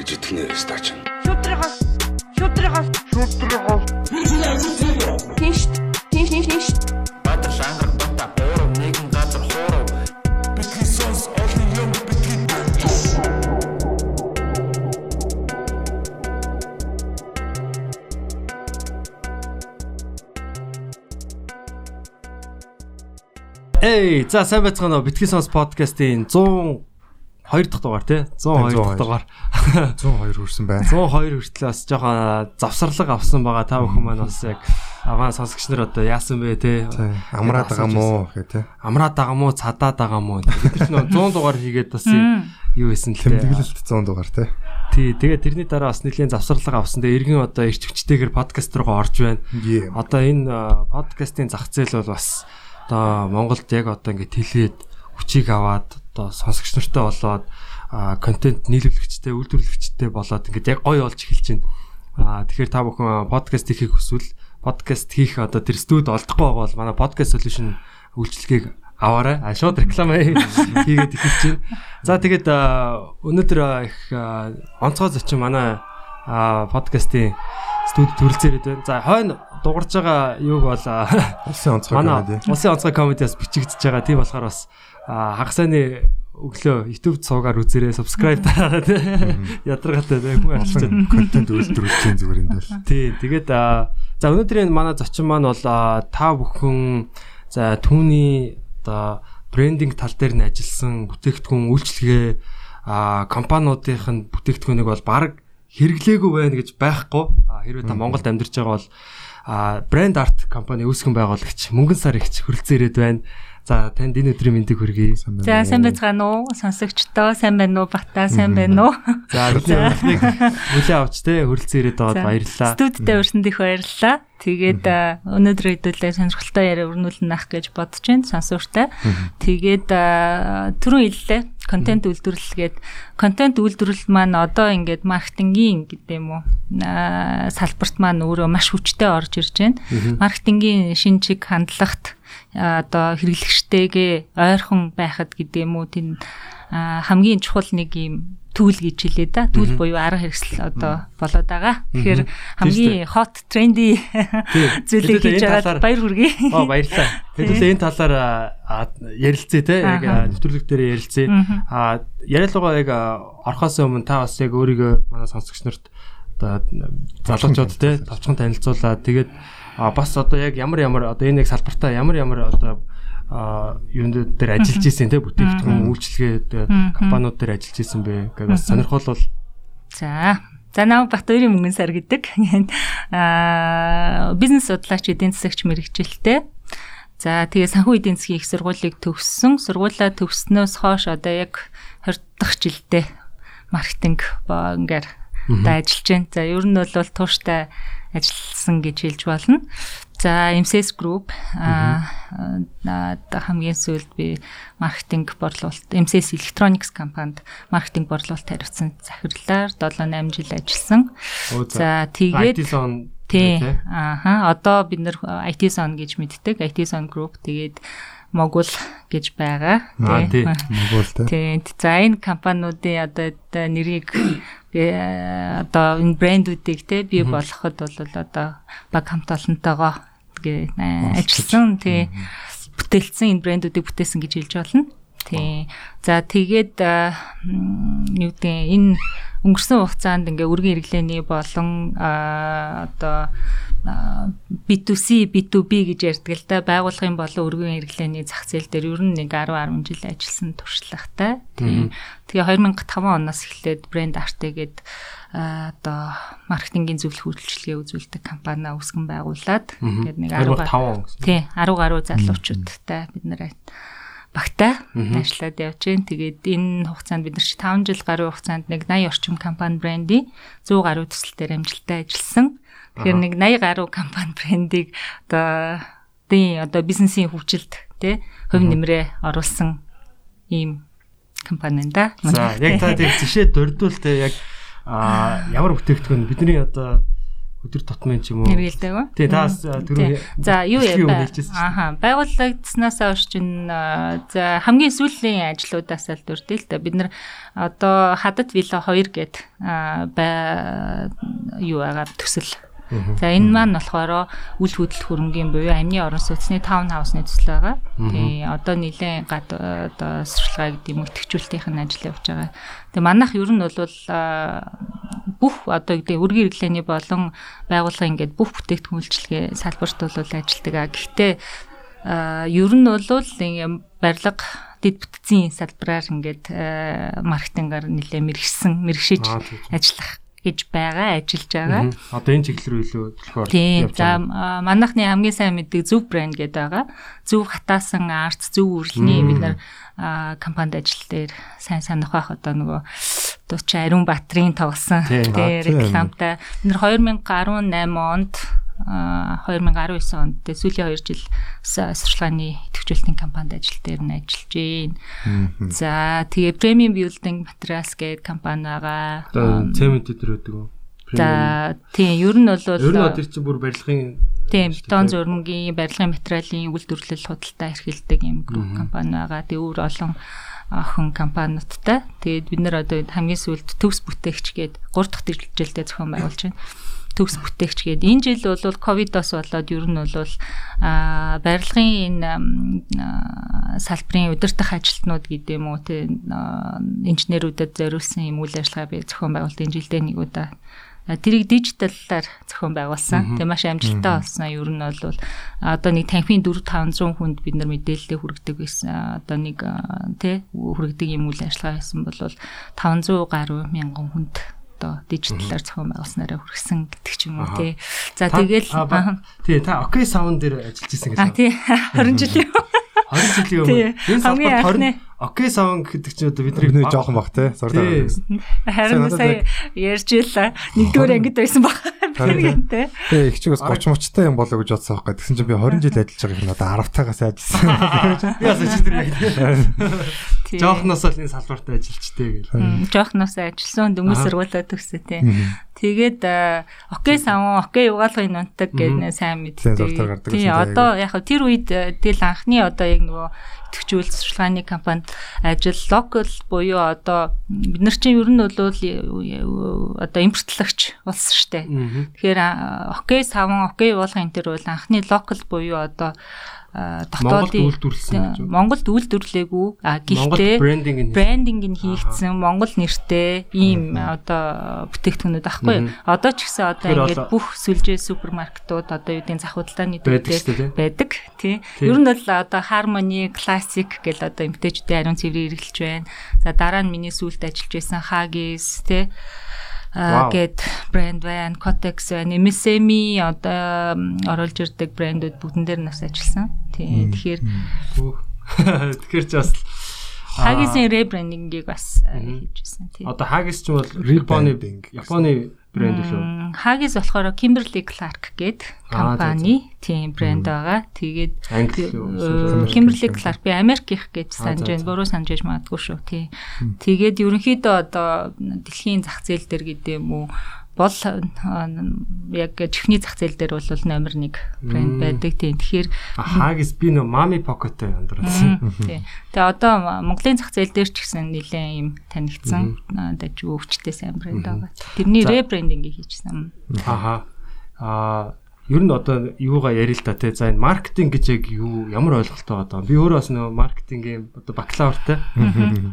гарч идэх нэ стач. Шүтрэгос. Шүтрэгос. Шүтрэгос. Тинш. Тинш тинш тинш. Баатар шангар бата бороо нэгэн газар хоороо битгий сонс олон юм битгий Эй, за сайн байцгаана уу? Битгий сонс подкастын 102 дахь дугаар тий? 102 дахь дугаар. 102 хүрсэн байна. 102 хүртэл бас жоохон завсарлага авсан байгаа. Та бүхэн маань бас яг аваа сонсогч нар одоо яасан бэ? Тий. Амраад байгаа мó гэх тий. Амраад байгаа мó, цадаад байгаа мó. Бид ч нөө 100 дугаар хийгээд бас юу хийсэн л тий. Тэмдэглэлт 100 дугаар тий. Тий, тэгээ тэрний дараа бас нэлийн завсарлага авсан. Тэгээ эргэн одоо ирч хүчтэйгээр подкаст руугаа орж байна. Одоо энэ подкастын зах зээл бол бас одоо Монголд яг одоо ингээд хэлээд хүчийг аваад одоо сонсогч нартай болоод контент нийлүүлэгчтэй, үйлдвэрлэгчтэй болоод ингээд яг гоё болж эхэлж байна. А тэгэхээр та бүхэн подкаст хийхийг хүсвэл подкаст хийх одоо тэр студ олдохгүй байгаа бол манай podcast solution үйлчилгээг аваарай. А шууд реклам хийгээд эхэлж байна. За тэгээд өнөөдөр их онцгой зочин манай подкастын студ төрөлцөөд байна. За хойно дугарч байгаа юуг бол Улсын онцгой комеди. улсын онцгой комедиас бичигдэж байгаа. Тийм болохоор бас а, хагас сайны өглөө YouTube цуугаар үзээрэй, subscribe дараарай тий. Ядаргатай тий хүн байна. контент үйлдвэрлэлийн зүгээр энэ бол. Тий, тэгээд за өнөөдрийн манай зочин маань бол та бүхэн за түүний одоо брендинг тал дээр нь ажилласан бүтээгдэхүүн үйлчлэгээ нь бүтээгдэхүүнийг бол баг хэрэглээгүй байна гэж байхгүй. Хэрвээ та Монголд амьдарч байгаа бол брэнд арт компани үүсгэн байгуулагч Мөнгөн сар ихч хүрэлцэн ирээд байна. За танд энэ өдрийн мэндийг хүргэе. За сайн байцгаана уу? Сонсогчдоо сайн байна уу? Бата сайн байна уу? За бидний хүлээ авч те хүрэлцэн ирээд байгаад баярлалаа. Студидтэй урьсанд их баярлалаа. Тэгээд өнөөдөр хэдүүлээ сонирхолтой яриа өрнүүлнэ ах гэж бодож байна сонсогчтой. Тэгээд түрүүн хэллээ. Контент үйлдвэрлэлгээд контент үйлдвэрлэл маань одоо ингээд маркетингийн гэдэг юм уу? салбарт маань өөрөө маш хүчтэй орж ирж байна. Маркетингийн шин чиг хандлагт одоо хэрэглэгчтэйгээ ойрхон байхад гэдэг юм уу? Тийм хамгийн чухал нэг юм түүл гэж хэлээ да. Түүл буюу арга хэрэгсэл одоо болоод байгаа. Тэгэхээр хамгийн hot trendy зүйлийг хийж байгаа баяр хүргэе. Оо баярлалаа. Хэдүүлээ энэ талаар ярилцъя те яг нэвтрүүлэг дээр ярилцъя. А яриалгаа яг орхоос өмнө та бас яг өөрийгөө манай сонсогч нарт одоо залуучууд те товчхон танилцуулаад тэгээд а, бас одоо яг ямар ямар одоо энэ яг салбартаа ямар ямар одоо юунд дээр ажиллаж исэн те бүтээгдэхүүн үйлчлэгээ тэгээ компаниуд дээр ажиллаж исэн бэ гэж бас сонирхол бол За. За нав Батөрийн мөнгөн сар гэдэг. Аа бизнес судлаач эдийн засагч мэрэгчлээ. За тэгээ санхүү эдийн засгийн их сургуулийг төгссөн. Сургуулаа төгснөөс хойш одоо яг 20 дахь жилдээ маркетинг боонгээр одоо ажиллаж байна. За ер нь бол тууштай ажилласан гэж хэлж болно. За MCS Group аа хамгийн сүүлд би маркетинг борлуулалт MCS Electronics компанид маркетинг борлуулалт хариуцсан захирлаар 7 8 жил ажилласан. За. Тэгээд тий ааха одоо бид нэр IT Zone гэж мэддэг. IT Zone Group тэгээд Могул гэж байгаа. Аа, тий. Могул тий. Тий. За энэ компаниудын одоо нэрийг би э, одоо энэ брэндүүдийг те бий болгоход бол одоо баг хамт олонтойгоо э, ажилласан тий бүтээлсэн энэ брэндүүдийг бүтээсэн гэж хэлж болно. Тий. За тэгээд э, юу гэдэг энэ өнгөрсөн хугацаанд ингээ үргийн хэрэглээний болон одоо а, B2C, B2B гэж ярьдаг л да байгууллагын болон өргөн хэрэглээний зах зээл дээр ер нь нэг 10 10 жил ажилласан туршлагатай. Тэгээ 2005 оноос эхлээд брэнд артэгээд а, одоо маркетингийн зөвлөх үйлчилгээ үзүүлдэг компани үүсгэн байгуулад. Ингээд нэг 10 2005 он гэсэн. Тий, 10 гаруй залуучуудтай бид нэр багтай ажиллаад явж байна. Тэгээд энэ хугацаанд бид нар чи 5 жил гаруй хугацаанд нэг 80 орчим компани брендийг 100 гаруй төсөлтөөр амжилттай ажилласан. Тэгэхээр нэг 80 гаруй компани брендийг одоо тийм одоо бизнесийн хөгжилд тий хөв нэмрээ оруулсан ийм компани энэ да. За яг та тийм жишээ дурдвал те яг а ямар бүтээгдэхүүн бидний одоо өдөр тутмын ч юм уу. Нэргэлдэг үү? Тий, таас түрүү За юу яа өмнө хэлчихсэн шүү дээ. Аха. Байгууллагдсанаас хойш чинь аа, за хамгийн сүүлийн ажлуудаас л дүртэй л да. Бид нар одоо хадад вилла 2 гээд бай юу байгаа төсөл За энэ маань болохоор үл хөдлөх хөрөнгийн буюу амьны орон сууцны таун хаусны төсөл байгаа. Тий одоо нэлээд гад одоо сурчлагаа гэдэг юм өтгчүүлтийн ажил явж байгаа. Тэгээ манайх ер нь бол бүх одоо гэдэг үргийн хэрэглээний болон байгууллагын ингээд бүх бүтээгдэхүүн үйлчилгээ салбарт бол ажилладаг. А гэхдээ ер нь бол ингээм барилга дэд бүтцийн салбараар ингээд аа, маркетингаар нэлээд мэрэгсэн мэрэгшиж ажиллах гэж байгаа, ажиллаж байгаа. Одоо энэ чиглэл рүү илүү Тийм. явж За байгаа. а, манайхны хамгийн сайн мэддэг зөв брэнд гэдэг байгаа. Зөв хатаасан арт, зөв үрэлний бид нар компанид ажил дээр сайн санах байх одоо нөгөө одоо чи Ариун Баатрин тоглосон тийм. рекламтай. Бид нар 2018 онд а 2019 онд сүүлийн 2 жил сурчлагын төвчлөлтийн компанид ажил дээр нь ажиллаж байна. За тэгээ Premium Building Materials гэдэг компани байгаа. Одоо цемент дээр өгдөг үү? За тийм ер нь бол Ер нь одоо чинь бүр барилгын Тийм, бетон зурмгийн барилгын материалын үйлдвэрлэл худалдаа эрхэлдэг юм групп компани байгаа. Тэгээ өөр олон охин компаниудтай. Тэгээд бид нэр одоо хамгийн сүүлд төгс бүтээгч гээд 3 дахь жилдээ зохион байгуулж байна. Төгс бүтээгч гээд энэ жил бол ковидос болоод ер нь бол барилгын энэ салбарын удирдах ажилтнууд гэдэг юм уу тийм инженерүүдэд зориулсан юм үйл ажиллагаа би зохион байгуулт энэ жилдээ нэг удаа Тэрийг дижиталлаар зохион байгуулсан. Тэгээ маш амжилттай болсон. Ер нь бол одоо нэг танхимын 4 500 хүнд бид нар мэдээлэлээ хүргэдэг байсан. Одоо нэг тий хүргэдэг юм үйл ажиллагаа байсан бол 500 гаруй мянган хүнд одоо дижиталлаар зохион байгуулснараа хүргэсэн гэдэг ч юм уу тий. За тэгэл а, Тий, та окей саунд дээр ажиллаж исэн а гэсэн. тий. 20 жилийн 20 жилийн өмнө. Энэ салбарт анхны 20 окей саунд гэдэг чинь одоо бидний Бидний жоохон бах те. Зурлаа. харин сая ярьж илаа. Нэгдүгээр ангид байсан баг. Тэгээ их чигээс 30 мочтой юм болоо гэж бодсон байхгүй. Тэгсэн чинь би 20 жил ажиллаж байгаа юм надад 10 тагаас ажилласан. Яасан чи тэр яг жоохноос л энэ салбарт ажиллажтэй гэл. Жоохноос ажилласан дөнгөж Аха. сургуулаа төгсөө тий. Тэгээд а, окей саван окей угаалгын нунтаг гэдэг сайн мэддэг. Тий одоо яг тэр үед э, тэгэл анхны одоо яг нөгөө идэвхжүүл сурчлагын компанид ажил локал буюу одоо бид нар чинь ер нь бол одоо импортлогч улс штэ. Тэгэхээр а, окей саван окей угаалгын тэр бол анхны локал буюу одоо а, Монголд үйлдвэрлээгүй гэхдээ брендинг нь хийгдсэн. Монгол нэртэй ийм одоо бүтээгдэхүүнүүд байхгүй юу? Одоо ч гэсэн одоо ингээд бүх сүлжээ супермаркетууд одоо юу гэдэг зах худалдааны дээр байдаг тий. Ер нь бол одоо Harmony Classic гэл одоо эмтээчүүдийн ариун цэврийг хэрэглэж байна. За дараа нь миний сүүлд ажиллаж байсан Haggis тий гэд брэнд байна, Kotex байна, MSM-и одоо оруулж ирдэг брэндүүд бүгдэн дээр нас ажилласан. Тий. Тэгэхээр Тэгэхээр ч бас Haggis-ийн ребрендингийг бас Мгм. хийжсэн тий. одоо Haggis ч бол Японы. Японы брэнд лөө. Haggis болохоор Kimberly Clark гээд компани тийм брэнд байгаа. Тэгээд э, Америк Kimberly. Clark би Америк их гэж санаж байна. Буруу санаж яж магадгүй шүү. Тий. Тэгээд ерөнхийдөө одоо дэлхийн зах зээл дээр гэдэг юм уу бол яг чихний зах зээл дээр бол номер 1 брэнд байдаг. Тийм. Тэгэхээр Haggis би нөө Mami Pocket-тэй амдруулсан. тий. Тэгээ одоо Монголын зах зээл дээр ч гэсэн нэлээд юм танигдсан дажгүй өвчтэй сайн брэнд байгаа. Тэрний За. ребрендингийг хийжсэн. Аха. Аа ер нь одоо юугаа ярил л да тий. За энэ маркетинг гэж яг юу ямар ойлголттой байгаа даа. Би өөрөө бас нөгөө маркетингийн одоо бакалавртай.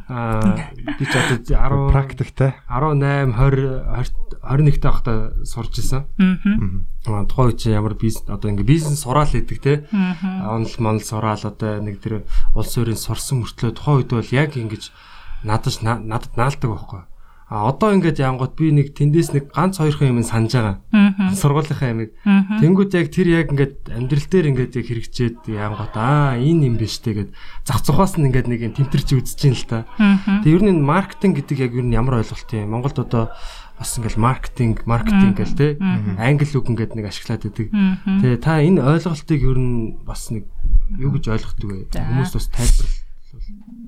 Аа би ч одоо 10 Практиктэй. 18 20 21 таахта сурж исэн. Аа. Тухайн үед ямар бизнес одоо ингээ бизнес сураал гэдэг те. Онл монл сураал одоо нэг тэр улс өрийн сурсан мөртлөө тухайн үед бол яг ингэж надад надад наалдаг байхгүй. А одоо ингээд янгот би нэг тэндээс нэг ганц хоёрхан юм санаж байгаа. Аа. Сургуулийнхаа ямиг. Тэнгүүд яг тэр яг ингээд амьдрал дээр ингээд яг хэрэгжээд янгот аа энэ юм биш те гэд зах зухаас нь ингээд нэг юм тэмтэрч үзэж ин л та. Тэг ер нь энэ маркетинг гэдэг яг ер нь ямар ойлголт юм? Монголд одоо бас ингээл маркетинг, маркетинг гэл те англи үг ингээд нэг ашиглаад байдаг. Тэгээ та энэ ойлголтыг ер нь бас нэг юу гэж ойлгохдаг вэ? Хүмүүс бас тайлбар.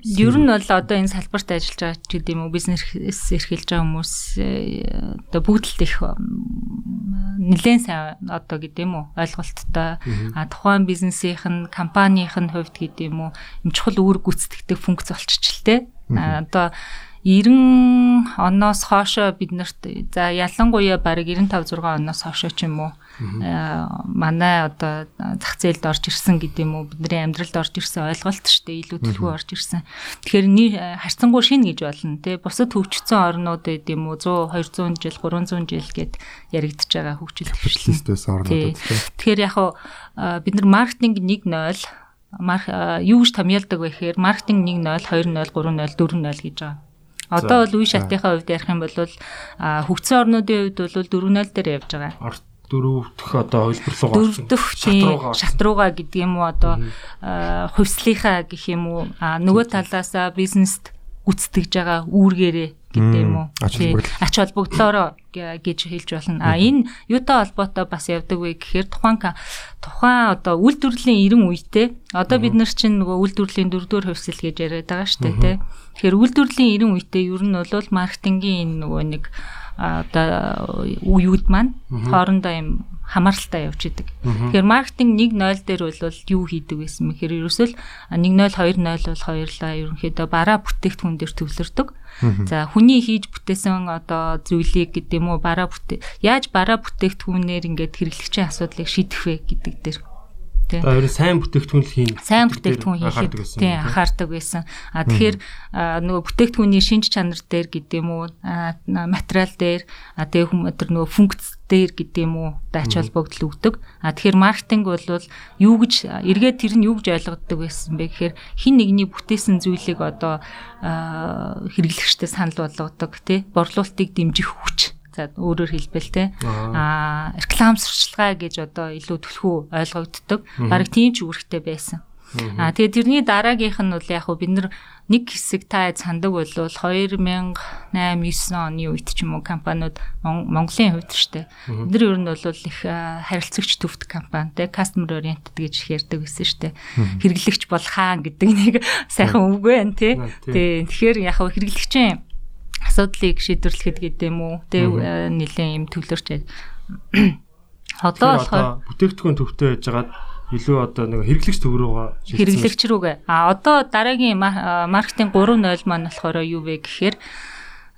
Ер нь бол одоо энэ салбарт ажиллаж байгаа ч гэдэг юм уу бизнес эрхэлж байгаа хүмүүс э, одоо бүгд л их нэлээд сайн одоо гэдэг юм уу ойлголттой. А тухайн бизнесийнх нь компанийн хувьд гэдэг юм уу юм чухал үүрэг гүйцэтгэдэг функц болчихчлээ. Одоо 90 оноос хоошо бид нарт за ялангуяа бараг 95 6 оноос хоошо ч юм уу манай одоо зах зээлд орж ирсэн гэдэг юм уу бидний амьдралд орж ирсэн ойлголт шүү дээ илүү төлхөө орж ирсэн. Тэгэхээр харьцангуй шин гэж болно тий бусад хөгжсөн орнууд гэдэг юм уу? 100 200 жил 300 жил гэд яригдж байгаа хөгжил төвчлөлтөөс орнууд. Тэгэхээр яг бид нар маркетинг 1.0 юу гэж томьёолдог вэ гэхээр маркетинг 1.0 2.0 3.0 4.0 гэж байгаа. Одоо бол үе шатынхаа хувьд ярих юм бол хөгжсөн орнуудын хувьд бол 4-0 дээр явж байгаа. Дөрөв дэх одоо хувилбарлуугаар дөрөв дэх тийм шатрууга гэдэг юм уу одоо хувьслийнхаа гэх юм уу? Нөгөө талаасаа бизнест гүцэтгэж байгаа үүргээрээ гэдэг юм уу? Ач холбогдлоор гэж хэлж болно. А энэ юутай холбоотой бас явдаг вэ гэхээр тухайн тухайн одоо үйлдвэрлэлийн 90 үедээ одоо бид нар чинь нөгөө үйлдвэрлэлийн дөрөвдүгээр хувьсэл гэж яриад байгаа шүү дээ тий. Тэгэхээр үйлдвэрлэлийн 90 үедээ ер нь бол маркетингийн нөгөө нэг одоо үеуд маань хоорондоо юм хамааралтай явж идэг. Тэгэхээр маркетинг 1.0 дээр бол юу хийдэг байсан мэхээр ерөөсөл 1.0 2.0 бол хоёрлаа ерөнхийдөө бараа бүтээгдэхүүн дээр төвлөрдөг. За хүний хийж бүтээсэн одоо зүйлийг гэдэг юм уу? Бараа бүтээ яаж бараа бүтээгдэхүүнээр ингээд хэрэглэгчийн асуудлыг шийдэх вэ гэдэг дээр тий. Тэр сайн бүтээгдэхүүн л хийн. Сайн бүтээгдэхүүн хийхэд тий анхаардаг байсан. А тэгэхээр нөгөө бүтээгдэхүүний шинж чанар дээр гэдэг юм уу материал дээр тэгээ хүмүүс тэр нөгөө функц дээр гэдэг юм уу дач холбогдол өгдөг. А тэгэхээр маркетинг бол юу гэж эргээд тэр нь юу гэж ойлгоддог байсан бэ гэхээр хин нэгний бүтээсэн зүйлийг одоо хэрэглэгчтэй санал болгодог тий борлуулалтыг дэмжих хүч За өөрөөр хэлбэл те аа реклам сурчлагаа гэж одоо илүү төлхөө ойлгогддог. Бараг тийм ч үүрэгтэй байсан. Аа тэгээ тэрний дараагийнх нь бол яг бид нар нэг хэсэг та сандаг бол 2008 9 оны үед ч юм уу компаниуд Монголын хувьд штэ. Нар ер нь бол их харилцагч төвт компани те customer oriented гэж ярьдаг байсан штэ. Хэрэглэгч бол хаан гэдэг нэг сайхан үг байна те. Тэгээ тэгэхээр яг хэрэглэгчийн асуудлыг шийдвэрлэхэд гэдэг юм уу тэ нэлээд юм төвлөрч одоо болохоор бүтээгдэхүүн төвтэй байжгаад илүү одоо нэг хэрэглэгч төв рүүгээ хэрэглэгч рүүгээ а одоо дараагийн маркетинг 3.0 маань болохоор юу вэ гэхээр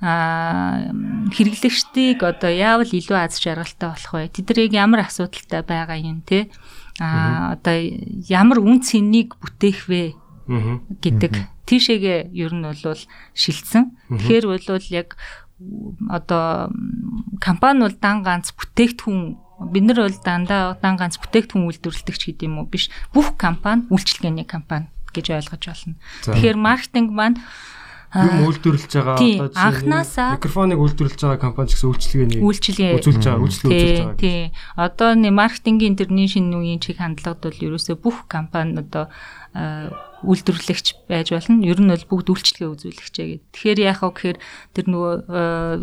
а хэрэглэгчдийг одоо яавал илүү аз жаргалтай болох вэ? Тэдрийг ямар асуудалтай байгаа юм те? А одоо ямар үн цэнийг бүтээх вэ? Гэдэг тийшээгээ ер нь бол шилжсэн. Тэгэхээр бол яг одоо компани бол дан ганц бүтээгдэхүүн бид нар бол дандаа дан ганц бүтээгдэхүүн үйлдвэрлэдэгч гэдэг юм уу биш бүх компани үйлчилгээний компани гэж ойлгож байна. Тэгэхээр маркетинг маань юм үйлдвэрлэж байгаа одоо чи анханасаа микрофоныг үйлдвэрлэж байгаа компани ч гэсэн үйлчилгээний үйлчилгээ үзүүлж байгаа үйлчлэг үзүүлж байгаа. Тий. Одоо нэг маркетингийн тэрний шинэ үеийн чиг хандлагад бол ерөөсөө бүх компани одоо үйлдвэрлэгч байж болно. Ер нь бол бүгд үйлчлэгээ үзүүлэгчээ гэдэг. Тэгэхээр яах вэ гэхээр тэр нөгөө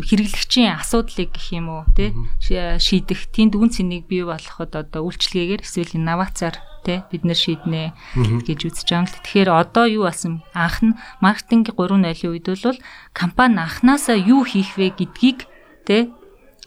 хэрэглэгчийн асуудлыг гэх юм уу тий шийдэх тэнд үн цэнийг бий болгоход одоо үйлчлэгээгээр эсвэл инновацаар тий бид нэр шийднэ гэж үзэж байгаа юм л. Тэгэхээр одоо юу басан анх нь маркетинг 3.0-ийн үед бол компани анханасаа юу хийх вэ гэдгийг тий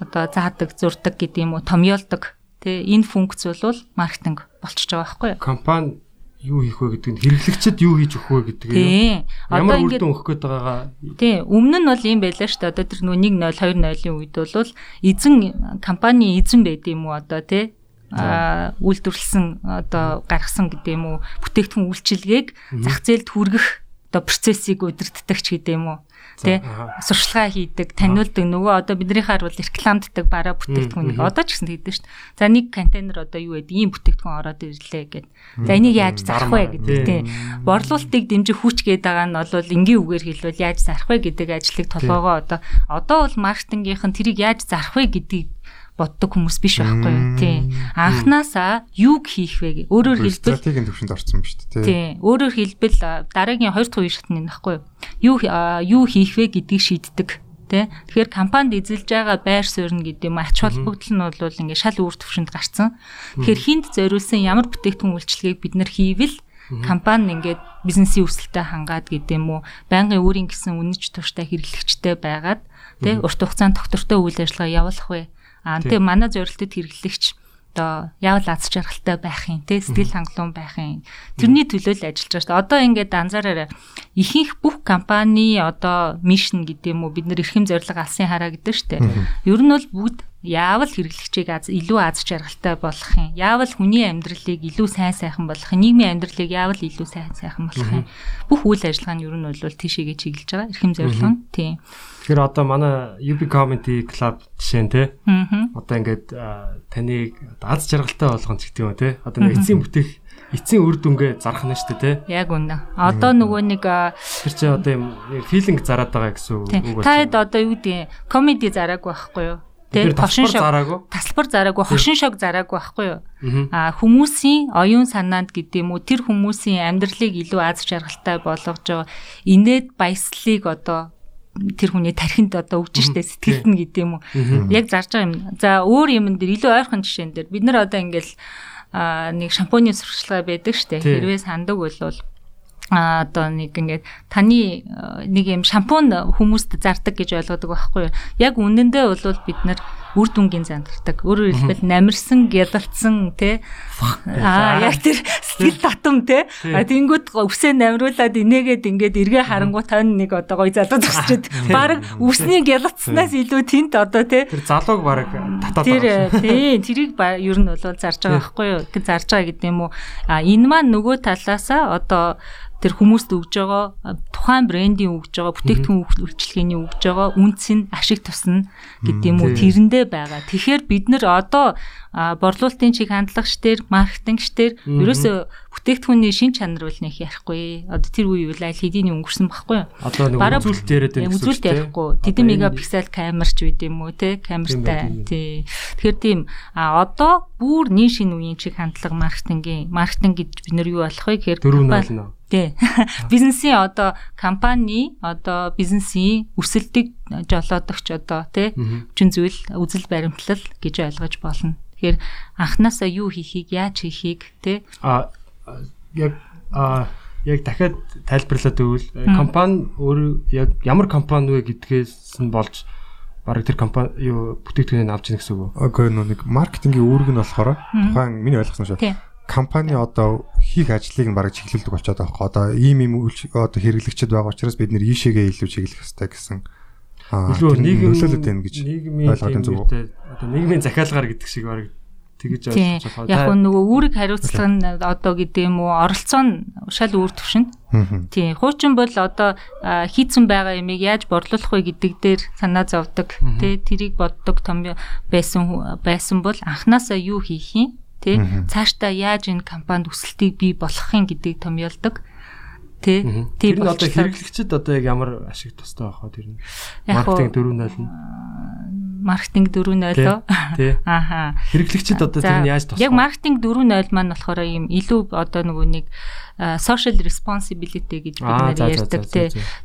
одоо заадаг, зурдаг гэдэг юм уу, томьёолдог. Тэ энэ функц бол маркетинг болчихж байгаа байхгүй юу? Компани юу хийх вэ гэдэг нь хэрэглэгчэд юу хийж өгөх вэ гэдэг юм. Ямар үр дүн өгөх гээд байгаагаа. Тий, өмнө нь бол юм байлаа шүү дээ. Одоо тэр нөгөө 1.0 2.0-ийн үед бол эзэн компани эзэн байд юм уу одоо тий а үйлдвэрлэсэн одоо гаргасан гэдэг юм уу бүтээгдэхүүн үйлчилгээг зах зээлд хүргэх одоо процессыг удирддаг ч гэдэг юм уу тий сурчлага хийдэг таниулдаг нөгөө одоо биднийхаар бол рекламддаг бараа бүтээгдэхүүнийг одоо ч гэсэн хийдэг шүү дээ. За нэг контейнер одоо юу гэдэг? Ийм бүтээгдэхүүн ороод ирлээ гэд. За энийг яаж зарах вэ гэдэг. Тий. Борлуулалтыг дэмжих хүч гэдэг байгаа нь бол энгийн үгээр хэлбэл яаж зарах вэ гэдэг ажлыг толгоогоо одоо. Одоо бол маркетингийнх нь тэрийг яаж зарах вэ гэдгийг боддог хүмүүс биш байхгүй юу тий. Анханасаа юг хийх вэ гэ. Өөрөөр хэлбэл стратегийн төвшөнд орсон биз дээ тий. Тий. Өөрөөр хэлбэл дараагийн 2 дахь үе шатны нөхгүй юу. Юу юу хийх вэ гэдгийг шийддэг тий. Тэгэхээр компанид эзэлж байгаа байр суурь нь гэдэг юм ач холбогдол нь бол ингээ шал үүр төвшөнд гарцсан. Тэгэхээр хинт зориулсан ямар бүтээгдэхүүн үйлчлэгийг бид нар хийвэл компани ингээд бизнесийн өсөлтөд хангаад гэдэг юм уу байнгын өөрийн гэсэн үнэч турштай хэрэглэгчтэй байгаад тий урт хугацаанд доктортой үйл ажиллагаа явуулах вэ аа тий. манай зорилтод хэрэглэгч одоо яавал аз жаргалтай байх юм те сэтгэл хангалуун байх юм. Тэрний төлөө л ажиллаж байгаа шүү дээ. Одоо ингээд анзаараарай. Ихэнх бүх компани одоо мишн гэдэг юм уу бид нэр эрхэм зорилго алсын хараа гэдэг шүү дээ. Ер нь бол бүгд яавал хэрэглэгчийг аз илүү аз жаргалтай болгох юм. Яавал хүний амьдралыг илүү сайн сайхан болгох. Нийгмийн амьдралыг яавал илүү сайн сайхан болгох юм. Бүх үйл ажиллагаа нь ер нь бол тийшээгээ чиглэж байгаа. Эрхэм зорилго нь. Тийм. Тэгэхээр одоо манай UB Community Club жишээ нь те. Одоо ингээд таныг аз жаргалтай болгоно ч гэдэг юм те. Одоо нэг эцсийн бүтээх эцсийн үр дүнгээ зарах нь шүү дээ те. Яг үнэ. Одоо нөгөө нэг тэр чи одоо юм филинг зараад байгаа гэсэн үг байна. Таад одоо юу гэдэг комеди зараагүй байхгүй юу? Тэр хошин шог зараагүй. Тасалбар зараагүй, хошин шог зараагүй байхгүй юу? Аа хүмүүсийн оюун санаанд гэдэг юм уу тэр хүмүүсийн амьдралыг илүү аз жаргалтай болгож байгаа инээд баяслалыг одоо тэр хүний тархинд одоо өгж штэ сэтгэлд нь гэдэг юм уу. Яг зарж байгаа юм. За өөр юм дээр илүү ойрхон жишээн дээр бид нар одоо ингээл нэг шампуны сурталчилгаа байдаг штэ. Хэрвээ сандаг бол а одоо нэг ингээд таны нэг юм шампунь хүмүүст зардаг гэж ойлгодог байхгүй? Яг үнэндээ бол бид нар үр дүнгийн зандардаг. Өөрөөр хэлбэл намирсан, гялалцсан тий. Аа яг тэр сэтгэл татам тий. А тэнгууд өвсөө намруулад инээгээд ингээд эргээ харангуй тань нэг одоо гой залуу зогсчихэд баг өвсний гялалцснаас илүү тент одоо тий. Тэр залууг баг татаад байгаа. Тэр тий тэрийг ер нь бол зарж байгаа байхгүй юу? Зарж байгаа гэдэг юм уу? А энэ маань нөгөө талаасаа одоо тэр хүмүүст өгж байгаа тухайн брендийн өгж байгаа бүтээгдэхүүн үйлчлэгээний өгж байгаа үнц нь ашиг тусна гэдэг юм уу тэрэндээ байгаа. Тэгэхээр бид нар одоо борлуулалтын чиг хандлагч дээр маркетингч дээр ерөөсөө бүтээгдэхүүний шин чанар бол нэх ярихгүй. Одоо тэр үе үйл аль хэдийн өнгөрсөн багхгүй юу? Одоо нэг үзүүлэлт яриад байна. Үзүүлэлт ярихгүй. Тэдэн мегапиксел камерч үйд юм уу те камертай. Тий. Тэгэхээр тийм а одоо бүр нийт шинэ үеийн чиг хандлага маркетингийн маркетинг гэж бид нэр юу болох вэ гэхээр компани Тий. Бизнесийн одоо компани одоо бизнесийн өсөлтийг жолоодогч одоо тий хүчин зүйл үзэл баримтлал гэж ойлгож болно. Тэгэхээр анханасаа юу хийхийг яаж хийхийг тий а яг а яг дахиад тайлбарлаад өгвөл компани өөр яг ямар компани вэ гэдгээс нь болж бараг тэр компани юу бүтээгдэхүүнийг авч ийн гэсэн үг. Окей нэг маркетингийн үүрэг нь болохоор тухайн миний ойлгосон шүү компани одоо хийх ажлыг нь бараг чиглүүлдэг болчиход байгаа хөө. Одоо ийм ийм одоо хэрэглэгчд байгаа учраас бид нэр ийшээгээ илүү чиглэх хэрэгтэй гэсэн. илүү нийгэм нөлөөлөд байна гэж ойлгоод байна зүг. Одоо нийгмийн захиалгаар гэдэг шиг бараг тэгэж ойлгож байгаа. Яг нь нөгөө үүрэг хариуцлага нь одоо гэдэг юм уу оролцоо нь шал үр төвшин. Тийм. Хуучин бол одоо хийцэн байгаа ямиг яаж борлуулах вэ гэдэг дээр санаа зовдөг. Тэ тэрийг боддог том байсан байсан бол анханасаа юу хийх юм? Тий. Цаашдаа яаж энэ компанид өсөлтийг бий болгохын гэдгийг томьёолдог тий. Тийм одоо хэрэглэгчд одоо яг ямар ашиг тустай байх вэ тэр нь? Маркетинг 4.0 нь маркетинг 4.0 тий. Ааха хэрэглэгчд одоо тэр нь яаж тусах яг маркетинг 4.0 маань болохоор ийм илүү одоо нөгөө нэг social responsibility гэж бид нэр ярьдаг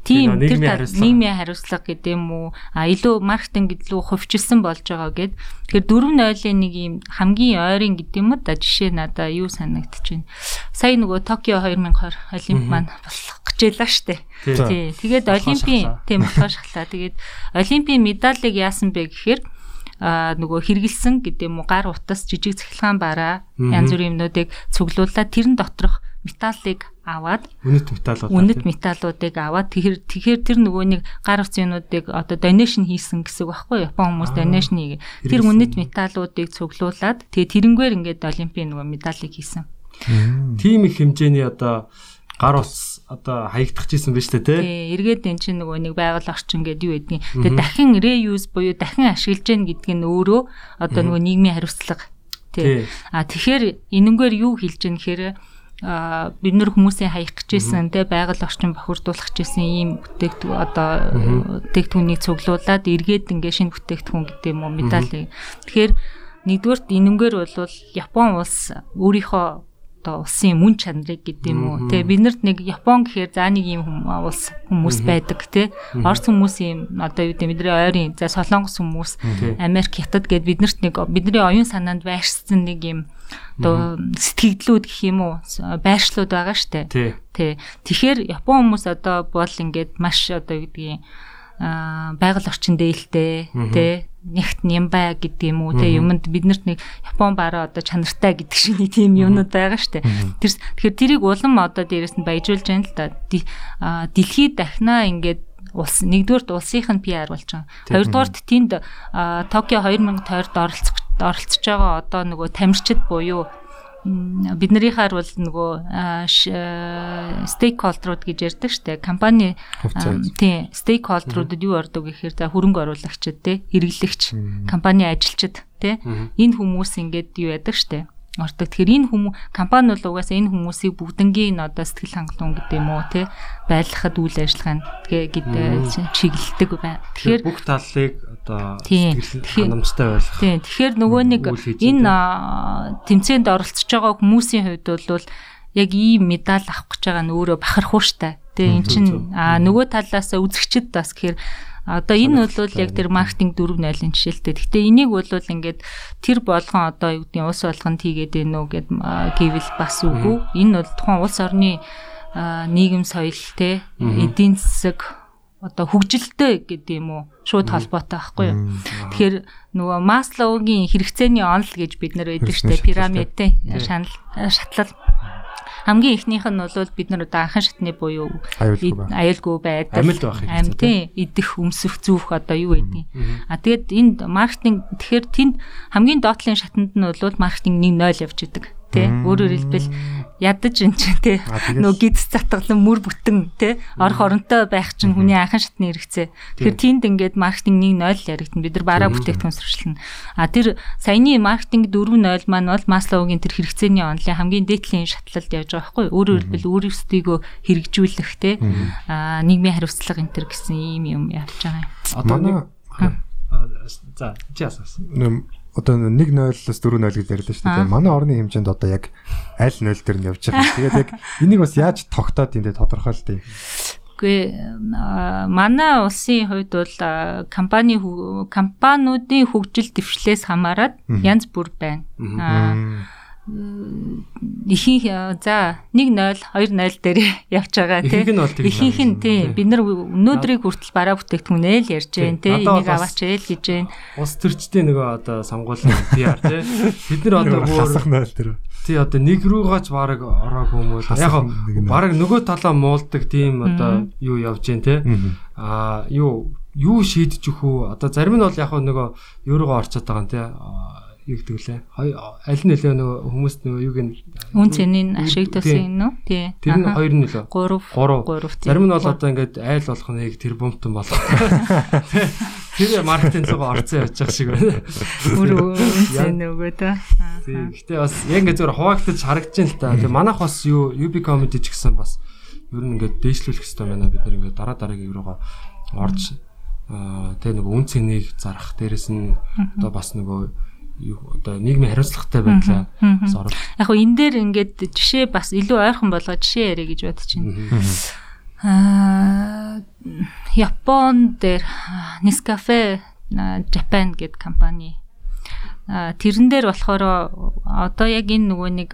тийм тэр нийгмийн хариуцлага гэдэг юм уу? А илүү маркетинг илүү хувьчилсан болж байгаа гэд. Тэгэхээр 4.0-ийн нэг юм хамгийн ойрын гэдэг юм да жишээ надаа юу санагдчихэв? Сая нөгөө Токио 2020 олимп маань болох байлаа штэ. Тий. Тэгээд олимпийн тийм болохоо шахлаа. Тэгээд олимпийн медалийг яасан бэ гэхээр а нөгөө хэрэгэлсэн гэдэг юм уу гар утас жижиг цахилгаан бараа янз бүрийн юмнуудыг цуглуулад тэрэн доторх металлыг аваад үнэт металлууд үнэт металлуудыг аваад тэгэхээр тэгэхээр тэр нөгөө нэг гар утсынуудыг одоо donation хийсэн гэсэн үг байхгүй Япон хүмүүс donation хийгээ. Тэр үнэт металлуудыг цуглуулад тэгээ тэрнгээр ингээд олимпийн нөгөө медалийг хийсэн. Тим их хэмжээний одоо гар ус одоо хаягдчихжсэн биз дээ тий. Тий, эргээд эн чинь нөгөө нэг байгаль орчин гэдэг юу гэдгийг. Тэгээ дахин reuse буюу дахин ашиглаж гэн гэдэг нь өөрөө одоо нөгөө нийгмийн хариуцлага. Тий. А тэгэхээр энэнгээр юу хэлж гэн гэхээр а бид нэр хүмүүсийн хаях гэжсэн те байгаль орчин бохирдуулах гэжсэн ийм бүтээгдэхүүн одоо бүтээгдэхүүнийг цуглуулад эргээд ингээ шинэ бүтээгдэхүүн гэдэг юм уу медаль. Тэгэхээр нэгдүгээрт энэнгээр бол Япон улс өөрийнхөө одоо улсын мөн чанарыг гэдэг юм уу? Те бид нарт нэг Япон гэхээр за нэг юм улс хүмүүс байдаг те Орос хүмүүс юм одоо юу гэдэг бидний ойрын за Солонгос хүмүүс Америк хятад гэд биднэрт нэг бидний оюун санаанд байршсан нэг юм одоо сэтгэгдлүүд гэх юм уу? Байршлууд байгаа штэ. Тий Тэгэхээр Япон хүмүүс одоо бол ингээд маш одоо юу гэдгийг байгаль орчин дээлтэй тий нэгт нямбай гэдэг юм уу те юмд биднэрт нэг Япон бараа одоо чанартай гэдэг шиг нэг тийм юмнууд байгаа штэ. Тэр тэгэхээр тэрийг улам одоо дээрэс нь баяжуулж байна л да. Дэлхийд дахнаа ингээд улс нэгдүгээрт улсынх нь PR болж байгаа. Хоёрдугаарт тэнд Токио 2020-д оролцох оролцож байгаа одоо нөгөө тамирчид буюу биднэрийнхаар бол нөгөө стейкхолдерууд гэж ярьдаг штэ. Компани тий стейкхолдеруудад юу ордог гэхээр за хөрөнгө оруулагчид те хэрэглэгч компани ажилчид те энэ хүмүүс ингээд юу яадаг штэ ордог. Тэгэхээр энэ хүмүүс компани бол угаасаа энэ хүмүүсийг бүгднгийн одоо сэтгэл хангалуун гэдэг юм уу те байлгахад үйл ажиллагаа тэгээ гэдэг чиглэлдэг байна. Тэгэхээр бүх талыг одоо сэтгэл ханамжтай байлгах. Тийм. Тэгэхээр нөгөө нэг энэ тэмцээнд оролцож байгаа хүмүүсийн хувьд бол яг ийм медаль авах гэж байгаа нь өөрөө бахархууштай. Тэгээ эн чин а нөгөө талаас үзэгчд бас гэхээр Одоо энэ бол яг тэр маркетинг 4.0-ын жишээлтэй. Гэхдээ энийг бол ингээд тэр болгон одоо юу гэдэг нь улс болгонд хийгээд байна уу гэд гэвэл бас үгүй. Энэ бол тухайн улс орны нийгэм соёл те эдийн засаг одоо хөгжилтэй гэдэг юм уу? Шууд холбоотой байхгүй юу. Тэгэхээр нөгөө Маслоугийн хэрэгцээний онол гэж бид нар байдаг штэ пирамидтэй шатлал хамгийн ихнийх нь бол бид нар одоо анхан шатны буюу аюулгүй байдаг. Амьд байх хэрэгтэй. Тийм идэх, өмсөх, зүүх одоо юу байдгийг. А тэгээд энд маркетинг тэгэхээр тэнд хамгийн доотлын шатанд нь бол маркетинг 1.0 явж идэг тий өөрөөр хэлбэл ядаж эн чинь тий нөө гидс затгалан мөр бүтэн тий орох оронтой байх чинь хүний анхан шатны хэрэгцээ. Тэгэхээр тийнд ингээд маркетинг 1.0 яригдана. Бид нар бараа бүтээгдэхүүн сурчлана. А тэр саяны маркетинг 4.0 маань бол Маслоугийн тэр хэрэгцээний онлын хамгийн дээдлийн шатлалд явж байгаа байхгүй юу? Өөрөөр хэлбэл өөрөөсдийгөө хэрэгжүүлэх тий а нийгмийн хариуцлага энэ төр гэсэн ийм юм явж байгаа юм. Одоо нэг за чи асуусан одоо 1-0-оос 4-0 гэж ярьлаа шүү дээ. Манай орны хэмжээнд одоо яг аль 0 дээр нь явж байгаа. Тэгээд яг энийг бас яаж тогтоод энэ тодорхойлтыг. Үгүй манай улсын хувьд бол компани компаниудын хөгжил дэвшлээс хамаарат янз бүр байна. Аа ихэнх за 1-0 2-0 дээр явж байгаа тийм ихэнх нь тийм бид нар өнөөдрийг хүртэл бараа бүтээгдэхүүн ээл ярьж байна тийм энийг аваач ээл гэж байна ус төрчтэй нөгөө одоо сонгуулийн PR тийм бид нар одоо хасах 0 дээр тий одоо нэг рүүгаач бараг ороогүй юм уу? Яг бараг нөгөө талаа муулдаг тийм одоо юу явж байна тийм а юу юу шийдэж өгөх үү? Одоо зарим нь бол яг нөгөө еврогоо орчод байгаа юм тийм юу гэдэг лээ. Аль нь нөлөө нөгөө хүмүүс нөгөө юуг нь үн цэнийн ашиг төсөн нөө тий. Тэр нь хоёр нөлөө. 3 3 Зарим нь бол одоо ингээд айл болох нэг тэр бумтан болох. Тэр маркетинг руу орцсон явж байгаа шиг байна. Өөр үн цэн нөгөө та. Тий. Гэтэ бас яг ингээд зөвөр хуваагдаж харагдаж байна л та. Тэгээ манайх бас юу UB comedy ч гэсэн бас ер нь ингээд дээшлүүлэх хэрэгтэй байна. Бид нар ингээд дараа дараагийн юуруугаа орж тэгээ нөгөө үн цэнийг зарах дээрэс нь одоо бас нөгөө одоо нийгмийн хариуцлагатай байдлаа бас орох. Яг хөө энэ дээр ингээд жишээ бас илүү ойрхон болгоо жишээ яриа гэж бодож байна. Аа Япон дээр Nescafe Japan гэдэг компани. Тэрэн дээр болохоор одоо яг энэ нөгөө нэг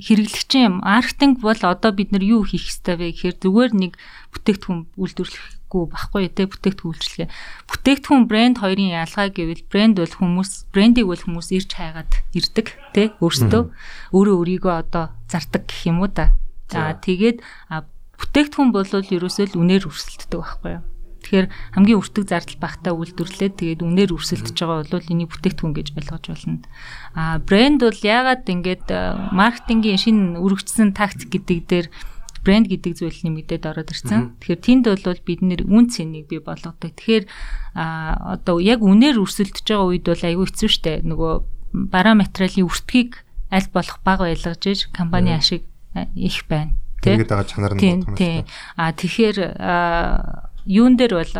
хэрэглэгчийн маркетинг бол одоо бид нар юу хийх ёстой вэ гэхээр зүгээр нэг бүтээгдэхүүн үйлдвэрлэх хэрэггүй байхгүй те бүтээгдэхүүн үйлчлэгээ. Бүтээгдэхүүн брэнд хоёрын ялгаа гэвэл брэнд бол хүмүүс брендийг бол хүмүүс ирж хайгаад ирдэг те өөрсдөө өөрөө өөрийгөө одоо зардаг гэх юм уу та. За тэгээд бүтээгдэхүүн бол ерөөсөө л үнээр өрсөлддөг байхгүй юу? Тэгэхээр хамгийн өртөг зардал багтаа үйлдвэрлээд тэгээд үнээр өрсөлдөж байгаа бол энийг бүтээгдэхүүн гэж ойлгож болно. А брэнд бол яагаад ингээд маркетингийн шинэ үргэлжсэн тактик гэдэг дээр брэнд гэдэг зүйл нэмэгдээд ороод ирсэн. Тэгэхээр тэнд бол бид нэр үн цэнийг бий болгодог. Тэгэхээр а одоо яг үнээр өрсөлдөж байгаа үед бол айгүй хэцүү шттэ. Нөгөө бараа материалын өртгийг аль болох бага байлгаж иж компани ашиг их байна. Тэгээд байгаа чанар нь юм байна. А тэгэхээр юун дээр бол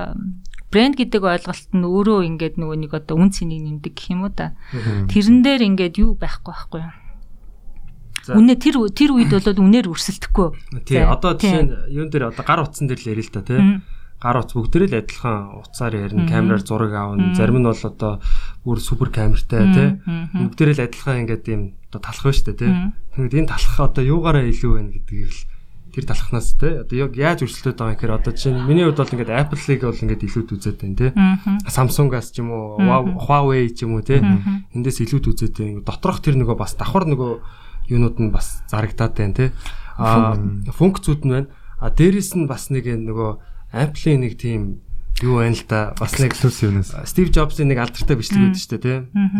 брэнд гэдэг ойлголт нь өөрөө ингээд нөгөө нэг одоо үн цэнийг нэмдэг гэх юм уу да. Тэрэн дээр ингээд юу байхгүй байхгүй юу? Үнэ тэр тэр үед болоод үнээр өрсөлдөхгүй. Тий, одоо жишээ нь юун дээр одоо гар утсан дээр л ярил л та тий. Гар утас бүгдээрээ л адилхан утсаар ярина, камераар зураг аавна. Зарим нь бол одоо бүр супер камертай тий. Бүгдээрээ л адилхан ингээд юм одоо талах байна шүү дээ тий. Тэгвэл энэ талах одоо юугаараа илүү байна гэдгийг л тэр талхнаас те одоо яг яаж өрсөлдөд байгаа юм гэхээр одоо чинь миний хувьд бол ингээд Apple-ыг бол ингээд илүүд үзээд байна те Samsung-аас ч юм уу Huawei ч юм уу те эндээс илүүд үзээд байна. Доторх тэр нөгөө бас давхар нөгөө юунууд нь бас зарагдаад байна те. А функцүүд нь байна. А дээрэс нь бас нэг нөгөө Apple-ийн нэг тийм юу байна л да бас нэг эксклюзивнес Steve Jobs-ийн нэг алдартай бичлэг байдаг шүү дээ те.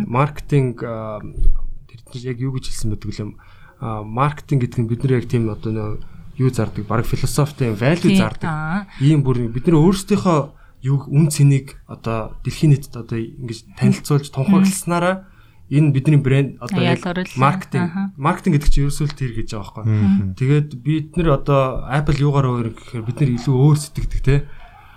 Маркетинг тэр яг юу гэж хэлсэн байдаг юм маркетинг гэдэг нь бид нар яг тийм одоо юу зардаг баг философитой value зардаг. ийм бүр бид нар өөрсдийнхөө юу үн цэнийг одоо дэлхийн нийтэд одоо ингэж танилцуулж тунхагласнараа энэ бидний брэнд одоо маркетинг. маркетинг гэдэг чинь ерөөсөө л тэр гэж байгаа байхгүй. Тэгээд бид нар одоо Apple юугаар өөр гэхээр бид нар илүү өөр сэтгэдэг те.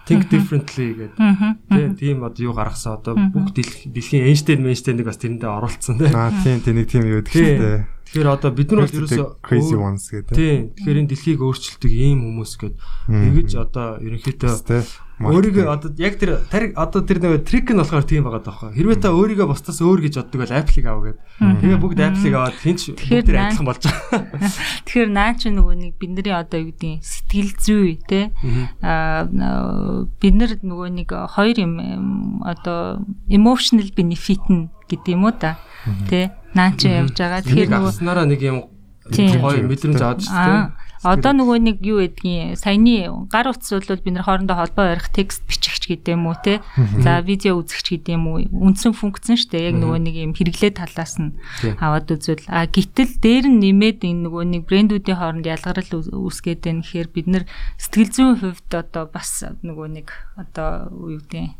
Think differently гэдэг. Тийм одоо юу гаргасан одоо бүх дэлхийн Einstein Einstein-ыг бас тэрэндээ оруулсан те. Аа тийм тийм нэг тийм юу гэдэг шүү дээ. Тэгэхээр одоо бид нар бол ерөөсөө crazy ones гэдэг. Тийм. Тэгэхээр энэ дэлхийг өөрчилдөг ийм хүмүүс гээд ингэж одоо ерөнхийдөө өөрийгөө одоо яг тэр одоо тэр нэг трик нь болохоор тийм байгаа даахгүй. Хэрвээ та өөрийгөө бусдаас өөр гэж боддог бол Apple-ыг аваа гээд. Тэгээ бүгд Apple-ыг аваад хинч бүгд адилхан болж байгаа. Тэгэхээр наа чи нөгөө нэг бидний одоо юу гэдэг сэтгэл зүй те аа бид нар нөгөө нэг хоёр юм одоо emotional benefit нь гэдэг юм уу та? Те наа чи явж байгаа. Тэгэхээр нөгөө нэг юм гоё мэдрэмж аваад шүү дээ. Одоо нөгөө нэг юу гэдгийг саяны гар утас бол бид нар хоорондоо холбоо барих текст бичигч гэдэг юм уу те. За видео үзэгч гэдэг юм уу. Үндсэн функц нь шүү дээ. Яг нөгөө нэг юм хэрэглээ талаас нь аваад үзвэл а гítэл дээр нь нэмээд энэ нөгөө нэг брэндүүдийн хооронд ялгарл үүсгээд байна гэхээр бид нар сэтгэл зүйн хувьд одоо бас нөгөө нэг одоо юу гэдэг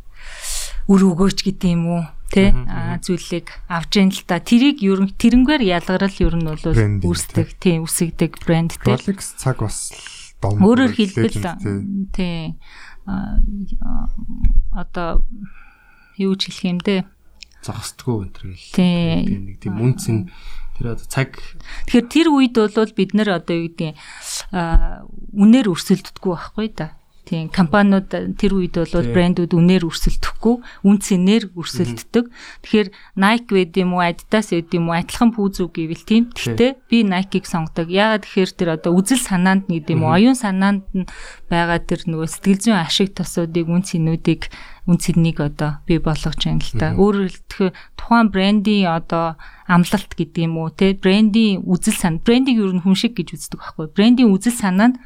үр өгөөч гэдэг юм уу тэ? Зүйлийг авж ийн л та. Тэрийг ер нь тэрнгээр ялгарл ер нь бол үүсдэг тийм үсэгдэг брэнд тэ. Rolex цаг бас дом өөрөөр хэлбэл тийм одоо юу ч хэлэх юм дээ зогсдгоо энэ төр гэл тийм нэг тийм үнц нь тэр одоо цаг тэгэхээр тэр үед бол бид нэр одоо юу гэдэг үнээр өрсөлддөггүй байхгүй да Тийм компаниуд тэр үед бол брэндүүд үнээр өрсөлдөхгүй, үн цэнээр өрсөлддөг. Тэгэхээр Nike байд юм уу, Adidas байд юм уу, адилхан пүүзүү гэвэл тийм. Гэхдээ би Nike-г сонгодог. Яагаад тэгэхээр тэр одоо үзэл санаанд нэг юм уу, оюун санаанд нь байгаа тэр нөгөө сэтгэл зүйн ашиг тосуудыг, үн цэнүүдийг үн цэнийг одоо бий болгож байна л та. Өөрөөр хэлбэл тухайн брендийн одоо амлалт гэдэг юм уу те брендийн үзэл сан брендийг ер нь хүн шиг гэж үздэг байхгүй. Брендийн үзэл санаа нь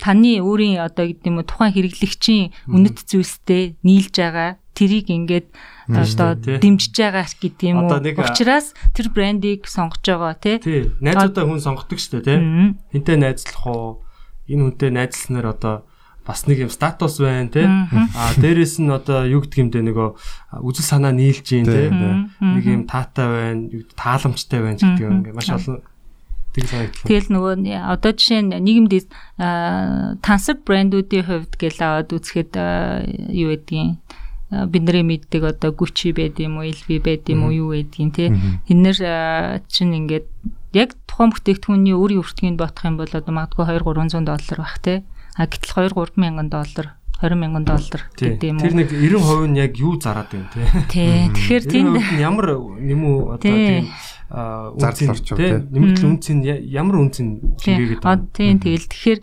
таны өөрийн одоо гэдэг юм уу тухайн хэрэглэгчийн үнэт зүйлстэй нийлж байгаа тэрийг ингээд одоо дэмжиж байгаа гэдэг юм уу? учраас тэр брендийг сонгож байгаа тий найзуудаа хүн сонгодог шүү дээ тий хинтээ найзлах уу? Энэ хүнтэй найзлснаар одоо бас нэг юм статус байна те. А дээрэс нь одоо юу гэдэг юм бэ нөгөө үзэл санаа нийлж гин те. Нэг юм таатай байна тааламжтай байна гэдэг юм. Ингээ маш олон Тэгэл нөгөө одоо жишээ нь нийгэмд тансаг брэндүүдийн хувьд гэл аваад үзэхэд юу гэдгийг бидний мэддэг одоо Gucci байд юм уу, LV байд юм уу, юу байдгийг те. Тэнэр чинь ингээд яг тухайн бүтээгдэхүүний өөрийн өртгийг бодох юм бол одоо магадгүй 2 300 доллар бах те. А гэтэл 2 3 мянган доллар 20 мянган доллар гэдэг юм уу. Тэр нэг 90% нь яг юу зараад байна те. Тий. Тэгэхээр тэнд ямар нэмүү одоо тийм зардал орч тийм нэмэгдэл үнц нь ямар үнц нь хэмгээгээд байна. Тийм тэгэл. Тэгэхээр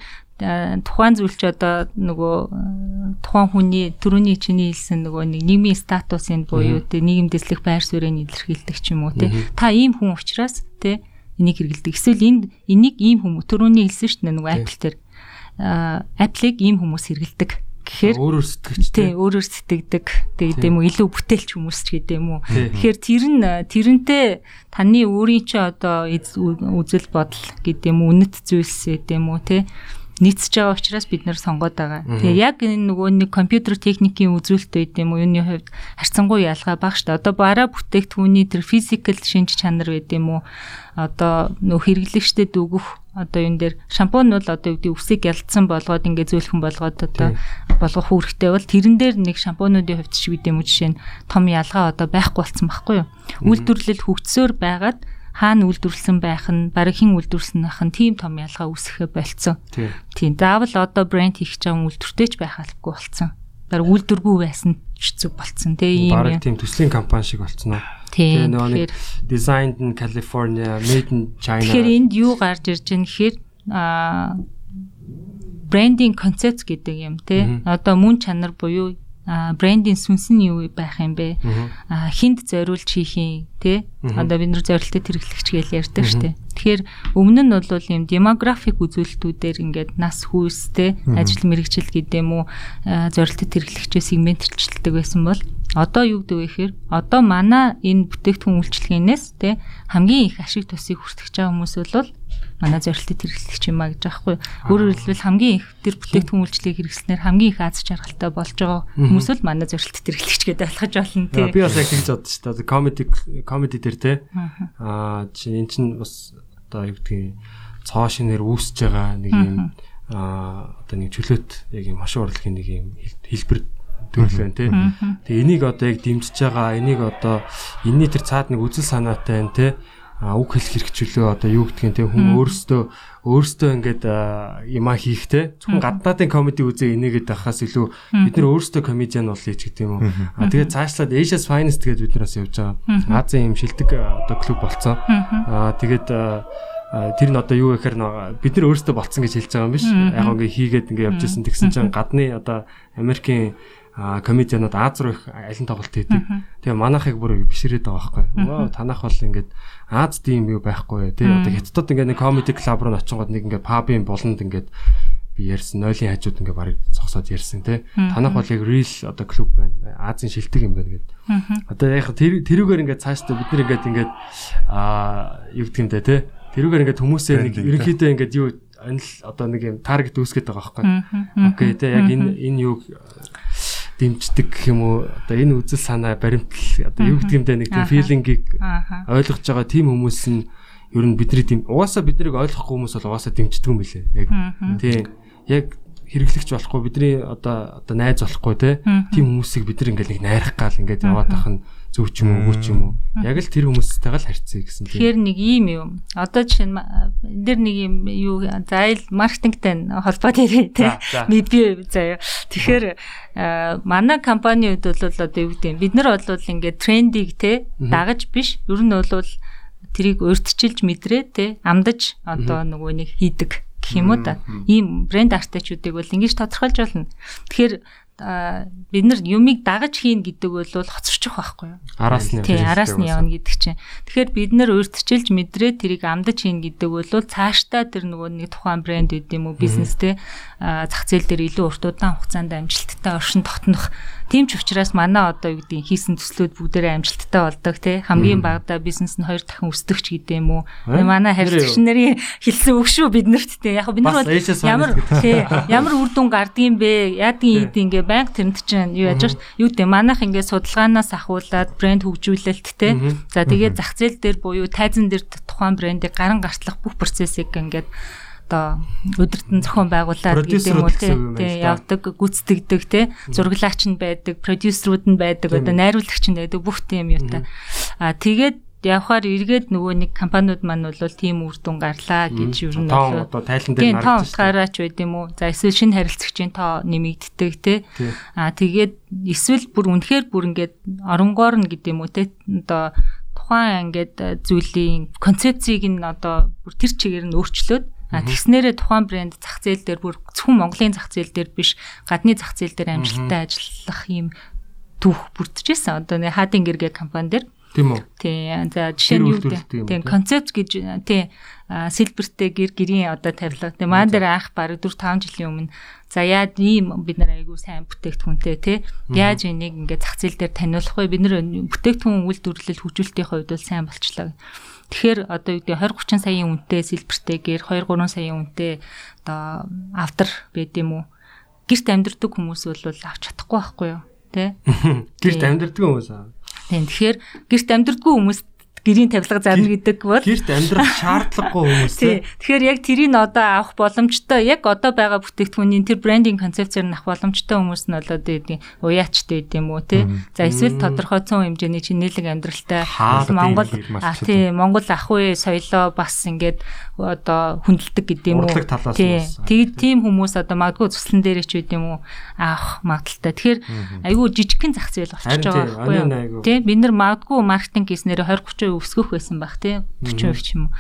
тухайн зүйл чи одоо нөгөө тухайн хүний төрөний чиний хэлсэн нөгөө нэг нийгмийн статусын буюу тэ нийгэм дэслэх байр суурийг илэрхийлдэг ч юм уу тэ та ийм хүн учраас тэ энийг хэрэгэлдэг. Эсвэл энд энийг ийм хүмүүс төрөний хэлсэн шүү дээ нөгөө Apple дээр Apple-ыг ийм хүмүүс хэрэгэлдэг гэхээр өөрөөр сэтгэгч тий өөрөөр сэтгэдэг тэгээд юм уу? Илүү бүтээлч хүмүүс ч гэдэг юм уу? Тэгэхээр тэр нь тэрнтэй таны өөрийн чи одоо үзэл бодол гэдэг юм үнэт зүйлс гэдэг юм уу тий нийцж байгаа учраас бид нэр сонгоод байгаа. Тэгээ яг энэ нөгөө нэг компьютер техникийн үзүүлэлт байд юм уу? Юуны хувьд харьцангуй ялгаа баг штэ. Одоо бараа бүтээгдэхүүний тэр физикал шинж чанар байд юм уу? Одоо нөх хэрэглэгчдэд өгөх одоо энэ дээр шампунь бол одоо юу гэдэг үсийг ялцсан болгоод ингээ зөөлхөн болгоод одоо болгох үүрэгтэй бол тэрэн дээр нэг шампунуудын хувьд ч үгүй юм уу жишээ нь том ялгаа одоо байхгүй болсон байхгүй юу. Үйлдвэрлэл хөгжсөөр байгаад хаана үйлдвэрлэсэн байх нь бараг хин үйлдвэрлэснийх нь тийм том ялгаа үүсэхэ болцсон. Тийм. Заавал одоо брэнд хийх гэж байгаа үйлдвэртэй ч байх албагүй болцсон. Бараг үйлдвэргүй байсан ч зүг болцсон. Тэгээ ийм бараг тийм төслийн компани шиг болцсон уу? Тэгээ нөгөө нэг designed in California, made in China. Тэгэхээр энд юу гарч ирж байгаа гэхээр аа брендинг концепт гэдэг юм те. Одоо мөн чанар буюу брендинг сүнс нь юу байх юм бэ? Хинд зориулж хийх юм тий? Одоо бид нар зорилттой хэрэглэгч гэж ярьдаг штеп. Тэгэхээр өмнө нь бол юм демографик үзүүлэлтүүдээр ингээд нас хүүстэй ажил мэрэгжил гэдэг юм уу зорилттой хэрэглэгчээ сегментчлдэг байсан бол одоо юу гэдэг вэ гэхээр одоо манай энэ бүтээгдэхүүн үйлчилгээнээс тий хамгийн их ашиг тусыг хүртэж байгаа хүмүүс бол манай зорилттой хэрэглэгч юм а гэж аахгүй. Өөрөөр хэлбэл хамгийн их тэр бүтээгдэхүүн үйлчлэгийг хэрэглэснээр хамгийн их аз жаргалтай болж байгаа хүмүүс л манай зорилттой хэрэглэгч гэдэг ойлгож болно тий. Би бас яг тэгж бодсон шүү дээ. Комеди комеди дээр тий. Аа чи эн чин бас одоо юу гэдгийг цоо шинээр үүсэж байгаа нэг юм аа одоо нэг чөлөөт яг юм хашуу урлагийн нэг юм хэлбэр төрөл байна тий. Тэгээ энийг одоо яг дэмжиж байгаа энийг одоо энэний тэр цаад нэг үзэл санаатай байна тий үг хэлэх хэрэгчлөө одоо юу гэдгийг те хүн өөрөөсөө өөрөөсөө ингээд юмаа хийхтэй зөвхөн гаднаадын комеди үзээ энийгээд байхаас илүү бид нар өөрөөсөө комедиан болъё ч гэдэг юм уу. А тэгээд цаашлаад Asia's Finest гэдэг бид нараас явж байгаа. Азийн юм шилдэг одоо клуб болцсон. А тэгээд тэр нь одоо юу гэхээр бид нар өөрөөсөө болцсон гэж хэлж байгаа юм биш. Яг ингээ хийгээд ингээ явж исэн тэгсэн чинь гадны одоо Америкийн а комедианууд Аз руу их алин тоглолт хийдэг. Тэгээ манайхыг бүр бишрээд байгаа байхгүй. Оо танах бол ингээд Аз тийм юу байхгүй тий. Одоо хятадд ингээд нэг комеди клуб руу очингод нэг ингээд пабын болонд ингээд би ярьсан нойлын хажууд ингээ барыг зогсоод ярьсан тий. Танах бол яг real одоо клуб байна. Азийн шилдэг юм байна гэдэг. Одоо яг тэр тэрүүгээр ингээ цаашдаа бид нар ингээд ингээд аа юу гэдэг юм дэ тий. Тэрүүгээр ингээ хүмүүсээ нэг ерөнхийдөө ингээд юу одоо нэг юм таргет үүсгэж байгаа байхгүй. Окей тий яг энэ энэ юу дэмждэг гэх юм уу? Одоо энэ үзэл санаа баримтал одоо юу гэдэг юм дэ нэг тийм филингийг ойлгож байгаа тийм хүмүүс нь ер нь бидний тийм угаасаа биднийг ойлгохгүй хүмүүс бол угаасаа дэмждэг юм билээ. Яг тийм. Яг хэрэглэгч болохгүй бидний одоо одоо найз болохгүй те. Тийм хүмүүсийг бид нар ингээл нэг найрах гал ингээд яваад тах нь зөв ч юм уу үгүй ч юм уу. Яг л тэр хүмүүстэйгээ л харьцъя гэсэн тийм. Тэгэхээр нэг ийм юм. Одоо жишээ нь дээр нэг юм юу зайл маркетингтэй холбоо дээр тийм. Би заяа. Тэгэхээр манай компани хувьд бол одоо юу гэдэг бид нар бол ингээд трендийг те дагаж биш. Ер нь бол тэрийг урьдчилж мэдрээ те амдаж одоо нөгөө нэг хийдэг гэх юм уу та. Ийм брэнд артичуудыг бол ингэж тодорхойлж болно. Тэгэхээр бид нар юмыг дагаж хийн гэдэг бол хоцорчих байхгүй юу? Араас нь. Тий, араас нь явна гэдэг чинь. Тэгэхээр бид нар өөртчилж мэдрээ тэрийг амдаж хийн гэдэг бол цаашдаа тэр нөгөө нэг тухайн брэнд үт юм уу бизнестэй зах зээл дээр илүү урт удаан хугацаанд амжилттай оршин тогтнох Тийм ч учраас манай одоо юу гэдэг хийсэн төслүүд бүгдээрээ амжилттай болдог тий. Хамгийн багадаа бизнес нь хоёр дахин өсдөг ч гэдэг юм уу. Манай харилцагч нарын хэлсэн үг шүү биднэрт тий. Яг бид нар бол ямар тий ямар үр дүн гардыг бэ? Яадгийн ийд ингээ банк тэрэнд чинь юу яаж ш юу гэдэг манайх ингээ судалгаанаас ахуулаад брэнд хөгжүүлэлт тий. За тэгээд зах зээл дээр буюу тайзан дээр тухайн брендийг гаран гартлах бүх процессыг ингээд одоо өдөртөн зохион байгуулад гэдэг юм уу тий явдаг гүйцэтгэдэг тий. Зураглаач нь байдаг продюсерүүд нь байдаг одоо найруулагч нь байдаг бүх тийм юм та а тэгээд явхаар эргээд нөгөө нэг компаниуд маань бол тийм үр дүн гарлаа гэж ер нь бол одоо тайлан дээр. Тийм утгаараач байд юм уу. За эсвэл шинэ харилцагчийн тоо нэмэгддэг те. Аа тэгээд эсвэл бүр үнэхээр бүр ингээд оронгоор нь гэдэг юм уу те. Одоо тухайн ингээд зүйлийн концепцийг нь одоо бүр тэр чигээр нь өөрчлөөд А тэгснээрээ тухайн брэнд зах зээл дээр бүр зөвхөн Монголын зах зээл дээр биш гадны зах зээл дээр амжилттай ажиллах юм түүх бүрдчихсэн. Одоо нэг хаадын гэргээ компани дээр Тийм үү? Тий. За жишээ нь юу гэдэг? Тийм концепт гэж тий сэлбэртэй гэр гэрийн одоо тавилга. Тэгээ маань дээр анх бараг 4 5 жилийн өмнө за яад ийм бид нар айгүй сайн бүтээгдэхүүнтэй тий яаж энийг ингээд зах зээл дээр таниулах вэ? Бид нар бүтээгдэхүүн үйлдвэрлэл хөгжүүлэлтийн хувьд бол сайн болчлаа. Тэгэхээр одоо юу гэдэг 20 30 саяын үнэтэй сэлбэртэйгээр 2 3 саяын үнэтэй одоо автор байд юм уу? Гэрт амьдардаг хүмүүс бол авч чадахгүй байхгүй юу? Тэ? Гэрт амьдардаг хүмүүс аа. Тийм тэгэхээр гэрт амьдардгүй хүмүүс гэрийн тавилга зарна гэдэг бол. гэрт амьдрах шаардлагагүй хүмүүс тий. Тэгэхээр яг тэрийг одоо авах боломжтой. Яг одоо байгаа бүтээгдэхүүний тэр брендинг концепцээр нь авах боломжтой хүмүүс нь бол одоо ийм уяачтай гэдэг юм уу тий. За эсвэл тодорхой цөөн хэмжээний чинэлэг амьдралтай Монгол тий Монгол ах үе соёлоо бас ингээд одоо хүндэлдэг гэдэг юм уу. Тэгээд тийм хүмүүс одоо магадгүй цуслан дээр ч үт юм уу авах магадaltaй. Тэгэхээр айгүй жижигхэн зах зээл болчихж байгаа байхгүй юу? Тий. Бид нар магадгүй маркетинг хийснээр 20 30% өсгөх байсан байх тий. 40% ч юм уу.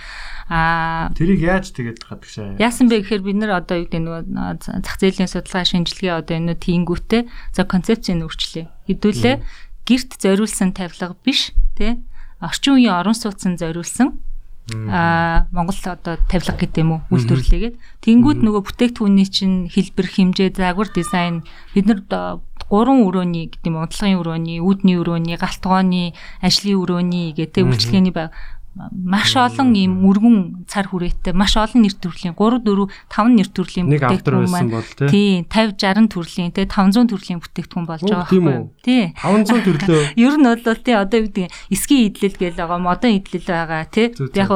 Аа тэрийг яаж тэгээд гадагшаа яасан бэ гэхээр бид нар одоо юу гэдэг нөгөө зах зээлийн судалгаа шинжилгээ одоо энэ тийнгүүтээ за концепцийг өөрчлөе. Хэдүүлээ гэрт зориулсан тавилга биш тий орчин үеийн орон сууцсан зориулсан а Монгол одоо тавилга гэдэг юм уу? Үйлдвэрлэгээд тэнгууд нөгөө бүтээгдэхүүний чинь хэлбэр хэмжээ загвар дизайн бид нар гурван өрөөний гэдэг юм унтлагын өрөөний үүдний өрөөний галтгооны ажлын өрөөний гэдэг үйлчлэгээний маш олон ийм мөргүн цар хүрээтэй маш олон нэр төрлийн 3 4 5 нэр төрлийн бүтээгдэхүүн маань тий 50 60 төрлийн тий 500 төрлийн бүтээгдэхүүн болж байгаа байхгүй тий. 500 төрлөө? Ер нь бол тий одоо юу гэдэг эсгийн идэлэл гээл байгаа модон идэлэл байгаа тий. Яг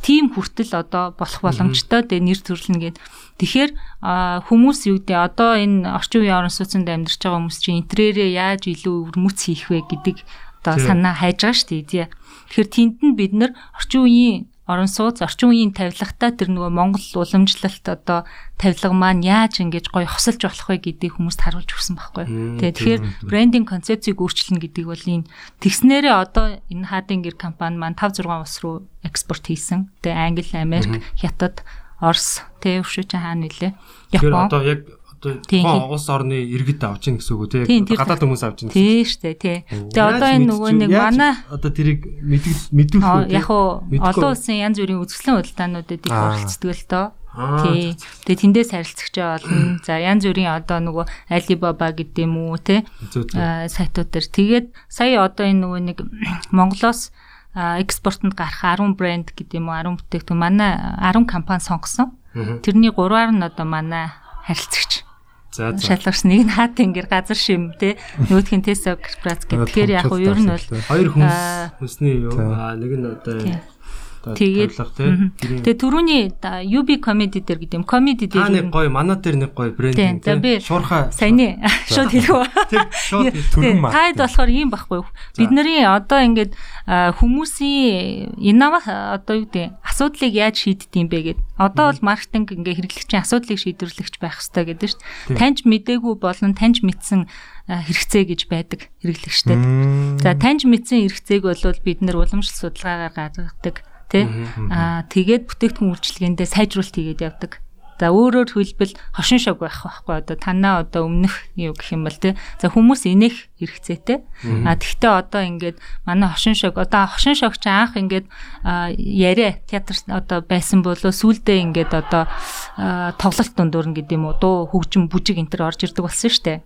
тийм хүртэл одоо болох боломжтой тий нэр төрлөн гээд Тэгэхээр хүмүүс юу гэдэг одоо энэ орчин үеийн орон сууцнд амьдарч байгаа хүмүүс чинь интерьерээ яаж илүү өвөрмөц хийх вэ гэдэг одоо санаа хайж байгаа шүү дээ. Тэгэхээр тэнд нь бид нар орчин үеийн орон сууц, орчин үеийн тавилгатай тэр нөгөө Монгол уламжлалт одоо тавилга маань яаж ингэж гоё хосолж болох вэ гэдгийг хүмүүст харуулж өгсөн байхгүй. Тэгээ тэгэхээр брендинг концепцийг өөрчилнө гэдэг бол энэ тэгснээрээ одоо энэ хаадын гэр компани маань 5 6 улс руу экспорт хийсэн. Тэгээ Англи, Америк, Хятад, Орос, тэгээ өвшөөч хаана нэлээ. Япон. Одоо яг одоо улс орны иргэд авч ийн гэсэн үг үү? Тий гадаад хүмүүс авч ийн тий штэ тий. Тэгээ одоо энэ нөгөө нэг манай одоо тэрийг мэдүүлэх яг уу олон улсын янз бүрийн үзэсгэлэн худалдаануудад их оролцдог л доо Тий. Тэгээ тэндээс харилцагч олно. За янз бүрийн одоо нөгөө Alibaba гэдэг юм уу те сайтууд төр. Тэгээд сая одоо энэ нөгөө нэг Монголоос экспортод гарах 10 брэнд гэдэг юм уу 10 бүтээгдэхүүн манай 10 компани сонгосон. Тэрний 3-аар нь одоо манай харилцагч За за. Шалгарч нэг нь хаа тэнгэр газар шим те нөгөөх нь Tesla корпорац гэх. Тэгэхээр яг уу ер нь бол хоёр хүнс хүнсний юу? Аа нэг нь одоо Тэгээд тэгээ түрүүний UB comedy дээр гэдэг юм. Comedy дээр нэг гоё манай дээр нэг гоё брэнд тийм. Шуурхаа саяны шууд хэлэх үү. Таад болохоор ийм байхгүй. Бид нарын одоо ингээд хүмүүсийн иннова одоо юу гэдэг асуудлыг яаж шийддэг юм бэ гэд. Одоо бол маркетинг ингээ хэрэглэгчийн асуудлыг шийдвэрлэгч байх хэрэгтэй гэдэг шүү дээ. Таньж мдээгүй болон таньж мэдсэн хэрэгцээ гэж байдаг хэрэглэгчтэй. За таньж мэдсэн хэрэгцээг бол бид нар уламжлал судалгаагаар гаргадаг тий. Аа тэгээд бүтээгдэхүүн үйлчилгээндээ сайжруулалт хийгээд явдаг. За өөрөөр хэлбэл хошин шог байх байхгүй одоо танаа одоо өмнөх юу гэх юм бол тий. За хүмүүс инех хэрэгцээтэй. А тэгтээ одоо ингээд манай хошин шог одоо хошин шог ч анх ингээд яриа театр одоо байсан болоо сүулдэ ингээд одоо тоглолт дундуурна гэдэг юм уу дуу хөгжим бүжиг энэ төр орж ирдэг болсон дээ.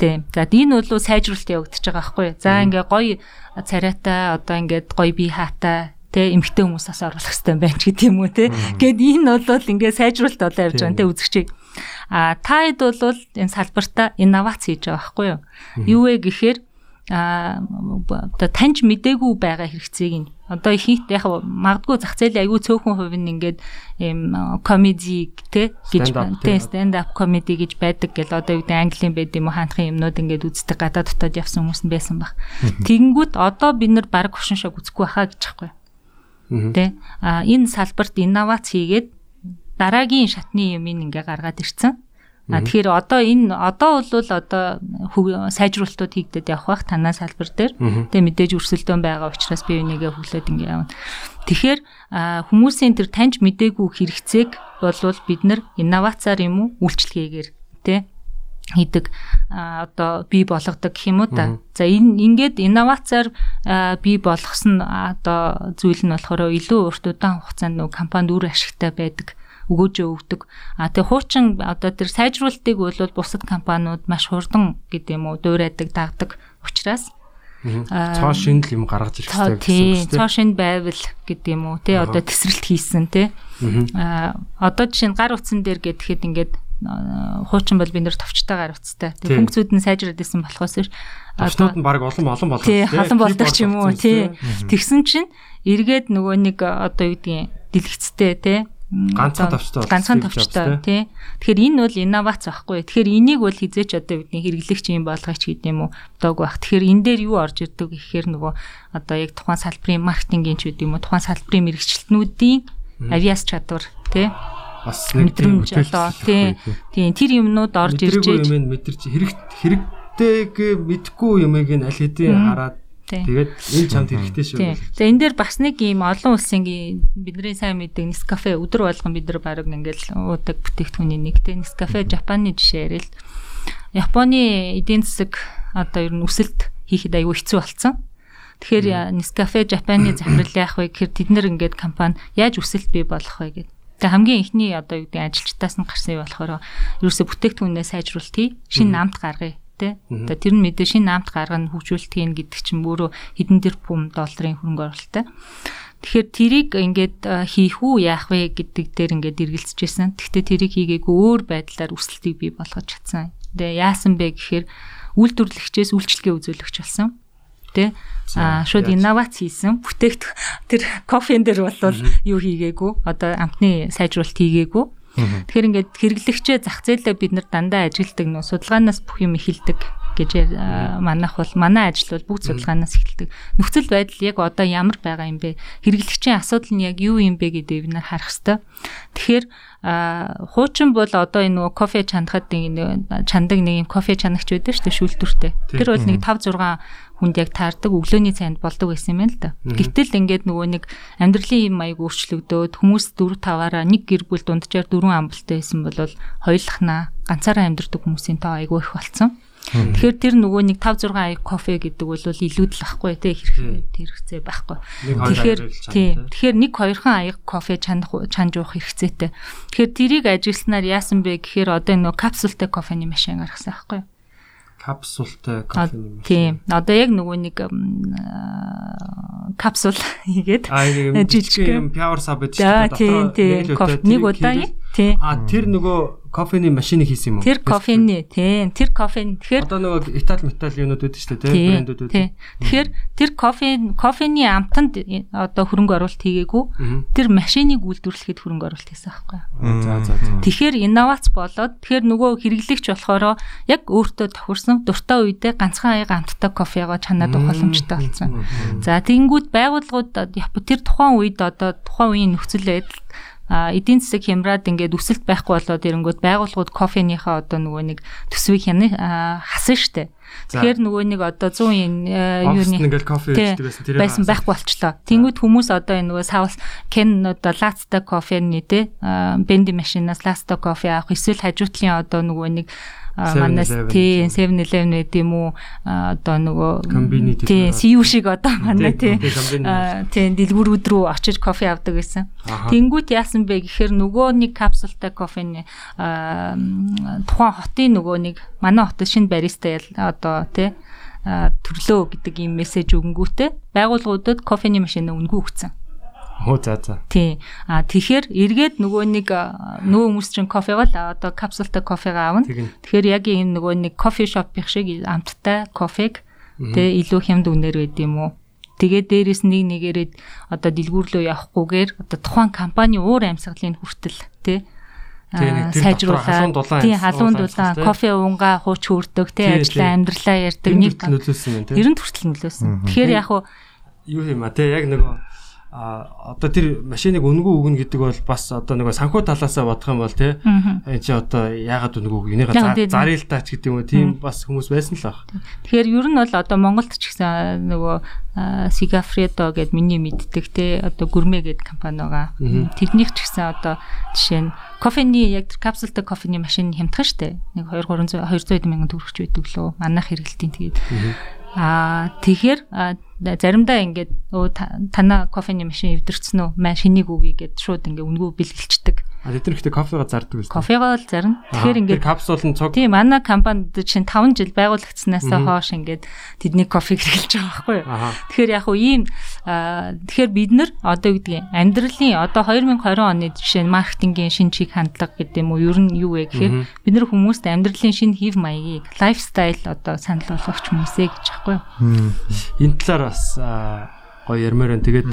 Тийм. За энэ бол сайжруулалт явагдаж байгаа байхгүй. За ингээ гоё царайтай одоо ингээд гоё бие хаатай те эмгтэй хүмүүс бас оруулах хэрэгтэй байна ч гэдэг юм уу те. Гэт энэ бол ингээ сайжруулалт болоо явж байгаа те үзэгчийг. А та хэд бол энэ салбартаа инновац хийж байгаа байхгүй юу? Юу вэ гэхээр а одоо таньж мдээгүй байгаа хэрэгцээг нь одоо ихэнх яг магадгүй зах зээлийн аягүй цөөхөн хувь нь ингээд ийм комеди те гэж те stand up comedy гэж байдаг гэл одоо юу гэдэг английн байд юм уу хаанхын юмнууд ингээд үздэг гадаа дотоод явсан хүмүүс нь байсан баг. Тэгэнгүүт одоо бид нар баг хөшин шог үзэхгүй хаа гэж байхгүй. Тэ а энэ салбарт инновац хийгээд дараагийн шатны юм ингээ гаргаад ирцэн. А тэгэхээр одоо энэ одоо бол одоо сайжруулалтууд хийгдэд явах бах танаа салбар дээр. Тэгээ мэдээж өрсөлдөөн байгаа учраас би энийгээ хөглөөд ингээ явна. Тэгэхээр хүмүүсийн тэр таньж мдээгүй хэрэгцээг болвол бид нар инновацаар юм уу үйлчлэгээгээр тий хийдэг одоо бий болгодог гэх юм уу та. За энэ ингээд инновацаар бий болгосон одоо зүйл нь болохоор илүү урт удаан хугацаанд нөө компанид үр ашигтай байдаг өгөөжөө өгдөг. А тэгээ хуучин одоо тэр сайжруулалтыг бол бусад компаниуд маш хурдан гэдэг юм уу дуурайдаг дагдаг учраас. Цоо шинэл юм гаргаж ирэх хэрэгтэй гэсэн үг тийм цоо шинэ байвал гэдэг юм уу тий одоо тесрэлт хийсэн тий. А одоо жишээ нь гар утсан дээр гэхэд ингээд хуучин бол бид нэр товчтойгоор уцтай. Тэгээ функцүүд нь сайжраад исэн болохоос товчнууд нь баг олон олон болоо. Тий, олон болдог ч юм уу тий. Тэгсэн чинь эргээд нөгөө нэг одоо юу гэдгийг дэлгэцтэй тий ганцхан товчтой ганцхан товчтой тий. Тэгэхээр энэ бол инновац байхгүй. Тэгэхээр энийг бол хизээч одоо бидний хэрэглэгч юм болгооч гэдэг юм уу доогүй бах. Тэгэхээр энэ дээр юу орж ирдэг гэхээр нөгөө одоо яг тухайн салбарын маркетингийн ч гэдэг юм уу тухайн салбарын мэрэгчлэтнүүдийн авиас чадвар тий бас нэг тийм одоо тий тийм тэр юмнууд орж ирж байгаа юм мэдэрч хэрэг хэрэгтэйг мэдхгүй юмыг нь аль хэдийн хараад Тэгээд энэ чамд хэрэгтэй шүү. За энэ дээр бас нэг ийм олон улсын бидний сайн мэддэг Nescafe өдөр болгон бид нар баг ингээл уудаг бүтээгдэхүүний нэг те Nescafe Japаны жишээ ярил. Японы эдийн засаг одоо ер нь өсөлт хийхэд аюу хэцүү болсон. Тэгэхээр Nescafe Japаны захирал яах вэ гэхээр тэд нэр ингээд компани яаж өсөлт бий болох вэ гэдэг. Тэгээ хамгийн ихний одоо юу гэдэг ажилчтаас нь гарсан юм болохоор ерөөсө бүтээгдэхүүнээ сайжруултыг шинэ намт гаргая тий. Одоо тэр нь мэдээ шинэ наамт гаргана хөгжүүлэлт хийн гэдэг чинь өөрөө хэдэн тэрбум долларын хөрөнгө оруулалттай. Тэгэхээр тэрийг ингээд хийх үү яах вэ гэдэг дээр ингээд эргэлзэжсэн. Гэхдээ тэрийг хийгээгүй өөр байдлаар өсөлтийг бий болгож чадсан. Тэгээ яасан бэ гэхээр үйлдвэрлэгчээс үйлчлэгээ үзүүлэгч болсон. Тэ шууд инновац хийсэн. Бүтээгт тэр кофен дээр бол юу хийгээгүй. Одоо амтны сайжруулалт хийгээгүй. Тэгэхээр ингээд хэрэглэгчээ зах зээлээ бид нар дандаа ажилтдаг нөө судалгаанаас бүх юм эхэлдэг гэж манайх бол манай ажил бол бүгд судалгаанаас эхэлдэг. Нөхцөл байдал яг одоо ямар байгаа юм бэ? Хэрэглэгчийн асуудал нь яг юу юм бэ бид нар харах хэрэгтэй. Тэгэхээр хуучин бол одоо энэ нөгөө кофе чанахад нэг чандаг нэг юм кофе чанагч байдаг шүү дээ шүүлтүртэй. Тэр бол нэг 5 6 хүнд яг таардаг өглөөний цайнд болдог байсан юм л да. Гэтэл ингээд нөгөө нэг амьдралын юм маяг өөрчлөгдөөд хүмүүс 4 5-аараа нэг гэр бүл дунджаар дөрвөн амбалтай байсан бол хоёулахнаа ганцаараа амьдардаг хүмүүсийн тоо айгүй их болцсон. Тэгэхээр тэр нөгөө нэг 5 6 аяг кофе гэдэг бол илүүд л байхгүй хэрэг хэрэгцээ байхгүй. Тэгэхээр тий. Тэгэхээр нэг хоёрхан аяг кофе чанах чанж уух хэрэгцээтэй. Тэгэхээр тэрийг ажилласнаар яасан бэ гэхээр одоо нөгөө капсултай кофений машин гаргасан байхгүй капсултай кофений машин. Тийм. Одоо яг нөгөө нэг капсул хийгээд жижиг юм power sub чинь дотроо нэг удаа тий. А тэр нөгөө кофений машиныг хийсэн юм уу? Тэр кофений тийм тэр кофе тэгэхээр одоо нөгөө Итали метал юмнууд үүдэн шүү дээ тийм брэндүүд үүдэн. Тэгэхээр тэр кофе кофений амтанд одоо хөрөнгө оруулалт хийгээгүй. Тэр машиныг үйлдвэрлэхэд хөрөнгө оруулалт хийсэн байхгүй. За за за. Тэгэхээр инновац болоод тэгэхээр нөгөө хэрэглэгч болохоор яг өөртөө тохирсон дуртай үедээ ганцхан аяга амттай кофегаа чанаад уух боломжтой болсон. За тэгэнгүүт байгууллагууд тэр тухайн үед одоо тухайн үеийн нөхцөл байдал эдийн засаг хямраад ингээд өсөлт байхгүй болоод ирэнгүүт байгууллагууд кофенийхаа одоо нөгөө нэг төсвийг хяны хасан штэ. Тэгэхээр нөгөө нэг одоо 100 юуны ингээл кофе хийдэг байсан тэр байсан байхгүй болчлоо. Тэнгүүд хүмүүс одоо энэ нөгөө савс кен одоо ласта кофений те бенди машинаас ласта кофе авах эсвэл хажуутлын одоо нөгөө нэг манаас тий 7-Eleven гэдэг юм уу? Одоо нөгөө тий CU шиг одоо манай тий. тий дэлгүүрүүд рүү очиж кофе авдаг гэсэн. Тэнгүүт яасан бэ гэхээр нөгөө нэг капсултай кофений тухайн хотын нөгөө нэг манай хотод шинэ бариста одоо тий төрлөө гэдэг ийм мессеж өгөнгүүтээ байгууллагуудад кофений машин өнгө өгсөн. Оо за за. Тий. А тэгэхээр эргээд нөгөө нэг нөгөө хүмүүс чинь кофегаа л одоо капсултай кофегаа аавна. Тэгэхээр яг энэ нөгөө нэг кофе шопих шиг амттай кофег тэ илүү хямд үнээр байд юм уу? Тэгээд дээрэс нэг нэгээрээ одоо дэлгүүрлөө явахгүйгээр одоо тухайн компани уур амьсгалын хүртэл тэ сайжруулаад тий халуун дулаан кофе уунгаа хууч хүрдэг тий ажлаа амьдралаа ярьдаг нэг нөлөөсөн юм тий 90 хүртэл нөлөөсөн. Тэгэхээр яг юу юм а тий яг нөгөө а одоо тэр машиныг өнгөө өгнө гэдэг бол бас одоо нэг санхүү талаасаа бодох юм бол тий энэ чи одоо яагаад өнгөө өгнө энийг зарил таач гэдэг юм уу тийм бас хүмүүс байсан л баг. Тэгэхээр ер нь бол одоо Монголд ч гэсэн нөгөө Sigafredo гэд миний мэддэг тий одоо гүрмэ гэд компани байгаа. Тэрнийх ч гэсэн одоо жишээ нь кофений яг тэр капсултай кофений машин хямдхан штэ. Нэг 2 300 200 мянган төгрөгч байдаг лөө. Манайх хэрэглэлтийн тэгээд Аа тэгэхээр заримдаа ингээд өө танаа кофений машин эвдэрсэн үү? Машиныг үгүй гэд шууд ингээ үнгүү бэлгэлцдэг. А тэд нар ихтэй кофегаа зардаг гэсэн. Кофегаа бол зарна. Тэгэхээр ингээд капсул нь цуг. Тийм манай компанид чинь 5 жил байгуулагдсанаас хойш ингээд тэдний кофег хэрэглэж байгаа байхгүй юу. Тэгэхээр яг уу ийм тэгэхээр бид нар одоо гэдгийг амьдралын одоо 2020 оны жишээ нь маркетингийн шин чиг хандлага гэдэг юм уу ер нь юу вэ гэхээр бид нар хүмүүст амьдралын шин хев маягийг лайфстайл одоо санал болгох хүмүүсээ гэж байхгүй юу. Энэ талаар бас гоё ярмаар байна. Тэгээд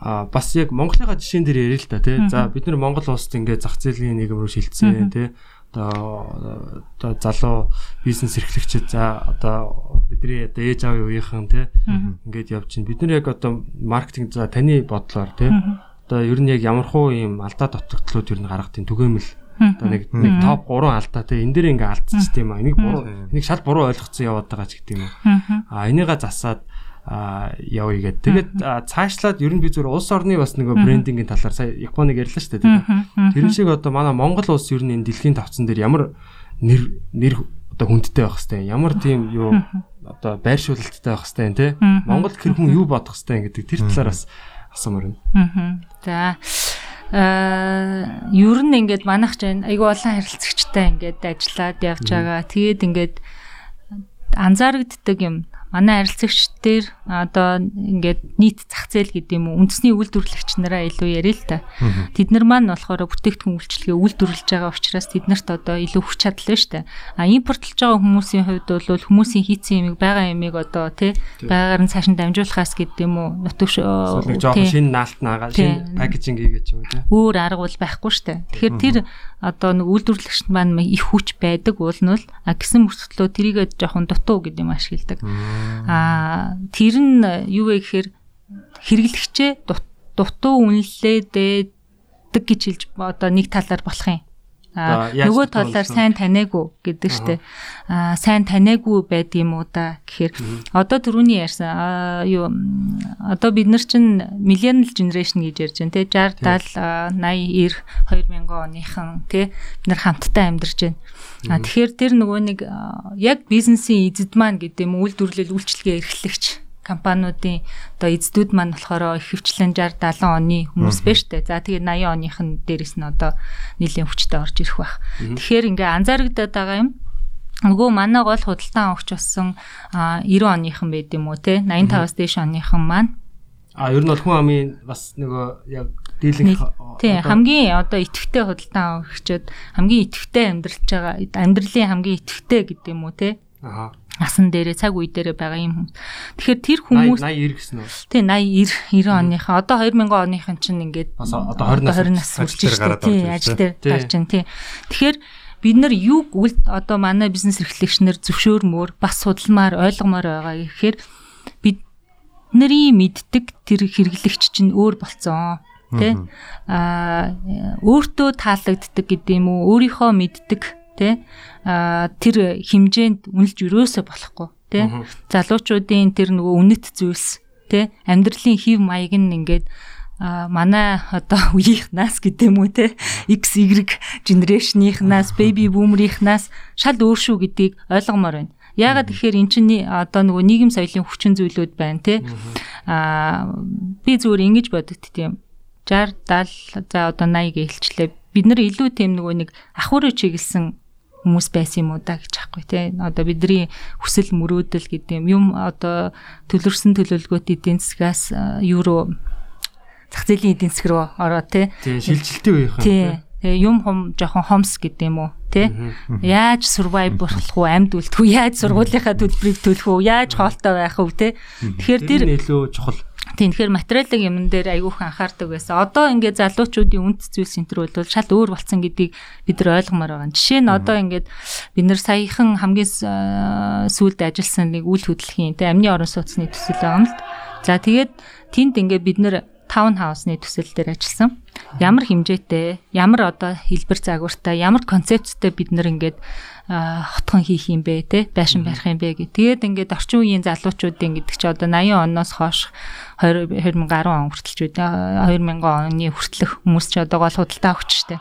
а бас яг Монголынхаа жишээн дээр ярил л та тий. За бид нар Монгол улсад ингээд зах зээлийн нийгэм рүү шилжсэн тий. Одоо одоо залуу бизнес эрхлэгчид за одоо бидний одоо ээж аавын үеийнхэн тий ингээд явж чинь бид нар яг одоо маркетинг за таны бодлоор тий. Одоо ер нь яг ямархуу ийм алдаа дутагдлууд ер нь гаргах тийм түгээмэл одоо нэг нэг топ 3 алдаа тий. Энэ дээр ингээ алдчихсан юм а энийг буруу энийг шал буруу ойлгоцсон яваад байгаа ч гэдэг юм а энийга засаад явъя гэдэг. Тэгээд цаашлаад ер нь би зүгээр улс орны бас нөгөө брендингийн талаар сая Японыг ярьлаа шүү дээ. Тэр шиг одоо манай Монгол улс ер нь энэ дэлхийн тавцан дээр ямар нэр нэр одоо хүндтэй байх хэвээр ямар тийм юу одоо байршуулалттай байх хэвээр тий. Монгол хэр хүн юу бодох хэвээр гэдэг тэр талаар бас асуумаар байна. За ер нь ингээд манайх ч айгүй олон харилцагчтай ингээд ажиллаад явж байгаа. Тэгээд ингээд анзаарэгддэг юм манай харилцагч дээр одоо ингээд нийт зах зээл гэдэг юм уу үндэсний үйлдвэрлэгч нараа илүү ярил л та. Тэд нар маань болохоор бүтээгдэхүүн үйлчлэгээ үйлдвэрлэж байгаа учраас тэднэрт одоо илүү хүч чадал нь штэ. А импортлж байгаа хүмүүсийн хувьд бол хүмүүсийн хийцэн ямиг байгаа ямиг одоо тий байгаагаар нь цааш нь дамжуулахаас гэдэг юм уу жоохон шинэ наалт наагаад шинэ пакэжинг хийгээд ч юм уу тий. Өөр арга бол байхгүй штэ. Тэгэхээр тэр одоо нэг үйлдвэрлэгчд маань их хүч байдаг уул нь л а гисэн мөрсөлтөө тэрийгээ жоохон дутуу гэдэг юм ашигладаг. Аа тэр нь юу вэ гэхээр хэрэглэгчээ дутуу үнэлээд гэж хэлж одоо нэг талаар болох юм. А нөгөө талаар сайн таниагүй гэдэг штэ. А сайн таниагүй байд юм уу да гэхээр. Одоо түрүүний ярьсан юу одоо бид нар чинь millennial generation гэж ярьж байна те. 60 70 80 90 2000 оныхан те. Бид нар хамтдаа амьдарч байна. А тэгэхээр тэр нөгөө нэг яг бизнесийн эзэд маань гэдэг юм үйлдвэрлэл үйлчлэгээ эрхлэгч компаниудын одоо эздүүд маань болохоор ихэвчлэн 60 70 оны хүмүүс байна штэ. За тэгээ 80 оных нь дээрэс нь одоо нэлийн хүчтэй орж ирэх байх. Тэгэхээр ингээ анзаарэгдэад байгаа юм. Нөгөө манай гол худалдан авахч болсон 90 оныхан байд юм уу те 85-аас дээш оныхан маань А ер нь бол хүн амын бас нөгөө яг дийлэнх тий хамгийн одоо итгэвтэй худалдан авахчид хамгийн итгэвтэй амьдралж байгаа амьдралын хамгийн итгэвтэй гэдэг юм уу те Аа насан дээрээ цаг үе дээрээ байгаа юм хүмүүс. Тэгэхээр тэр хүмүүс 80 90 гэсэн үү? Тий 80 90 оныхаа одоо 2000 оныхын чинь ингээд одоо 20 нас 20 нас үрж штэ тий ажил дээр гарч чинь тий. Тэгэхээр бид нар юу үл одоо манай бизнес эрхлэгчнэр зөвшөөрмөр бас судалмаар ойлгомоор байгаа гэхээр бид нарийн мэддэг тэр хэрэглэгч чинь өөр болцсон тий. А өөртөө таалагддаг гэдэг юм уу? Өөрийнхөө мэддэг тий тэр хэмжээнд үнэлж өрөөсө болохгүй тий залуучуудын тэр нөгөө үнэт зүйлс тий амьдралын хев маяг нь ингээд манай одоо үеийнхнаас гэдэг юм уу те? X Y generation-ийнхнаас baby boomer-ийнхнаас шал өөр шүү гэдгийг ойлгомоор байна. Яагаад тэгэхээр эн чинь одоо нөгөө нийгэм соёлын хүчин зүйлүүд байна те. Аа би зүгээр ингэж бодогд тийм 60 70 за одоо 80 гээ хэлчлээ. Бид нар илүү тийм нөгөө нэг ахуурыг чиглэсэн хүмүүс байсан юм уу да гэж аахгүй тий. Одоо бидний хүсэл мөрөөдөл гэдэг юм юм одоо төлөрсөн төлөвлөгөөт эдийн засгаас юу руу зах зээлийн эдийн засаг руу ороо. Тий шилжилтийн үеийнхэн тий. Тэгээ юм хум жоохон хомс гэдэг юм уу тий. Яаж survive болох уу амьд үлдэх үү яаж сургуулийнхаа төлбөрийг төлөх үү яаж хоолтой байх үү тий. Тэгэхээр тэр илүү чухал тэгэхээр материалын юмн дээр айгүйхан анхаардаг байсан. Одоо ингээд залуучуудын үнэт зүйл сентр бол шал өөр болсон гэдгийг бид нар ойлгомоор байгаа. Жишээ нь одоо ингээд бид нар саяхан хамгийн сүүлд ажилласан нэг үйл хөдлөлийн тэ амны орон сууцны төсөл байгаа юм л. За тэгээд тэнд ингээд бид нар таун хаусны төсөл дээр ажилласан. Ямар хэмжээтэй, ямар одоо хэлбэр загвартай, ямар концепттэй бид нар ингээд хотхон хийх юм бэ те байшин барих юм бэ гэх. Тэгээд ингээд орчин үеийн залуучуудын гэдэг чи одоо 80 оноос хойш 2010 он хүртэл ч үү 2000 оны хүртэлх хүмүүс ч одоо гол худалдаа авч штэ.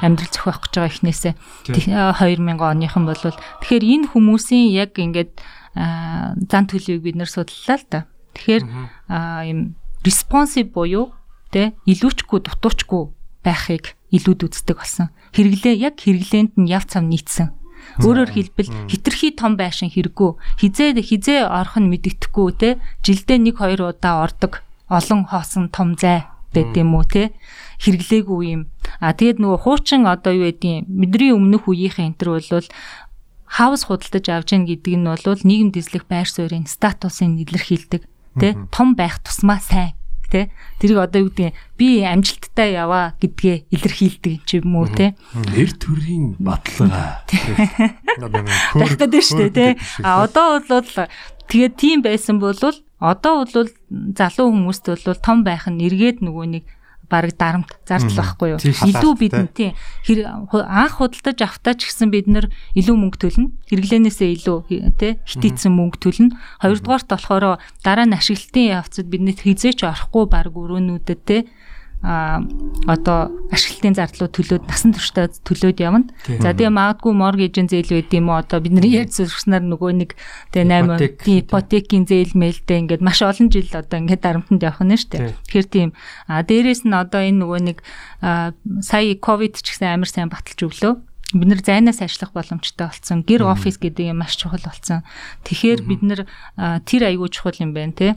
Амьдрал зохиох гэж байгаа ихнээсээ 2000 оныхан бол тэгэхээр энэ хүмүүсийн яг ингээд зан төлөвийг бид нэр судлалаа л да. Тэгэхээр ийм responsive буюу те илүүчгүй дутуучгүй байхыг илүүд үздэг болсон. Хэрэглээ яг хэрэглээнд нь яв цав нийцсэн. Өөрөөр хэлбэл хитрхи том байшин хэрэггүй. Хизээ хизээ орох нь мэддэхгүй те жилдээ 1 2 удаа ордог олон хоосон том зай байд юм уу те хэрэглээгүй юм. А тэгээд нөгөө хуучин одоо юу гэдгийг бидний өмнөх үеийнхэн энэ төр бол хаус худалдаж авч яах гэдэг нь бол нийгэм дэслэх байр суурийн статусыг илэрхийлдэг тий том байх тусмаа сайн тий тэрийг одоо юу гэдэг би амжилттай яваа гэдгээ илэрхийлдэг ч юм уу тий нэр төрийн баталгаа. Байх гэдэг шүү дээ тий а одоо бол тэгээд тийм байсан бол одоо бол залуу хүмүүст бол том байх нь эргээд нөгөө нэг бараг дарамт зардал байхгүй юу. Илүү бид тийм анх худалдаж автаа ч гэсэн бид нэр илүү мөнгө төлнө. Хэрэглэнээсээ илүү тий хитээцсэн мөнгө төлнө. Хоёрдугаарт болохоор дараа нь ашиглалтын явцад бидний хизээч орохгүй бараг өрөөнүүдэд тий а одоо ашиглалтын зардлууд төлөөд насан туршдаа төлөөд явна. За тэгээ магадгүй моргежийн зээл байд юм уу? Одоо бидний ярьж зөвшнөр нөгөө нэг тэгээ 8 ипотекийн зээл мэлдэ ингээд маш олон жил одоо ингээд дарамтанд явах нь шүү дээ. Тэгэхээр тийм. А дээрэс нь одоо энэ нөгөө нэг сая ковид ч гэсэн амар сайн баталж өглөө. Бид нар зайнаас ажиллах боломжтой болсон. Гэр офис гэдэг юм маш чухал болсон. Тэгэхээр бид нар тэр аягүй чухал юм байна те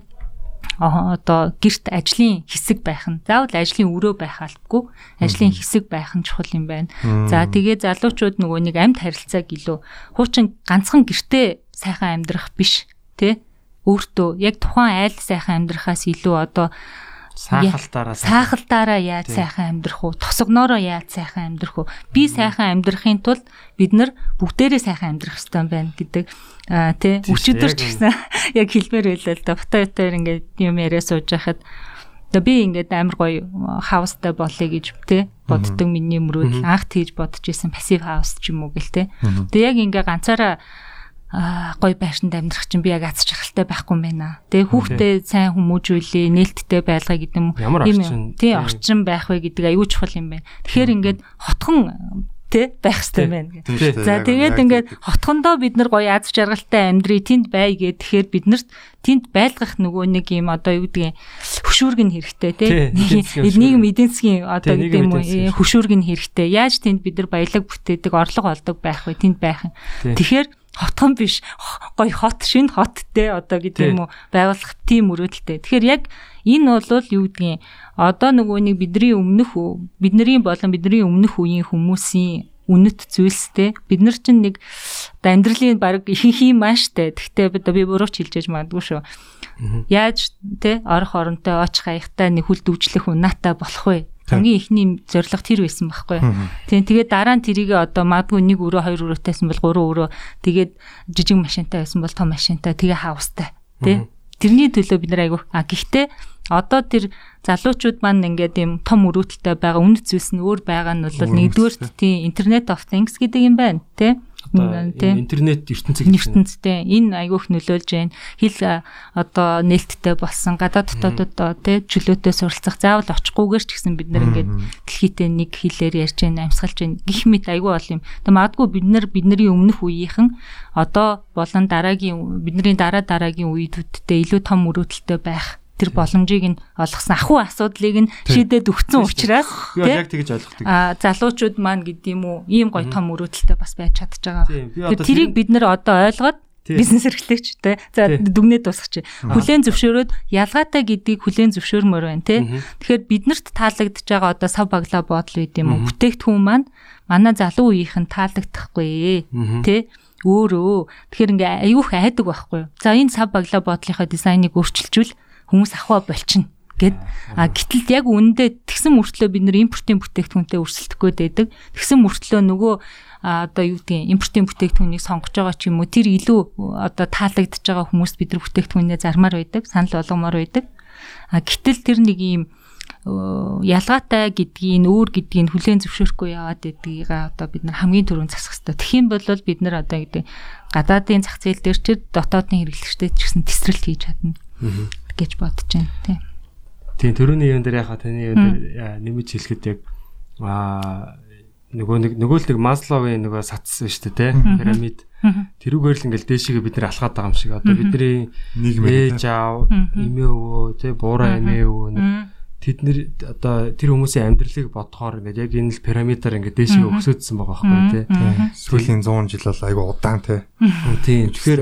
одоо гэрт ажлын хэсэг байх нь. Заавал ажлын өрөө байх албагүй ажлын хэсэг байх нь чухал юм байна. За тэгээ залуучууд нөгөө нэг амьд харилцааг илүү. Хуучин ганцхан гэртээ сайхан амьдрах биш тий өөртөө яг тухайн айл сайхан амьдрахаас илүү одоо Саахалтаараа саахалтаараа яаж сайхан амьдрах уу? Тосгоноороо яаж сайхан амьдрах уу? Би сайхан амьдрахын тулд бид нар бүгдээрээ сайхан амьдрах хэрэгтэй байна гэдэг аа тий өчигдөр ч гэсэн яг хэлмээр байлаа л да. Фотоотоор ингээд юм яриа сууж байхад Тэгээ би ингээд амар гоё хаустай болъё гэж тий боддог миний мөрөөдөл анх тийж бодож исэн пассив хаус ч юм уу гэл тий. Тэгээ яг ингээ ганцаараа аа гой байшинд амьдрах чинь би яг аз жаргалтай байхгүй юм байна. Тэгээ хүүхдээ сайн хүмүүжүүлээ, нээлттэй байлгаа гэдэг юм. Ямар орчин? Тий, орчин байх вэ гэдэг аюул чухал юм байна. Тэгэхээр ингээд хотхон тэ? Байх хэрэгтэй байна. За тэгээд ингээд хотхондоо бид нар гоё аз жаргалтай амьдрий тэнд бай гэхэд тэгэхээр бид нарт тэнд байлгах нөгөө нэг юм одоо юу гэдгийг хөшүүрг нь хэрэгтэй тэ? Нийгэм эдийн засгийн одоо гэдэг юм уу? хөшүүрг. нь хэрэгтэй. Яаж тэнд бид нар баялаг бүтээдэг, орлого олдог байх вэ? Тэнд байх юм. Тэгэхээр хотхон биш гоё хот шинэ хот те одоо гэдэг юм уу? Байгуулах тийм мөрөөдөлтэй. Тэгэхээр яг энэ бол юу гэдгийг одоо нөгөө нэг бидний өмнөх бидний болон бидний өмнөх үеийн хүмүүсийн үнэт зүйлстэй бид нар чинь нэг амьдралын баг ихэнх юм маш тэ. Гэхдээ би бурууч хэлж яж магадгүй шүү. Яаж те орох оронтой очих хаягтай нэг хүл дүүжлэх унаатай болох вэ? Хамгийн ихний зорилго тэр байсан байхгүй. Тийм тэгээд дараа нь тэрийг одоо магадгүй нэг өрөө хоёр өрөөтэйсэн бол гурван өрөө тэгээд жижиг машинтай байсан бол том машинтай тэгээ хаустай. Тийм тэрний төлөө бид нар айгүй. А гэхдээ одоо тэр залуучууд маань ингээд юм том өрөөтөлтэй байгаа үнэт зүйлс нь өөр байгаа нь бол нэгдүгээр тийм интернет of things гэдэг юм байна тийм интернет ертөнцийг ертөнцтэй энэ айгүйх нөлөөлж байна. Хил одоо нээлттэй болсон гадаад дотоодод тий чөлөөтэй суралцах заавал очихгүйгээр ч гэсэн бид нар ингээд дэлхийдээ нэг хэлээр ярьж байна, амьсгалж байна. Гэх мэт айгүй бол юм. Тэг магадгүй бид нар бидний өмнөх үеийнхэн одоо болон дараагийн бидний дараа дараагийн үеүүдтэй илүү том мөрөөдөлтэй байх тэр боломжийг нь олгосон. Ахуй асуудлыг нь шийдээд өгсөн учраас яг тэгж ойлгохдаг. А залуучууд маань гэдэг юм уу ийм гоё том өрөөдөлтэй бас байж чадж байгаа. Тэр тэрийг бид нэр одоо ойлгоод бизнес эрхлэгч те за дүгнээ дуусгач. Хүлэн зөвшөөрөөд ялгаатай гэдгийг хүлэн зөвшөөрмөр байна те. Тэгэхээр биднэрт таалагдж байгаа одоо сав баглаа бодол үйд юм уу? Бүтээгдэхүүн маань манай залуу үеийнхэн таалагдахгүй те өөрөө. Тэгэхээр ингээ аюух айдаг байхгүй. За энэ сав баглаа бодлынхаа дизайныг өөрчилжүүл хүмүүс ахва болчихно гэд а гэтэл яг үнэндээ тэгсэн мөртлөө бид нэр импортын бүтээгдэхүүнтэй өрсөлдөх гээд байдаг. Тэгсэн мөртлөө нөгөө одоо юу гэдгийг импортын бүтээгдэхүүнийг сонгож байгаа ч юм уу тэр илүү одоо таалагдж байгаа хүмүүст бид нар бүтээгдэхүүнээ зармаар байдаг, санал болгомоор байдаг. А гэтэл тэр нэг юм ялгаатай гэдгийг өөр гэдгийг хүлээн зөвшөөрөхгүй яваад байдгийг одоо бид нар хамгийн түрүүнд засах хэрэгтэй. Тэгхийн бол бид нар одоо гэдэг гадаадын зах зээл дээр ч дотоодын хэрэглэгчтэй ч гэсэн тесрэлт хийж чадна гэж бодож байна тийм. Тийм төрөний юм дээр яхаа таны юм дээр нэмж хэлэхэд яг аа нөгөө нэг нөгөө л нэг Масловын нөгөө сатс шүү дээ тийм пирамид. Тэрүүгээр л ингээл дээшигээ бид нар алхаад байгаа юм шиг. Одоо бидний нийгэм ээж аав эмээ өвөө тийм буураа эмээ өвөө тэд нэр одоо тэр хүмүүсийн амьдралыг бодохоор ингээд яг энэ л пирамидаар ингээд дээшээ өсөдсөн байгаа байхгүй тий. Сүүлийн 100 жил бол айгу удаан тий. Тийм. Тэгэхээр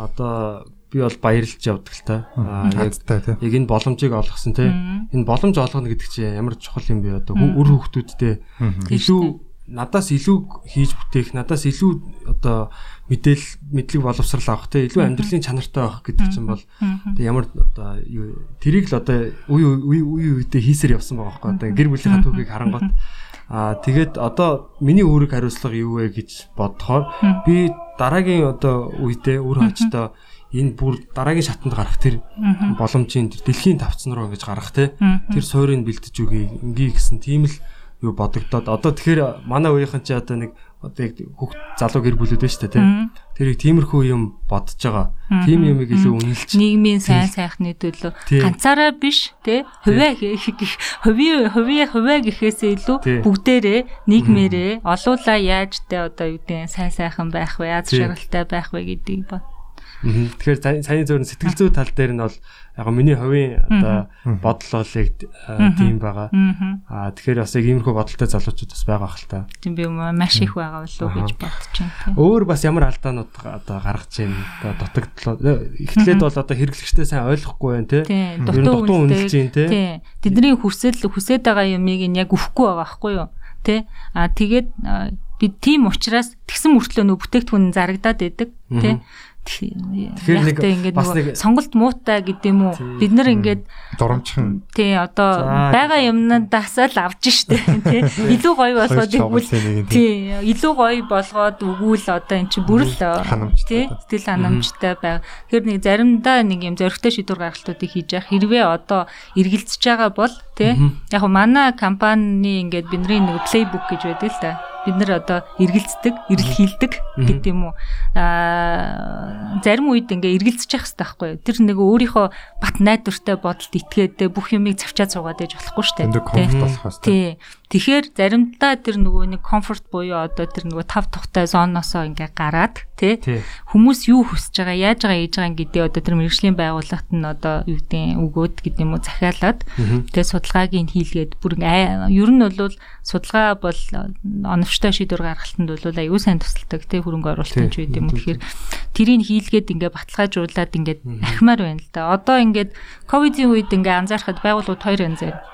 одоо би бол баярлж явдаг л та. Аа яг яг энэ боломжийг олгосон тий. Энэ боломж олгоно гэдэг чинь ямар чухал юм бэ? Одоо үр хүүхдүүдтэй илүү надаас илүү хийж бүтээх, надаас илүү одоо мэдээл мэдлэг боловсрал авах те илүү амьдралын чанартай байх гэдэг чинь бол ямар одоо тэрийг л одоо үе үе үе үедээ хийсээр явсан байгаа байхгүй одоо гэр бүлийнхаа түүхийг харангуут. Аа тэгээд одоо миний үүрэг хариуцлага юу вэ гэж бодохоор би дараагийн одоо үедээ үр хачтаа энэ бүр дараагийн шатанд гарах тэр боломжийн тэр дэлхийн тавцсан руу ингэж гарах те. Тэр суурийг бэлдэж үгүй ингээ гэсэн тийм л юу бодогдоод одоо тэгэхээр манай үеийнхэн чи одоо нэг одоо яг хүүхд залуу гэр бүлүүд байна шүү дээ тийм тэрийг тиймэрхүү юм бодож байгаа. Тийм юмыг илүү үнэлж нийгмийн сайн сайхны төлөө. Ганцаараа биш тий. хувиа хувийн хувийн хувиа гэхээсээ илүү бүгдээрээ нийгмээрээ олуулаа яаж тэ одоо юу гэдэг сайн сайхан байх вэ? Аз жаргалтай байх вэ гэдгийг бод Тэгэхээр саяны зөвхөн сэтгэл зүй тал дээр нь бол яг миний хувийн одоо бодол бол яг тийм байгаа. Аа тэгэхээр бас яг иймэрхүү бодолтой залуучууд бас байгаа хэл та. Тийм би маш их байгаа болов уу гэж бодож байна. Өөр бас ямар алдаанууд одоо гаргаж байна. Одоо дутагдлаа. Эхлээд бол одоо хэрэглэгчтэй сайн ойлгохгүй байна те. Дутуу үнэлж байна те. Тэдний хүсэл хүсээд байгаа юмыг нь яг өвөхгүй байгаа байхгүй юу? Тэ. Аа тэгээд би тийм учраас тэгсэн мөртлөө нөө бүтээгдэхүүн зарагдаад байдаг тий Тэгэхээр нэг ингээд нөгөө сонголт муутай гэдэг юм уу? Бид нар ингээд дурамчхан. Тий, одоо байгаа юмнаас л авч штэ тий. Илүү гоё болгоод игүүл тий, илүү гоё болгоод өгүүл одоо эн чинь бүр л тий, сэтгэл ханамжтай байга. Тэгэхээр нэг заримдаа нэг юм зөрөгтэй шийдвэр гаргалтуудыг хийж явах хэрвээ одоо эргэлзэж байгаа бол тий. Яг манай компани ингээд бидний нэг плейбук гэж байдаг л да бид нар одоо эргэлздэг, эрэлхийлдэг гэдэг юм уу. Аа зарим үед ингээ эргэлзэж явах хэрэгтэй байхгүй юу? Тэр нэг өөрийнхөө бат найдвартай бодолд итгээд бүх юмыг завчаад суугаад ээж болохгүй шүү дээ. Комфорт болох хэрэгтэй. Тэгэхээр заримдаа тэр нөгөө нэг комфорт буюу одоо тэр нөгөө тав тухтай зооноосоо ингээ гараад тий хүмүүс юу хүсэж байгаа, яаж байгаа, ээж байгаа гэдэг одоо тэр мэрэгжлийн байгууллагт нь одоо юу гэдэг өгөөд гэдэг юм уу захиалаад тэгээ судалгааг нь хийлгээд бүр ер нь бол судалгаа бол оновчтой шийдвэр гаргалтанд бол аюу сайн тусалдаг тий хөрөнгө оруулалтын ч үед юм тэгэхээр тэрийг хийлгээд ингээ баталгаажуулаад ингээ ахмаар байна л да. Одоо ингээд ковидын үед ингээ анзаархад байгууллагууд хоёр янз байна.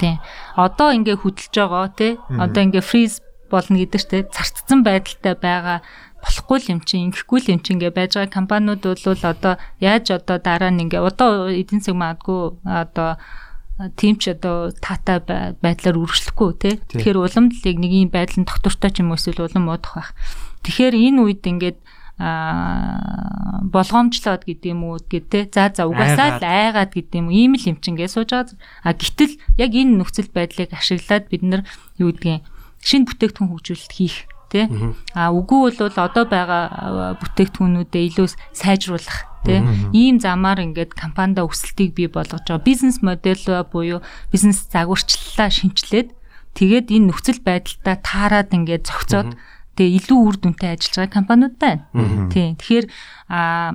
Тий. Одоо ингээ хөдөлж байгаа тий. Одоо ингээ фриз болно гэдэг чинь зарцсан байдалтай байгаа болохгүй юм чинь ингэхгүй юм чинь ингээ байж байгаа компаниуд бол одоо яаж одоо дараа нь ингээ одоо эдийн засаг магадгүй одоо тийм ч одоо таатай байдлаар үргэлжлэхгүй тий. Тэгэхээр уламжлалыг нэг юм байдал нь доктортой ч юм уу эсвэл улам муудах байх. Тэгэхээр энэ үед ингээд аа болгоомжлоод гэдэг юм уу гэдэг за за угаасаа л айгаад гэдэг юм ийм л юм чингээ сууж байгаа. А гэтэл яг энэ нөхцөл байдлыг ашиглаад бид нар юу гэдгийг шинэ бүтээгдэхүүн хөгжүүлэлт хийх тий. А үгүй бол одоо байгаа бүтээгдэхүүнүүдэд илүү сайжруулах тий. Ийм замаар ингээд компанида өсөлтийг бий болгож байгаа. Бизнес модель буюу бизнес загварчлалаа шинчлээд тэгээд энэ нөхцөл байдалтай таарад ингээд зохицоод тэгээ илүү үр дүнтэй ажиллаж байгаа компаниуд байна. Тийм. Тэгэхээр а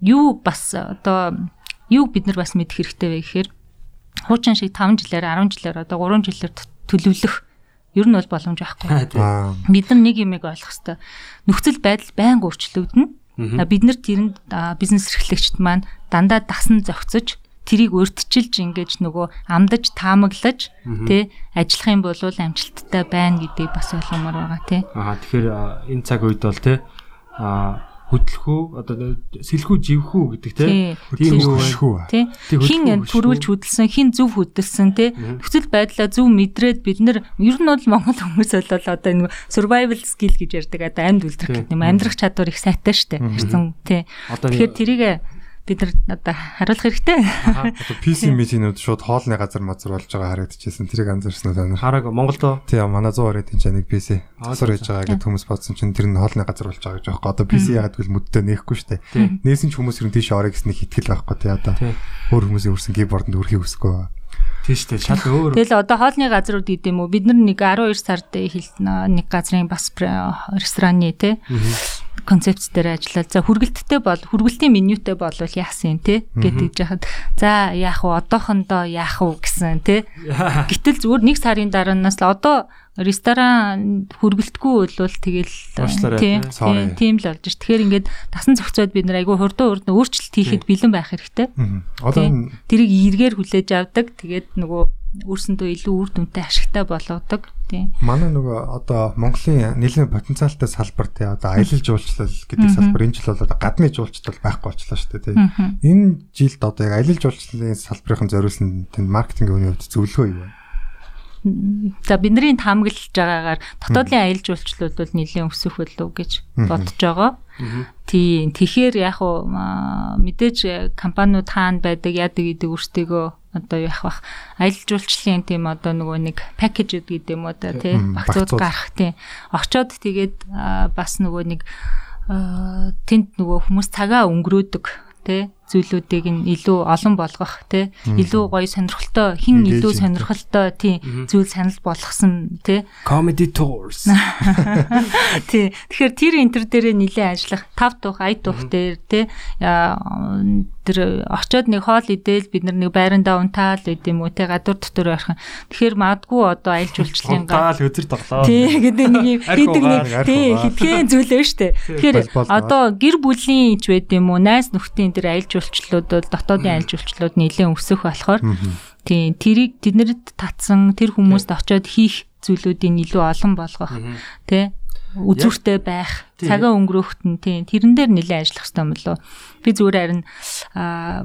юу бас одоо юу бид нар бас мэдэх хэрэгтэй вэ гэхээр хуучин шиг 5 жилээр 10 жилээр одоо 3 жилээр төлөвлөх ер нь бол боломж байхгүй. Бид нар нэг юмыг ойлгох хэрэгтэй. Нөхцөл байдал байнга өөрчлөгдөнө. Бид нар тэрэнд бизнес эрхлэгчд маань дандаа дасан зохицож тэрийг өртчилж ингэж нөгөө амдаж таамаглаж тий ажиллах юм бол амжилттай байна гэдгийг бас ойлгомоор байгаа тий. Аа тэгэхээр энэ цаг үед бол тий аа хөдлөхүү одоо сэлхүү живхүү гэдэг тийм үү? тийм хин төрүүлж хөдөлсөн хин зөв хөдөлсөн тийм нөхцөл байдлаа зөв мэдрээд бид нар ер нь бол монгол хүмүүс бол одоо энэ survival skill гэж ярьдаг одоо амьд үлдэх гэдэг юм амьдрах чадвар их сайтай штэ хэрсэн тийм тэгэхээр тэрийг бид нар одоо харуулах хэрэгтэй. PC meeting-үүд шууд хоолны газар мазар болж байгаа харагдчихсэн. Тэрийг анзаарсан уу та? Хараг Монголдо. Тийм манай 100 оройд энэ нэг PC асар хийж байгаа гэдэг хүмүүс бодсон чинь тэр нь хоолны газар болж байгаа гэж байхгүй. Одоо PC ягаад гэвэл мүддээ нээхгүй шүү дээ. Нээсэн ч хүмүүс ер нь тийш орё гэсний хитгэл байхгүй тий одоо. Өөр хүмүүсийн өрсөн keyboard-д өрхийг өсөхгүй. Тийм шүү дээ. Шал өөр. Тэгэл одоо хоолны газрууд гэдэг юм уу? Бид нар нэг 12 сард хэлсэн нэг газрын бас рестораны тий концепц дээр ажиллаад за хүргэлттэй бол хүргэлтийн менютэй болвол яасан юм те гэдэг жахад. За яах вэ? Одоохондоо яах вэ гэсэн те. Гэтэл зүгээр нэг сарын дараанаас л одоо ресторан хүргэлтгүй болвол тэгэл тийм л болж ш. Тэгэхээр ингээд тасан зохицоод бид нар айгүй хурдан хурдан өөрчлөлт хийхэд бэлэн байх хэрэгтэй. Одоо тэрийг эргээр хүлээж авдаг. Тэгээд нөгөө өөрсөндөө илүү үр дүнтэй ашигтай болгодог. Тийм. Манай нөгөө одоо Монголын нэлээд потенциалтай салбар тий одоо аялал жуулчлал гэдэг салбар энэ жил бол одоо гадны жуулчлал байхгүй болчлаа шүү дээ тий. Энэ жилд одоо яг аялал жуулчлалын салбарын зориулсан тэнд маркетингийн хувьд зөвлөгөө юу вэ? За бидний таамаглаж байгаагаар дотоодын аялал жуулчлалууд бол нэлээд өсөх болов гэж бодож байгаа. Тийм. Тэгэхээр яг уу мэдээж компаниуд хаана байдаг яадаг гэдэг өөртөө одоо яах бах аялал жуулчлалын тийм одоо нөгөө нэг пакэжүүд гэдэг юм уу та тий? Багцууд гарах тийм очоод тэгээд бас нөгөө нэг тэнд нөгөө хүмүүс цагаа өнгөрөөдөг тий? Зүйлүүдийг нь илүү олон болгох тий? Илүү гоё сонирхолтой хин илүү сонирхолтой тий? Зүйл санал болгосон тий? Comedy tours. Тий. Тэгэхээр тэр энтер дээрээ нилээ ажиллах тав тух ая тух дээр тий тэр очоод нэг хоол идээл бид нар нэг байрандаа унтаал байд юм уу те гадуур дотор байх. Тэгэхээр магадгүй одоо аялал жуулчлалын гал өдөр тоглоо. Тий гэдэг нэг юм хийдэг нэг тий хитгэн зүйлээ штэ. Тэгэхээр одоо гэр бүлийн ч байд юм уу найс нөхдийн тэр аялал жуулчлалууд бол дотоодын аялал жуулчлалууд нэлээд өсөх болохоор тий тэрийг тэднэрд татсан тэр хүмүүст очоод хийх зүйлүүдийн илүү олон болгох тий үзүүртэй байх, цагаа өнгөрөөхт нь тийм тэрэн дээр нэлээд ажиллах хэрэгтэй юм болоо. Би зүгээр харин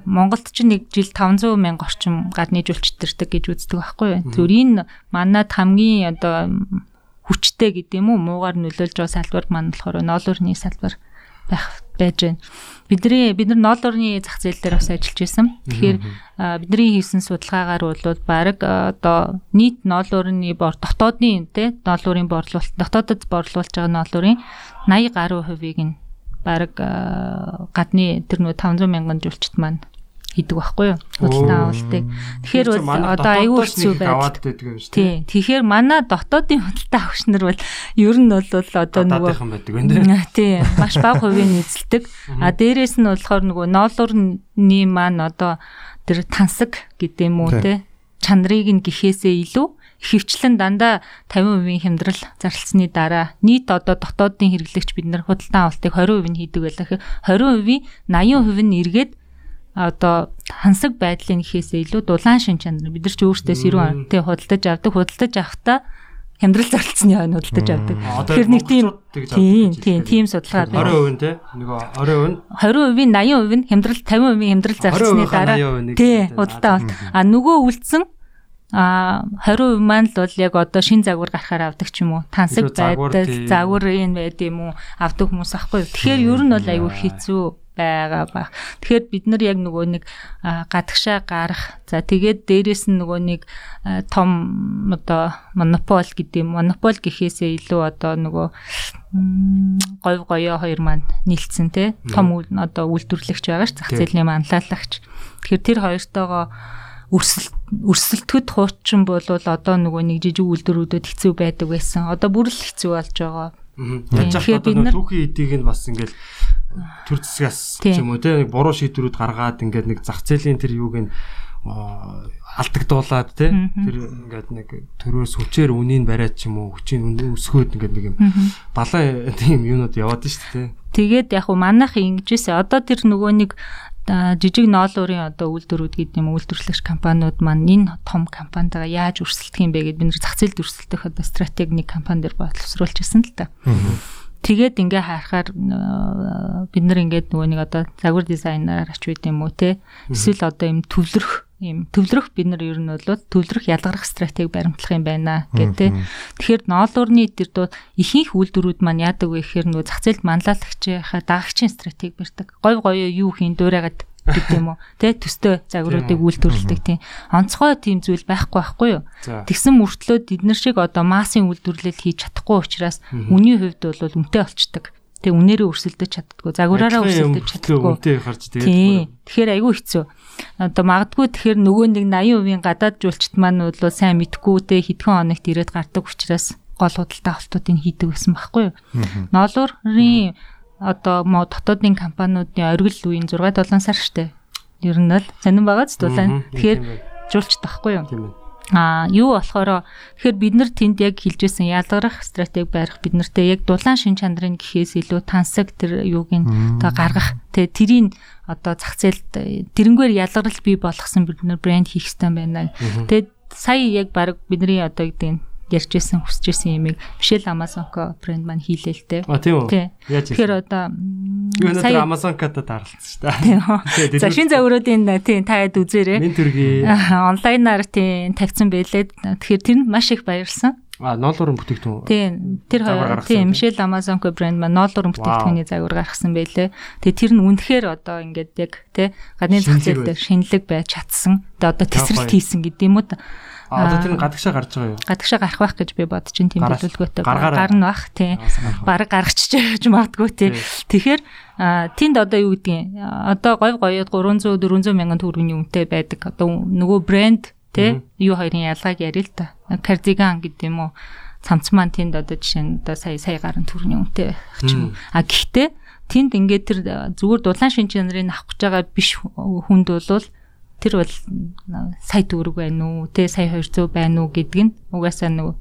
Монголд ч нэг жил 500 мянга орчим гадны жуулчдэрдэг гэж үздэг байхгүй юу. Зүгээр энэ манад хамгийн одоо хүчтэй гэдэг юм уу? Муугаар нөлөөлж байгаа салбар маань болохоор ноолуурны салбар байх байж байна. Бидний бид нар ноолуурны зах зээл дээр бас ажиллаж байсан. Тэгэхээр бидний хийсэн судалгаагаар бол баг одоо нийт ноолуурны бор дотоодын тий ноолуурын борлуулалт дотоодод борлуулж байгаа ноолуурын 80 гаруй хувийг нь баг гадны тэр нөө 500 мянган жуулчт маань хийдэг байхгүй юу? Худалдан авалтыг. Тэгэхээр бол одоо аюул хэцүү байдаг. Тийм. Тэгэхээр манай дотоодын худалдан авагч нар бол ер нь бол одоо нөгөө тийм маш бага хувийн эзэлдэг. А дээрэс нь болохоор нөгөө ноолуурны маань одоо тэр тансаг гэдэг юм уу те чанарыг нь гэхээсээ илүү хөвчлэн дандаа 50% хямдрал зарлцсны дараа нийт одоо дотоодын хэрэглэгч бид нар худалдан авалтыг 20% нь хийдэг байлаа. 20% 80% нь эргээд одоо хансаг байдлын ихээсээ илүү дулаан шин чанар бид нар ч өөртөө сэрүүн тий худалдаж авдаг худалдаж авахта хямдрал зарлцсны хойно худалдаж авдаг. Тэгэхээр нэг тийм тийм тийм тийм судалгаа 20% тий нөгөө 20% 20%-ийн 80% нь хямдрал 50% хямдрал зарлцсны дараа тий худалдаа авалт. А нөгөө үлдсэн а 20% маань л бол яг одоо шин загвар гарахаар авдаг ч юм уу? Тансаг байдал загвар юм байд юм уу? Авдаг хүмүүс ахгүй. Тэгэхээр ер нь бол айгүй хэцүү байгаа баг. Тэгэхээр бид нар яг нөгөө нэг гадагшаа гарах. За тэгээд дээрэс нь нөгөө нэг том одоо монопол гэдэг юм. Монопол гэхээсээ илүү одоо нөгөө говь гоёо хоёр маань нийлцсэн те том одоо үйлдвэрлэгч байгаа ш зах зээлийн манлайлагч. Тэгэхээр тэр хоёртойгоо өрсөлт өрсөлтөд хуучин бол одоо нөгөө нэг жижиг үйлдвэрүүдэд хэцүү байдаг байсан. Одоо бүр л хэцүү болж байгаа. Тэгэхээр бид нар түүхийн эдийг нь бас ингээл төр зэсгээс ч юм уу те нэг буруу шийдвэрүүд гаргаад ингээд нэг зах зээлийн тэр юуг нь алдагдуулаад те тэр ингээд нэг төрөөс хүчээр үнийг бариад ч юм уу хүчийн өсгөөд ингээд нэг юм балан тийм юунууд яваад шүү дээ тэгээд яг уу манайх ингэжсэн одоо тэр нөгөө нэг жижиг ноолуурын одоо үйлдвэрүүд гэдэг юм үйлдвэрлэгч компаниуд маань энэ том компанитайгаа яаж өрсөлдөх юм бэ гэдээ бид нэр зах зээлд өрсөлдөх одоо стратеги нэг компани дээр боловсруулж ирсэн л та. Тэгээд ингээ харахаар бид нар ингээд нөгөө нэг одоо загвар дизайнераар ач үед юм уу те эсвэл одоо юм төвлөрөх юм төвлөрөх бид нар ер нь бол төвлөрөх ялгарх стратеги баримтлах юм байна гэдэг. Тэгэхээр ноолуурны дэрдүүд ихэнх үйлдвэрүүд маань яадаг вэ гэхээр нөгөө зах зээлд манлайлагчийнхаа дагагчийн стратеги барьдаг. Говь гоёо юу хийн дуурайгаад гэдэг юм уу. Тэ төстэй загваруудыг үйлдвэрлэдэг тийм онцгой тийм зүйл байхгүй байхгүй юу. Тэгсэн мөртлөө эднэр шиг одоо массын үйлдвэрлэл хийж чадахгүй учраас үний хувьд бол үнэтэй болчдөг. Тэг үнээрээ өрсөлдөж чаддгүй. Загвараараа өрсөлдөж чаддгүй. Үнэтэй харж тэгээд. Тэгэхээр айгүй хэцүү. Одоо магадгүй тэгэхээр нөгөө нэг 80% гадаад жуулчт маань бол сайн мэдгүй те хэдхэн хоногт ирээд гардаг учраас гол худалдаа авалтуудыг хийдэг гэсэн байхгүй юу. Ноолуурын одоо мо дотоодын компаниудын оргил үеийн 6 7 сар штэ. Ер нь л сонирн байгаа ч дулаан. Тэгэхээр жуулч тахгүй юу? А юу болохоор тэгэхээр бид нар тэнд яг хилжсэн ялгарах стратеги барих бид нартэй яг дулаан шин чанарын гэхээс илүү тансаг тэр юуг нь одоо гаргах. Тэ тэрийг одоо зах зээлд тэрнгээр ялгарл бий болгосон бид нар брэнд хийх хэрэгтэй байна. Тэгээд сая яг баг бидний одоо гэдэг нь ярьжсэн хүсэжсэн юмыг Мишель Амазонко брэнд маань хийлээ л те. А тийм үү. Яаж Тэгэхээр одоо юу өнөөдөр Амазонката тааралцсан шүү дээ. За шин зөвөрөөдийн тийм таад үзээрэй. Мен төргий. Онлайнаар тийм тавьсан байлээ. Тэгэхээр тэр нь маш их баярлсан. А ноолуурын бүтээгдэхүүн. Тийм. Тэр хоёр тийм Мишель Амазонко брэнд маань ноолуурын бүтээгдэхүүний загвар гаргасан байлээ. Тэгээ тэр нь үнэхээр одоо ингээд яг тий гадны зах зээлд шинэлэг байж чадсан. Тэгээ одоо тесрэлт хийсэн гэдэг юм уу. А одоо тэр гадагшаа гарч байгаа юу? Гадагшаа гарах байх гэж би бодож ин тийм төлөвлөгөөтэй гарна бах тий. Бараг гаргачихж магадгүй тий. Тэгэхээр тэнд одоо юу гэдгийг одоо говь гоёд 300 400 мянган төгрөгийн үнэтэй байдаг. Одоо нөгөө брэнд тий юу хоёрын ялгааг ярил л та. Кардиган гэдэг юм уу? Цамц маань тэнд одоо жишээ нь одоо сая сая гарын төгрөгийн үнэтэй байх ч юм уу. А гэхдээ тэнд ингээд тэр зүгээр дулаан шинж чанарыг авах гэж байгаа биш хүнд болвол тэр бол сая төгрөг байна уу те сая 200 байна уу гэдг нь угаасаа нөгөө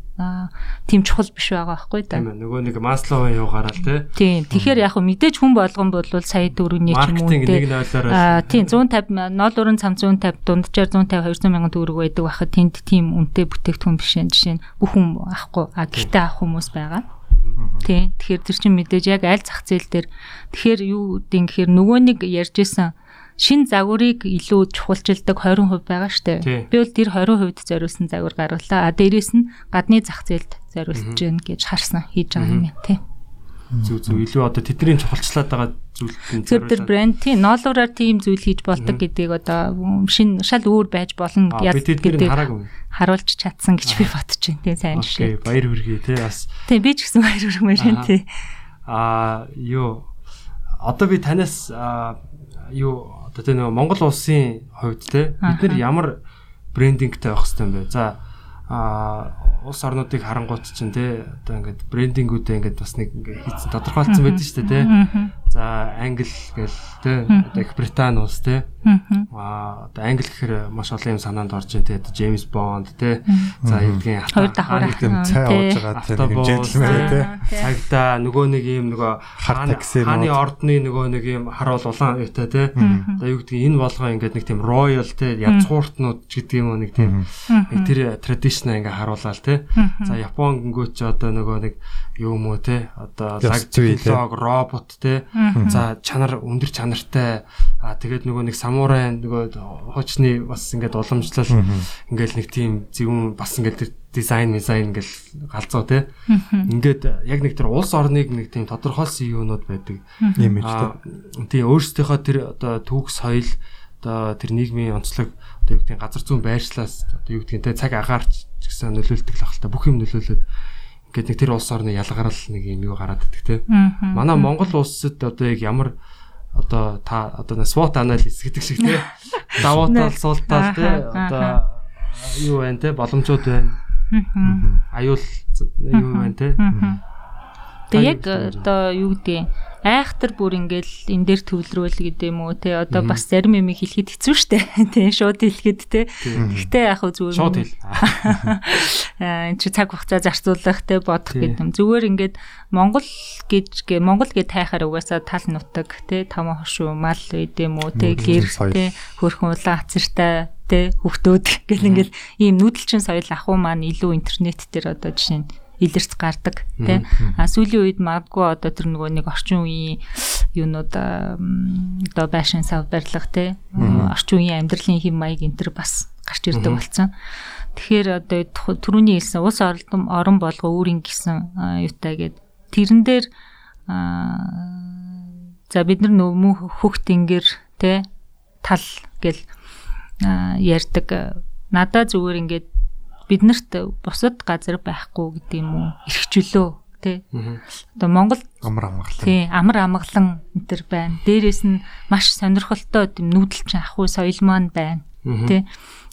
тийм чухал биш байгаа байхгүй да. Тийм нөгөө нэг масловын юу гараал те. Тийм. Тэгэхээр яг мэдээж хүн болгон бол сая төгрөгийн ч юм уу те. Аа тийм 150 ноолурын цам 150 дунджаар 150 200 мянган төгрөг байдаг байхад тэнд тийм үнэтэй бүтээгдэхүүн биш энэ жишээ нь бүх хүн авахгүй а гэхдээ авах хүмүүс байгаа. Тийм. Тэгэхээр тэр чинь мэдээж яг аль зах зээл дээр тэгэхээр юу гэдэг юм гэхээр нөгөө нэг ярьжсэн шин загварыг илүү чухалчилдаг 20% байгаа штэ. Би бол тэр 20% зориулсан загвар гаргалаа. А дээрэс нь гадны зах зээлд зориулж гин гэж харсан хийж байгаа юм тий. Зүг зүг илүү одоо тэдний чухалчлаад байгаа зүйлд зөв тэр брэнд тий ноолуураар тийм зүйл хийж болдог гэдгийг одоо шин шал өөр байж болно гэдэг харуулж чадсан гэж би бодож байна тий сайн жишээ. Баяр хүргэе тий бас. Тий би ч гэсэн баяр хүргэмээр байна тий. Аа юу одоо би танаас юу Одоо тэ нэг Монгол улсын хувьд те бид нар ямар брендингтэй байх хэрэгтэй юм бэ? За а улс орнуудыг харангуут чинь те одоо ингээд брендингүүдээ ингээд бас нэг ингээд хийц тодорхойлцсон байдаг шүү дээ те. За англи гээл те одоо их Британи улс те. Аа одоо англи гэхээр маш олон юм санаанд орж ин те. Одоо Джеймс Бонд те. За гэдгийг хоёр давхар юм цай ууж байгаа те нэг джентльмен те. Цагдаа нөгөө нэг юм нөгөө хааны ордны нөгөө нэг юм харуул улаан юутай те. Одоо юу гэдгийг энэ болгоо ингээд нэг тийм royal те язгууртнууд ч гэдэг юм уу нэг тийм нэг тэр traditional ингээ харуулаад те. За Япон гингөөч одоо нөгөө нэг юу юм уу те. Одоо lag робот те? За чанар өндөр чанартай. Аа тэгээд нөгөө нэг самурай нөгөө хуучны бас ингээд уламжлал. Ингээд нэг тийм зөвүүн бас ингээд дизайн дизайн ингээл галзуу те. Ингээд яг нэг тэр улс орныг нэг тийм тодорхойлсон юунууд байдаг. Имиж те. Тийм өөрсдийнхөө тэр одоо түүх соёл одоо тэр нийгмийн онцлог одоо юу гэдгийг газар зүүн байршлаас одоо юу гэдгийг те? Цаг агаарч гэсэн нөлөөлдөг л ахalta бүх юм нөлөөлөд Ингээд нэг тэр улс орны ялгарл нэг юм юу гараад идэх те. Манай Монгол улсад одоо яг ямар одоо та одоо SWOT анализ гэдэг шиг те. Давуу тал, сул тал те. Одоо юу байна те? Боломжууд байна. Аюул юу байна те. Тэг яг одоо юу гэдэг айхтар бүр ингээл энэ дээр төвлөрүүл гэдэг юм уу те одоо бас зарим юм хэлэхэд хэцүү шттэ те шууд хэлэхэд те. Гэхдээ яг хөө зүгээр шууд хэл. Энэ чи цаг хугацаа зарцуулах те бодох гэдэг юм. Зүгээр ингээд Монгол гэж Монгол гэж тайхаар угаасаа тал нутаг те том хошуу мал гэдэг юм уу те гэр те хөрхөн улаан ацартай те хөвгтөөд гэл ингээл ийм нүүдэлчин соёл ахуй маань илүү интернет дээр одоо жишээ нь илэрч гардаг тий. А сүүлийн үед магадгүй одоо тэр нөгөө нэг орчин үеийн юунууд одоо байшин сав барилга тий. Орчин үеийн амьдралын хэм маяг энэ төр бас гарч ирдэг болсон. Тэгэхээр одоо түрүүний хэлсэн ус оролдом орон болго өөрийн гисэн юутай гээд тэрэн дээр за бид нар нөмө хөхт ингэр тий тал гэл ярьдаг надаа зүгээр ингээд биднэрт бусад газар байхгүй гэдэг юм уу эрхчлөө тий. Одоо Монгол амар амгалан. Тий, амар амгалан энэ төр байна. Дээрээс нь маш сонирхолтой тийм нүүдэлчин ахгүй соёл маань байна. Тий.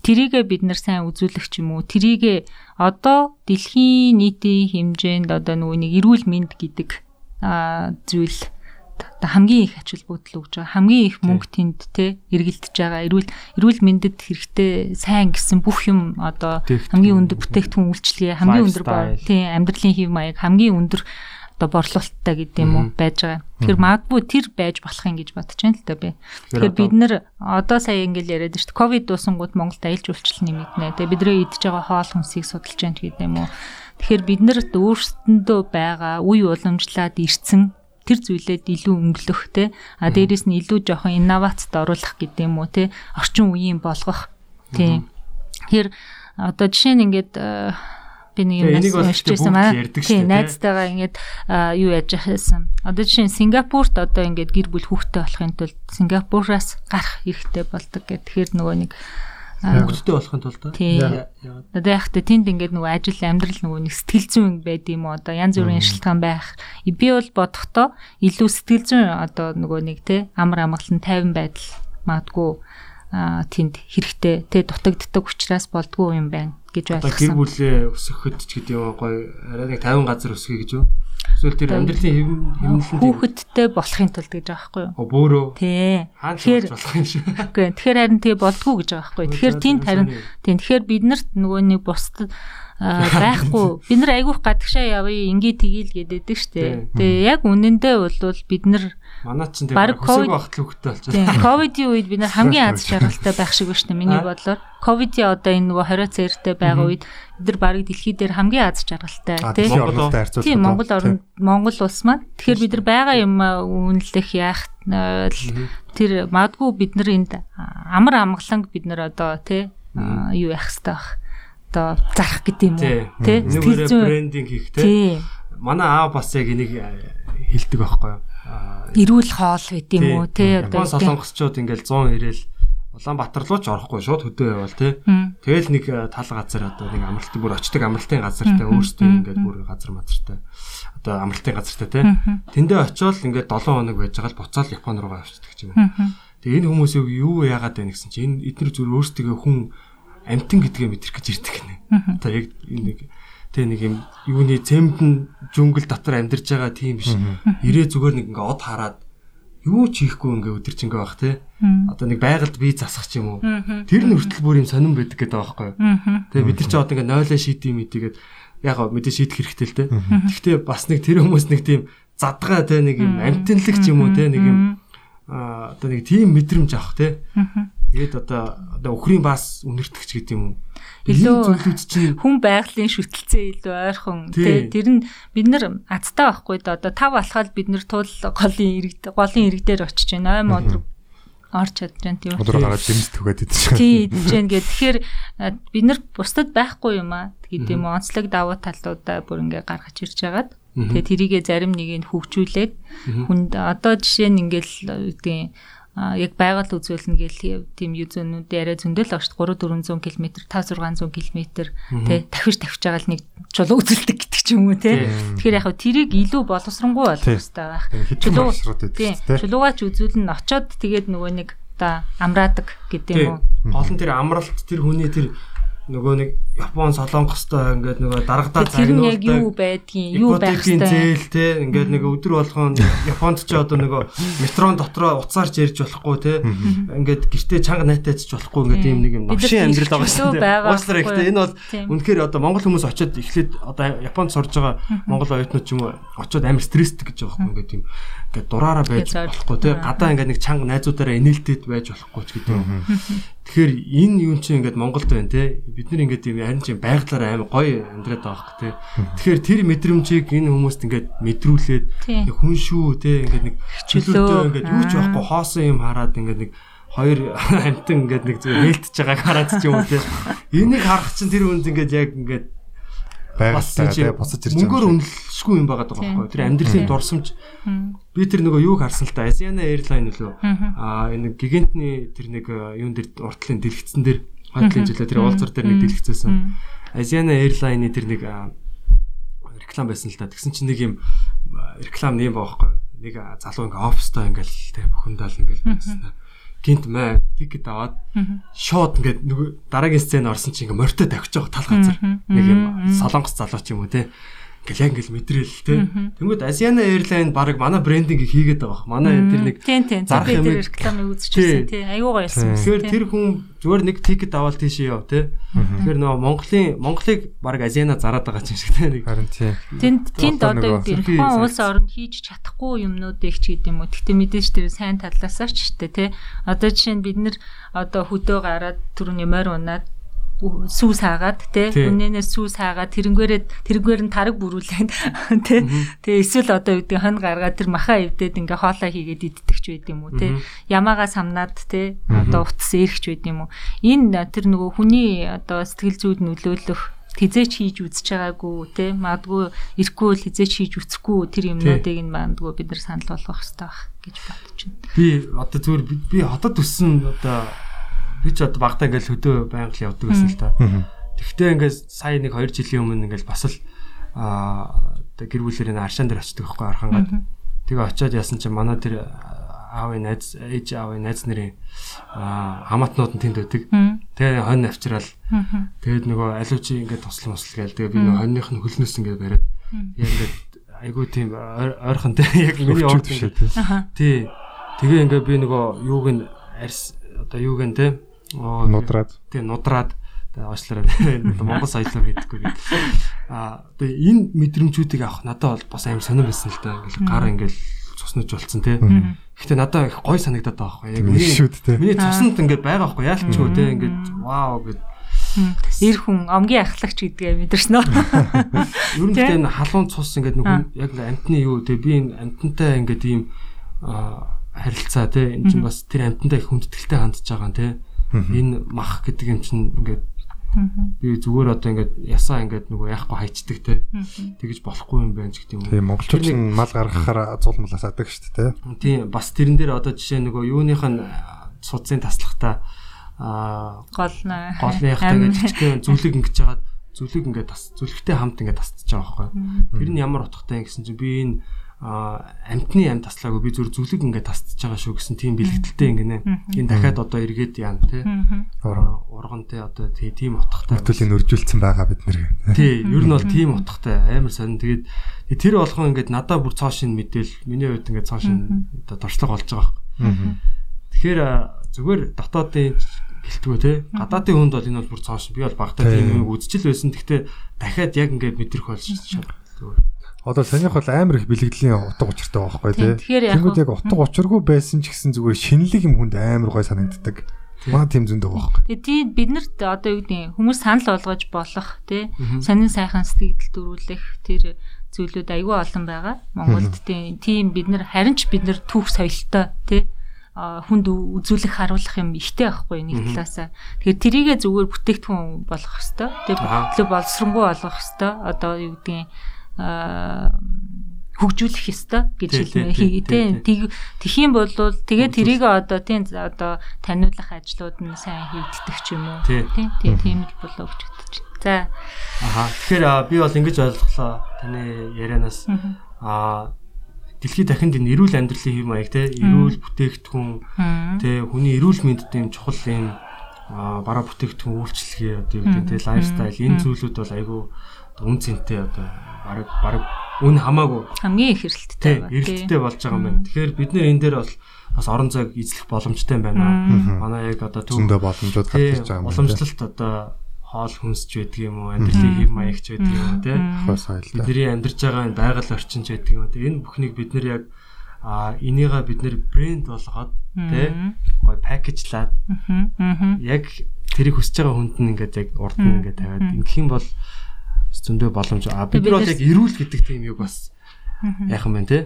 Тэрийгэ бид нар сайн үзүүлэх юм уу. Тэрийгэ одоо дэлхийн нийтийн хэмжээнд одоо нөгөө нэг эрүүл мэнд гэдэг аа зүйл одоо хамгийн их ач холбогдол өгж байгаа. Хамгийн их мөнгө тэнд те эргэлдэж байгаа. Эрүүл эрүүл мэндэд хэрэгтэй сайн гэсэн бүх юм одоо хамгийн өндөр бүтээгдэхүүн үйлчлэгээ, хамгийн өндөр тийм амьдралын хэв маяг, хамгийн өндөр одоо борлуулалттай гэдэг юм уу байж байгаа. Тэгэхээр магадгүй тэр байж болох юм гэж бодож байна л да би. Тэгэхээр бид нэр одоо сая ингээл яриад шүү дээ. Ковид дуусангууд Монголд аялал жуулчлал нэмэгдэнэ. Тэгээ бидний идж байгаа хоол хүнсийг судалж байна гэдэг юм уу. Тэгэхээр бид нарт өөрсдөндөө байгаа үе уламжлаад ирсэн тэр зүйлээд илүү өнгөлөх те а дээрэс нь илүү жоохон инновацд оруулах гэдэг юм уу те орчин үеийн болгох тийм тэгэхээр одоо жишээ нь ингээд би нэг юм байсан маа. Тийм найзтайгаа ингээд юу яаж яхасан. Одоо жишээ нь Сингапурт одоо ингээд гэр бүл хүүхдтэй болохын тулд Сингапураас гарах хэрэгтэй болдог гэх. Тэгэхээр нөгөө нэг хүүхдтэй болохын тулд тийм. Одоо яг та тэнд ингээд нөгөө ажил амьдрал нөгөө нэг сэтгэл зүйн байд юм уу одоо янз бүрийн шалтгаан байх. Би бол бодохдоо илүү сэтгэл зүйн одоо нөгөө нэг те амар амгалан тайван байдал магадгүй тэнд хэрэгтэй те дутагддаг учраас болдгоо юм байна гэж ойлгосон. Гэр бүлээ өсгөхөд ч гэдэг юм гоё арай нэг 50 газар өсгөе гэж юу? Эсвэл тэр амьдралын хэмнэлэн хүүхэдтэй болохын тулд гэж байгаа байхгүй юу? Бөөрөө. Тий. Тэгэхээр болох юм шиг. Үгүй. Тэгэхээр харин тий болдгоо гэж байгаа байхгүй юу? Тэгэхээр тийм харин тий. Тэгэхээр бид нарт нөгөө нэг бусдад байхгүй бид нар айгүйх гадагшаа явъя ингээ тгийл гэдэг штэ. Тэгээ яг үнэндээ бол бид нар манай ч тийм хөсөг багт л хөвгтэй болчихсон. Тийм ковидын үед бид нар хамгийн аз жаргалтай байх шиг байна штэ миний бодлоор. Ковидын одоо энэ нөгөө хорио цээртэй байгаа үед бид нар барыг дэлхий дээр хамгийн аз жаргалтай тийм Монгол харьцуулбал тийм Монгол орнд Монгол улс маань. Тэгэхээр бид нар байгаа юм үнэлэх яах тэр магадгүй бид нар энд амар амгаланг бид нар одоо тий юу яах хэрэгтэй бах? Одоо зарах гэдэг юм уу тий. сэтгэл зүйн брендинг хийх тий? Манай аав бас яг энийг хэлдэг байхгүй юу? Эрүүл хоол байт юм уу тий? Одоо солонгосчууд ингээл 100 ирээл Улаанбаатар руу ч орохгүй шууд хөдөө явал тий. Тэгэл нэг тал газар одоо нэг амралтын бүр очдог амралтын газартай өөрсдөө ингээд бүр газар мазартай. Одоо амралтын газартай тий. Тэндээ очиод ингээд 7 хоног байж байгаа л буцаал Япон руугаа авчдаг юм. Тэгээ энэ хүмүүсийг юу яагаад байна гэсэн чинь энэ эдгээр зүр өөрсдөө хүн амтан гэдгээ мэдрэх гэж ирдэг гинэ. Одоо яг нэг тэг нэг юм юуны цемдэн жүнгэл дотор амьдарч байгаа тийм биш. Ирээ зүгээр нэг ингээ од хараад юу ч хийхгүй ингээ өдөржингөө байх те. Одоо нэг байгальд бие засах ч юм уу. Тэр нь хүртэл бүр юм сонирн байдаг гэдэг юу. Тэгээ бид нар ч одоо ингээ нойлоо шийдэм мэдээгээд яг мэдээ шийдэх хэрэгтэй л те. Гэхдээ бас нэг тэр хүмүүс нэг тийм задгаа те нэг юм амтэнлэг ч юм уу те нэг юм одоо нэг тийм мэдрэмж авах те. Тэгээд одоо одоо өхрийн бас үнэртгч гэдэг юм уу илүү хүн байгалийн шүтэлцээ илүү ойрхон. Тий. Тэр нь бид нар азтай байхгүй да одоо тав алхаад бид нар туул голын ирэг голын ирэг дээр очиж байна. 8 өдөр орч чадж байна тийм. Өдөр гараад жимс түгээд идэж байгаа. Тий идэж байна гэх тэгэхээр бид нар бусдад байхгүй юм аа. Гэдэг юм онцлог давуу талуудаа бүр ингээ гаргаж ирж хагаад тэгээ тэрийгэ зарим нэг нь хөгжүүлээд хүнд одоо жишээ нь ингээл үгдийн а яг байгаль үзүүлнэ гэл тийм юзөнүүд арай зөндөл багш 3 400 км 5 600 км тий давхиж тавьж байгаа л нэг чулуу үзүүлдэг гэдэг ч юм уу тий Тэгэхээр яг тэрийг илүү боловсронгуй болох хэрэгтэй байх. Чулуу чулуугаач үзүүлнэ очоод тэгээд нөгөө нэг одоо амраадаг гэдэг юм уу. Нь тэр амралт тэр хүний тэр нөгөө нэг Япон солонгостой ингээд нөгөө дарагдаа загнуулдаг. Тэр яг юу байдгийг юу байх вэ? зээл те ингээд нэг өдөр болгон Японд ч одоо нөгөө метрон дотроо уцаарч ярьж болохгүй те. Ингээд гэртээ чанга найтаач болохгүй ингээд ийм нэг юм новшин амьдрал байгаа шүү дээ. Уучлаарай гэхдээ энэ бол үнэхээр одоо монгол хүмүүс очиод эхлээд одоо Японд сурж байгаа монгол оюутнууд ч юм уу очиод амар стресстэй гэж байгаа юм ингээд тийм ингээд дураараа байж болохгүй те. Гадаа ингээд нэг чанга найзуудаараа инээлтэд байж болохгүй ч гэдэг юм. Тэгэхээр энэ юм чинь ингээд Монголд байна те. Бид нар ингээд юм харин чинь байгалаар амар гоё амьдраад байгаа хөх те. Тэгэхээр тэр мэдрэмжийг энэ хүмүүст ингээд мэдрүүлээд хүн шүү те. Ингээд нэг чөлөөтэй ингээд юу ч байхгүй хоосон юм хараад ингээд нэг хоёр амтан ингээд нэг зүгээр нээлтж байгааг хараад ч юм уу те. Энийг харах чинь тэр хүнд ингээд яг ингээд байгальтай босож ирж байгаа. Мөнгөөр үнэлшгүй юм байгаа байхгүй. Тэр амьдралын дурсамж би тэр нөгөө юуг харсан л та? Asiana Airline лөө аа энэ гигантны тэр нэг юун дээр уртлын дэлгэцэн дээр хотлын жилээ тэр уулзар дээр нэг дэлгэцсэн. Asiana Airline-ы тэр нэг реклам байсан л та. Тэгсэн чинь нэг юм реклам нэм баахгүй. Нэг залуу ингээ офстой ингээл тэр бүхэндэл ингээл байсан гинт мэ тикет аваад шууд ингээд нөгөө дараагийн сцен орсон чинь ингээд морьтой тавьчих тал газар нэг юм солонгос залуу ч юм уу те Ингээл яг ингээл мэдрэл те. Тэнгүүд Asiana Airline баг манай брендинг хийгээд байгаа. Манай тэр нэг Тийм тийм. зарах ямиг- рекламыг үзчихсэн тий. Аюу гоё байсан. Тэгэхээр тэр хүн зүгээр нэг тикет аваад тийшээ яв те. Тэгэхээр нөгөө Монголын Монголыг баг Asiana зараад байгаа юм шиг те. Харин тий. Тэнд тэнд Одоо сайд. улс оронд хийж чадахгүй юмнуудыг ч гэдэг юм уу. Гэхдээ мэдээж тэр сайн талаасаа ч штэ тий. Одоо жишээ нь бид нэр одоо хөдөө гараад түрүүний морь унаад сүүс хаагаад Тий. үнэнээс сүүс хаагаад тэрнгээрээ тэрнгээр нь тараг бүрүүлээд тий тэгээ эсвэл одоо юу гэдэг хон гаргаад тэр маха эвдээд ингээ хоолоо хийгээд иддэг ч байд юм уу тий ямаага самнаад тий одоо утас эргч байд юм уу? Энэ тэр нөгөө хүний одоо сэтгэл зүйд нөлөөлөх хизээч хийж үзэж байгаагүй те магадгүй ирэхгүй л хизээч хийж үзэхгүй тэр юмнуудыг нь магадгүй бид нар санал болгох хэрэгтэй байх гэж бодож байна. Би одоо зүгээр би хотод өссөн одоо би ч одоо багтаа ингээл хөдөө байнга л явдаг байсан л та. Тэгвэл ингээд сая нэг 2 жилийн өмнө ингээл бас л аа гэр бүлэрээ аршаан дээр очдөг байхгүй архангаад. Тэгээ очиод яасан чинь манай тэр аавын найз ээж аавын найз нарын аа хамаатнууд нь тэнд байдаг. Тэгээ хонь авчирал. Тэгээд нөгөө алууч ингээд туслан мусл гээл. Тэгээ би нөгөө хоньных нь хөлнөөс ингээд бариад яг ингээд айгуу тийм ойр- ойрхон те. Яг миний урд биш ингээд тий. Тэгээ ингээ би нөгөө юуг нь арьс одоо юуг нь те. оо Нудраад. тий нудраад тэгээ одоо Монгол соёлоор хийдэггүй гэдэг. Аа тэгээ энэ мэдрэмжүүдийг авах надад бол бас амар сонирн байсан л да. Ингээл гар ингээл цуснаж болцсон те. Гэхдээ надад их гой санагдаад байгаа байхгүй. Яг Тийм шүүд те. миний цуснд ингээд байгаа байхгүй яалтчгүй те ингээд вау гэд Ир хүн омгийн ахлагч гэдгээ мэдэрсэн үү? Ер нь нь халуун цус ингээд нэг хүн- яг амтны юу те би энэ амтантай ингээд ийм аа, харилцаа те энэ чинь бас тэр амтантай их хүндэтгэлтэй хандж байгаа юм те энэ мах гэдэг юм чинь ингээд би зүгээр одоо ингээд ясаа ингээд нөгөө яахгүй хайчдаг те тэгэж болохгүй юм байна ч гэдэг юм. Тийм монголчууд ч мал гаргахаар зулмлаас адаг шүү дээ. Тийм бас тэрэн дээр одоо жишээ нөгөө юуных нь судсын таслахта аа Гол нэ. голныхтай ингээд жижигхэн зүлэг ингэж жагаад зүлэг ингээд тас зүлэгтэй хамт ингээд тасдаж байгаа байхгүй. Тэр нь ямар утгатай юм гэсэн чинь би энэ амтны ам таслаагүй би зүр зүлэг ингээд тасдаж байгаа шүү гэсэн тийм бэлгэлтэлтэй ингэнэ. Энэ дахиад одоо эргээд яана те. Аа, Ургантай одоо тий- тийм утгатай. Хөтөлийн өржүүлсэн байгаа бид нэр. Тий, ер нь бол тийм утгатай амар сонин. Тэгээд тэр болгон ингээд надаа бүр цоо шин мэдээл миний хувьд ингээд цоо шин одоо дуршлаг болж байгаа байхгүй. Тэгэхээр зүгээр дотоодын гэлтгүү те гадаадын хүнд бол энэ бол бүр цоо шин. Би бол багтаа тийм юм үзчихэл байсан. Гэхдээ дахиад яг ингээд мэдрэх болж шат. Одоо санийх бол амар их бэлгэдлийн утга учиртай байхгүй тий. тэгэхээр яг Тэнгүүд яг утга учиргүй байсан ч гэсэн зүгээр шинэлэг юм хүнд амар гой санагддаг. Маа тийм зөндөө байхгүй. Тэгээ тийм биднэрт одоо юу гэдэг хүмүүс санал болгож болох тий сонин сайхан сэтгэл төрүүлэх тэр зүйлүүд айгүй олон байгаа. Монголд тийм бид нар харин ч бид нар түүх соёлтой тий хүнд үзүүлэх харуулах юм ихтэй байхгүй нэг талаасаа. Тэгэхээр тэрийгэ зүгээр бүтээгдэхүүн болгох хэвээр. Тэгээ боловсронгуй болгох хэвээр. Одоо юу гэдгийг хөгжүүлэх ёстой гэж Тий, хэлмээ. тий, тий, Тий, тий, тэг тэгхийн бол тэгээ тэрийг одоо тийм одоо таниулах ажлууд нь сайн хийгддэг ч юм уу. Тий. Тий, тий, тийм л болоо гэж бодож байна. За. Аха. Тэгэхээр би бол ингэж ойлголоо таны ярианаас а дэлхийд дахинд энэ эрүүл амьдралын хэв маяг те эрүүл бүтээгдэхүүн те хүний эрүүл мэндэд юм чухал юм а бараа бүтээгдэхүүн үйлчлэгээ одоо юу гэдэг те лайфстайл энэ зүйлүүд бол айгүй үн цэнтэй одоо бараг бараг үн хамаагүй. Хамгийн их хэрэлттэй те байгаа. эрэлттэй болж байгаа юм байна. Тэгэхээр бид нэр энэ дээр бол бас орон зайг эзлэх боломжтой юм байна. Манай яг одоо төв Зөндөө боломжууд гарч ирж байгаа юм байна. тий. уламжлалт одоо хоол хүнсч байдаг юм уу амьдралын хэв маягч байдаг юм уу соёлтой. бидний амьдарч байгаа энэ байгаль орчинч байдаг юм уу энэ бүхнийг бид нэр яг а энийгээ бид нэр брэнд болгоод те гой пакэжлаад яг тэрийг хүсэж байгаа хүнд нь ингээд яг урд нь ингээд тавиад ингэх юм бол зөндөө боломж а бид нар бол яг эрүүл гэдэг тийм юу бас яах юм бэ те?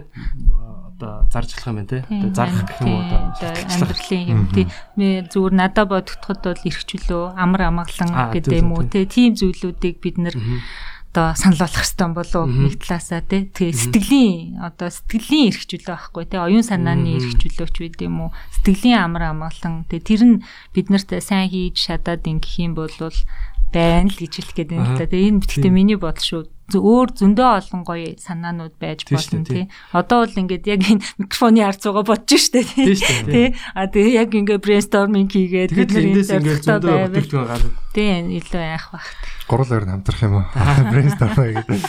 Одоо зарж болох юм байна те? Одоо зарах гэх юм одоо амьдралын юм тий. Зүгээр надад бодогдоход бол эрхчлөө амар амгалан Аа, гэдэг юм уу тий. тийм зүйлүүдийг бид нэр одоо санал болгох хэрэгтэй болов нэг талаасаа тий. Тэгээ сэтгэлийн одоо сэтгэлийн эрхчлөө байхгүй тий. Оюун санааны эрхчлөөч байд юм уу? Сэтгэлийн амар амгалан. Тий тэр нь бид нарт сайн хийж шатаад ингэх юм бол байна л гэж хэлэх гээд байна л да. Тэгээ энэ гэхдээ миний бодол шүү. Өөр зөндөө олон гоё санаанууд байж болно тий. Одоо бол ингээд яг энэ микрофоны ард зугаа бодож штэ тий. Тий. А тэгээ яг ингээд брейнсторминг хийгээд бид нар эндээс ингээд зөндөө бүтээгдэхүүн гаргав. Тий, илүү яах бах. Гурал хоёр нь хамтрах юм уу? Брейнсторм хийгээд.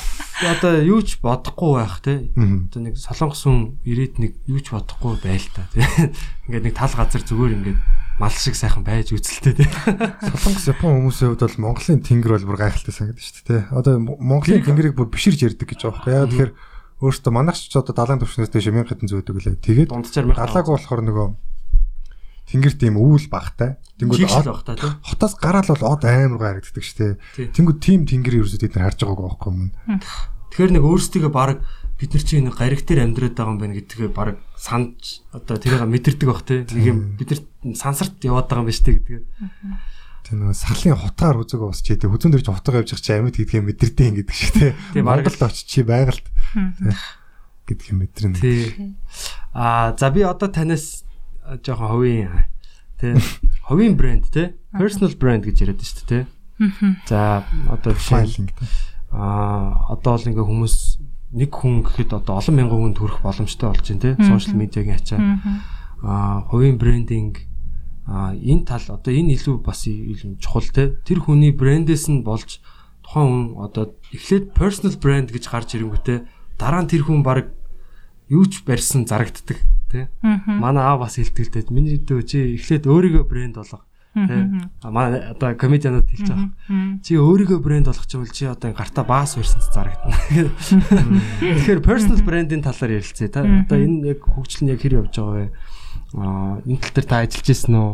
Одоо юу ч бодохгүй байх тий. Одоо нэг солонгос хүн ирээд нэг юу ч бодохгүй байл та тий. Ингээд нэг тал газар зүгээр ингээд мал шиг сайхан байж үзэлтэй тий. Солонгос Япон хүмүүсийн хувьд бол Монголын тэнгэр бол бүр гайхалтай санагдаж шүү дээ тий. Одоо Монголын тэнгэрийг бүр биширж ярддаг гэж байгаа байхгүй яа. Тэгэхээр өөртөө манайч ч одоо далайн төвшнөөс дэше 1000 хэдэн зөөдөг лээ. Тэгээд далаагүй болохоор нөгөө тэнгэр тийм үүл багтай. Тэнгүүд. Хотоос гараал бол од амар харагддаг шүү дээ. Тэнгүүд тийм тэнгэр ерөөсөө бид нар харж байгаагүй байхгүй юм. Тэгэхээр нэг өөрсдөө баг бид нар чинь гариг дээр амьдраад байгаа юм байна гэдгээ баг санд одоо тэрийг мэдэрдэг бах те. Нэг юм бид нар сансарт яваад байгаа юм байна штэ гэдгээ. Тэр нэг салын хутгаар үзэг уусч тий хүзүүн дээр чи хутгаа явж чи амьд гэдгээ мэдэрдэг юм гэдэг шиг те. Монголд очиж чи байгальд гэдгийг мэдэрнэ. Тий. А за би одоо танаас жоохон ховын те ховын брэнд те personal brand гэж яриад штэ те за одоо файлинг а одоо бол ингээ хүмүүс нэг хүн гэхэд одоо олон мянган хүн төрөх боломжтой болж байна тийм сошиал медиагийн ачаа. Аа хувийн брендинг аа энэ тал одоо энэ илүү бас илүү чухал тийм тэр хүний брэндээс нь болж тухайн хүн одоо эхлээд personal brand гэж гарч ирэнгүүтээ дараа нь тэр хүн баг юу ч барьсан зарагддаг тийм. Манай аа бас дээ. Миний дөө чи эхлээд өөрийгөө брэнд болгох Тэ. Манай одоо комедианууд хэлж байгаа. Чи өөрийгөө брэнд болгох юм бол чи одоо гартаа баас барьсан зарагдана. Тэгэхээр personal brand-ийн талаар ярилцъя. Та одоо энэ яг хөгжил нь яг хэр явж байгаа вэ? Аа энэ тал дээр та ажиллаж ирсэн үү?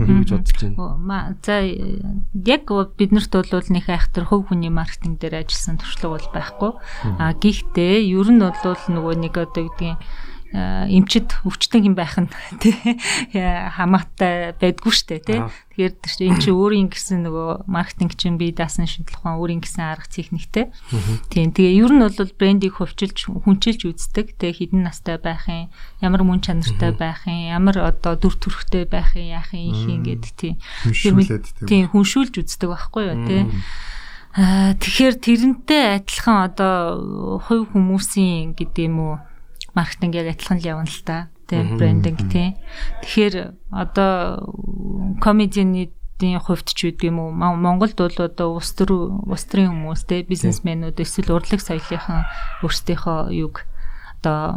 Юу гэж бодож байна? За яг биднэрт бол нэг айхтар хөв хүний маркетинг дээр ажилласан туршлага бол байхгүй. Аа гэхдээ ер нь бол нөгөө нэг одоо гэдгийг Э, эмчит өвчтөн хэм байх нь тий. Хамаатай байдгүй штэ тий. Тэгэхээр тэр чинь эн чинь өөрийн гэсэн нөгөө маркетинг чинь бие даасан шинжлэх ухаан өөрийн гэсэн арга техниктэй тийм тэгээ ер нь бол брендийг хөвчилж хүнчилж үздэг тэгээ хідэн настай байх юм ямар мөн чанартай байх юм ямар одоо дүр төрхтэй байх юм яах юм их ингээд тий. Тийм. хүншүүлж үздэг байхгүй юу тий. Тэгэхээр тэрнтэй адилхан одоо хувь хүмүүсийн гэдэг юм уу маркетинг яг адилхан л явна л та. Тэ брендинг тий. Тэгэхээр одоо комедианы дийн хувьд ч үгүй юм уу Монголд бол одоо улс төр улс төрийн хүмүүс те бизнесмэнүүд эсвэл урлаг соёлынхан өөрсдийнхөө юг одоо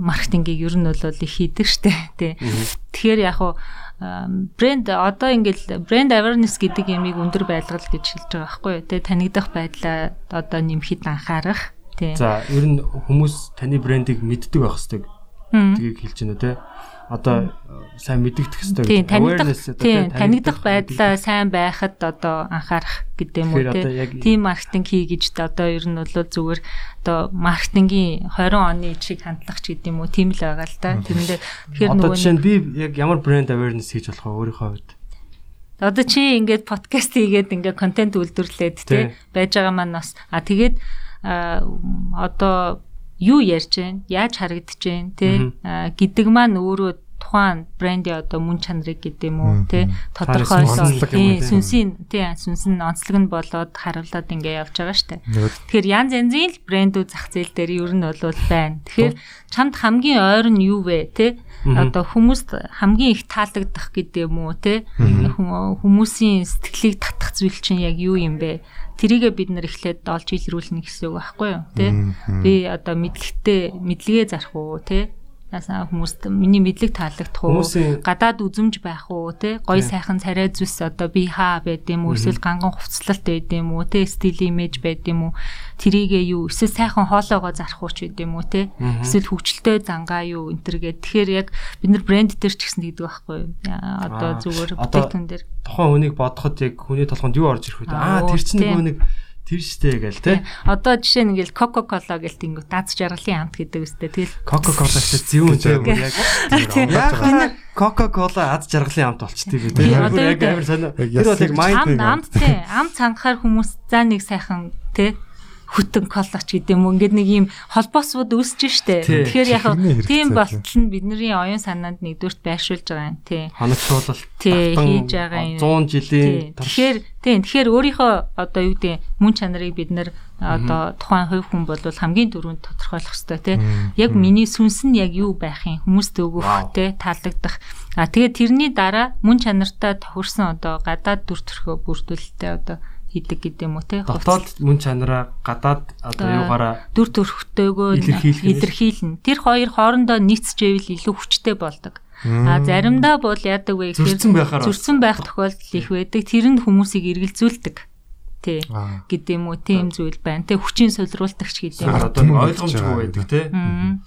маркетингийг ер нь бол их хийдэг штэ тий. Тэгэхээр яг хуу брэнд одоо ингээл брэнд awareness гэдэг ямиг өндөр байлгал гэж хэлж байгаа байхгүй. Тэгээ танигдах байдлаа одоо нэмэхэд анхаарах За ер нь хүмүүс таны брендийг мэддэг байх хэвээр. Тгийг хэлж байна те. Одоо сайн мэддэгдэх хэвээр. Танигдах тийм танигдах байдлаа сайн байхад одоо анхаарах гэдэг юм уу те. Тим маркетинг хий гэж одоо ер нь бол зүгээр одоо маркетингийн 20 оны чиг хандлах ч гэдэг юм уу тийм л байгаа л да. Тэрэндээ тэгэхээр нөгөө жишээ нь би яг ямар брэнд awareness хийж болох вэ өөрийнхөө хувьд? Одоо чи ингээд подкаст хийгээд ингээд контент үйлдвэрлээд те байж байгаа маань бас а тэгээд одоо юу ярьж байна, яаж харагдаж байна те? Гэдэг маань өөрөө тухайн брендийн одоо мөн чанарыг гэдэг юм уу тий тодорхойлол тий сүнсийн тий сүнс нь онцлог нь болоод харуулад ингээ явж байгаа штэ. Тэгэхээр янз янзын л брэндүүд зах зээл дээр ер нь бол байна. Тэгэхээр чамд хамгийн ойр нь юу вэ тий одоо хүмүүст хамгийн их таалагдах гэдэг юм уу тий хүмүүсийн сэтгэлийг татах зүйл чинь яг юу юм бэ? Тэрийгээ бид нар эхлээд олж илрүүлнэ гэсэн үг байхгүй юу тий? Би одоо мэдлэгтэй мэдлэгээ зарах уу тий? Ясаа хүмүүст миний мэдлэг таалагдах уу? Гадаад үзэмж байх уу тий? Гой сайхан царай зүс одоо би хаа байд юм уу? Эсвэл ганган хувцлалт байд юм уу? Тий? Стил имиж байд юм уу? Тэрийгээ юу? Эсвэл сайхан хоолоогоо зарах уу ч байд юм уу тий? Эсвэл хөвчлөлтөө зангаа юу? Энтергээ. Тэгэхээр яг бид нар брэнд дээр ч гэсэн гэдэг байхгүй? Одоо зүгээр бүтээгдэхүүн дээр тухайн хүнийг бодоход яг хүний толгонд юу орж ирэх вэ? Аа тэр чинь нөгөө нэг тэр штэ гээл те. Одоо жишээ нь ингээл Coca-Cola гээл тэнгүү дац жаргалын амт гэдэг үстэй. Тэгэл Coca-Cola гэдэг зүүн тийм яг Coca-Cola аз жаргалын амт болчтой би те. Яг амар сонио. Тэр бол яг майнд амт те. Амт цангахаар хүмүүс заа нэг сайхан те хүтэн коллач гэдэг юм ингээд нэг ийм холбоосууд үүсэж штэ. Тэгэхээр яг тийм болтол нь бидний оюун санаанд нэгдүгürt байршуулж байгаа юм тий. хоногшуулалт хийж байгаа юм. 100 жилийн. Тэгэхээр тийм тэгэхээр өөрийнхөө одоо юу гэдэг мөн чанарыг бид нэр одоо тухайн хувь хүн бол хамгийн дөрөнд тодорхойлох хэрэгтэй тий. Яг миний сүнс нь яг юу байх юм хүмүүст өгөх тий таалагдах. А тэгээд тэрний дараа мөн чанартай тохирсон одоо гадаад дүр төрхөө бүрдүүлэлтээ одоо хийдэг гэдэг юм уу тий. дотоод мөн чанараа гадаад одоо юугаараа дүр төрхтэйгөө нь. илэрхийлнэ. Тэр хоёр хоорондоо нийцжээвэл илүү хүчтэй болдог. А заримдаа бол яадаг вэ гэхээр зөрчсөн байх тохиолдол их байдаг. Тэрэнд хүмүүсийг эргэлзүүлдэг. Тий. Гэдэг юм уу тийм зүйл байна. Тэ хүчин солируултагч гэдэг юм. одоо ойлгомжгүй байдаг те. Мм.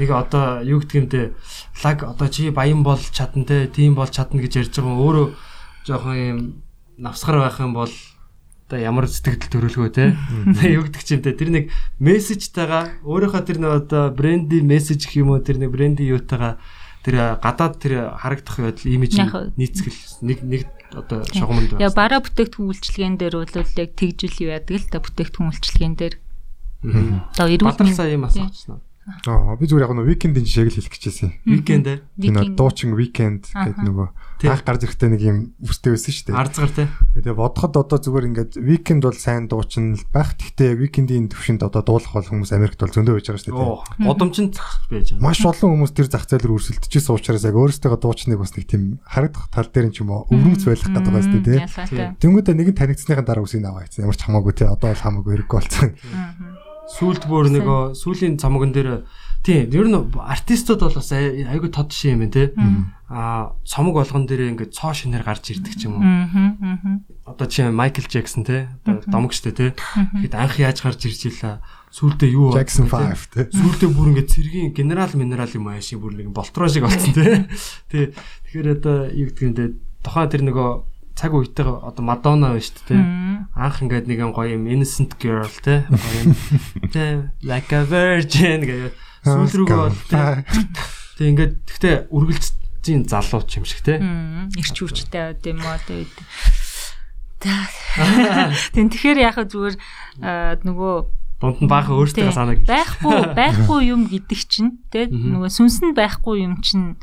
Нэг одоо юу гэдэг юм те лаг одоо чи баян бол чадна те тийм бол чадна гэж ярьж байгаа өөрөө жоохон юм навсгар байх юм бол одоо ямар сэтгэл төрөлгөө те? Гэдэг чинь те? Тэр нэг мессежтэйгаа өөрийнхөө тэр нэг одоо бренди мессеж гэх юм уу тэр нэг бренди юутайгаа тэр гадаад тэр харагдах байдал имиж нийцгэл нэг нэг одоо шугамд Яа бараа бүтээгдэхүүн үйлчлэгэн дээр бол яг тэгжил яадаг л та бүтээгдэхүүн үйлчлэгэн дээр. Одоо эрүүл Бадрал мэнд- сая юм асуучихсан. Аа би зүгээр яг нь викендийн жишээг л хэлэх гэжсэн. Викендээр Тэр Викинг. дуучин викенд гэдэг нөгөө Тий. анх гарч ирэхдээ нэг юм үстэй байсан шүү дээ. арзгар те. Тэгээ бодоход одоо зүгээр ингээд викенд бол сайн дуучин л байх. Гэхдээ викендийн төвшөнд одоо дуулах бол хүмүүс Америкт бол зөндөө байж байгаа шүү дээ. Оо, удамчин зах байж байгаа. Маш олон хүмүүс тэр зах зээл рүү өрсөлдөж исэн учраас яг өөрсдөө дуучныг бас нэг тийм харагдах тал дээр нь ч юм уу өвөрмц байх гэдэг байгаа шүү дээ. Ялгаатай. Тэнгүүдээ нэг нь танигдсныхаа дараа үсийг аваа ийцэн ямар ч хамаагүй те одоо бол хамаагүй хэрэггүй болсон. Сүүлд бүр нөгөө сүүлийн цамган дээр тийм ер нь артистууд бол бас ай- айгүй тод шин юм байна те. Аа цомог болгон дээр ингээд цоо шинээр гарч ирдэг ч юм уу. Одоо чи Майкл Джексон те. Одоо домог штэ те. Тэгэхэд анх яаж гарч ирж илаа. Сүүлдээ юу Jackson те? 5 те. Сүүлдээ бүр ингээд цэргийн генерал минерал юм аа шиг бүр нэг болтроо шиг болсон те. Тий. Тэгэхээр одоо юу гэдэг юм те. Тухайн тэр нөгөө цаг үетэйгээ одоо Мадонна байна шүү дээ. Мм. Анх ингээд нэг юм гоё юм innocent girl те. Гоё юм. Тэ like a virgin гэдэг сүүл рүүгээ бол те. Тэг ингээд гэхдээ үргэлжийн залуу ч юм шиг те. Ирч хүчтэй байд юм одоо үед. Тэн тэгэхээр яхаа зүгээр аа, нөгөө Дунд нь баахан өөртөө санаа гэлж. байхгүй байхгүй юм гэдэг чинь тий нөгөө сүнс нь байхгүй юм чинь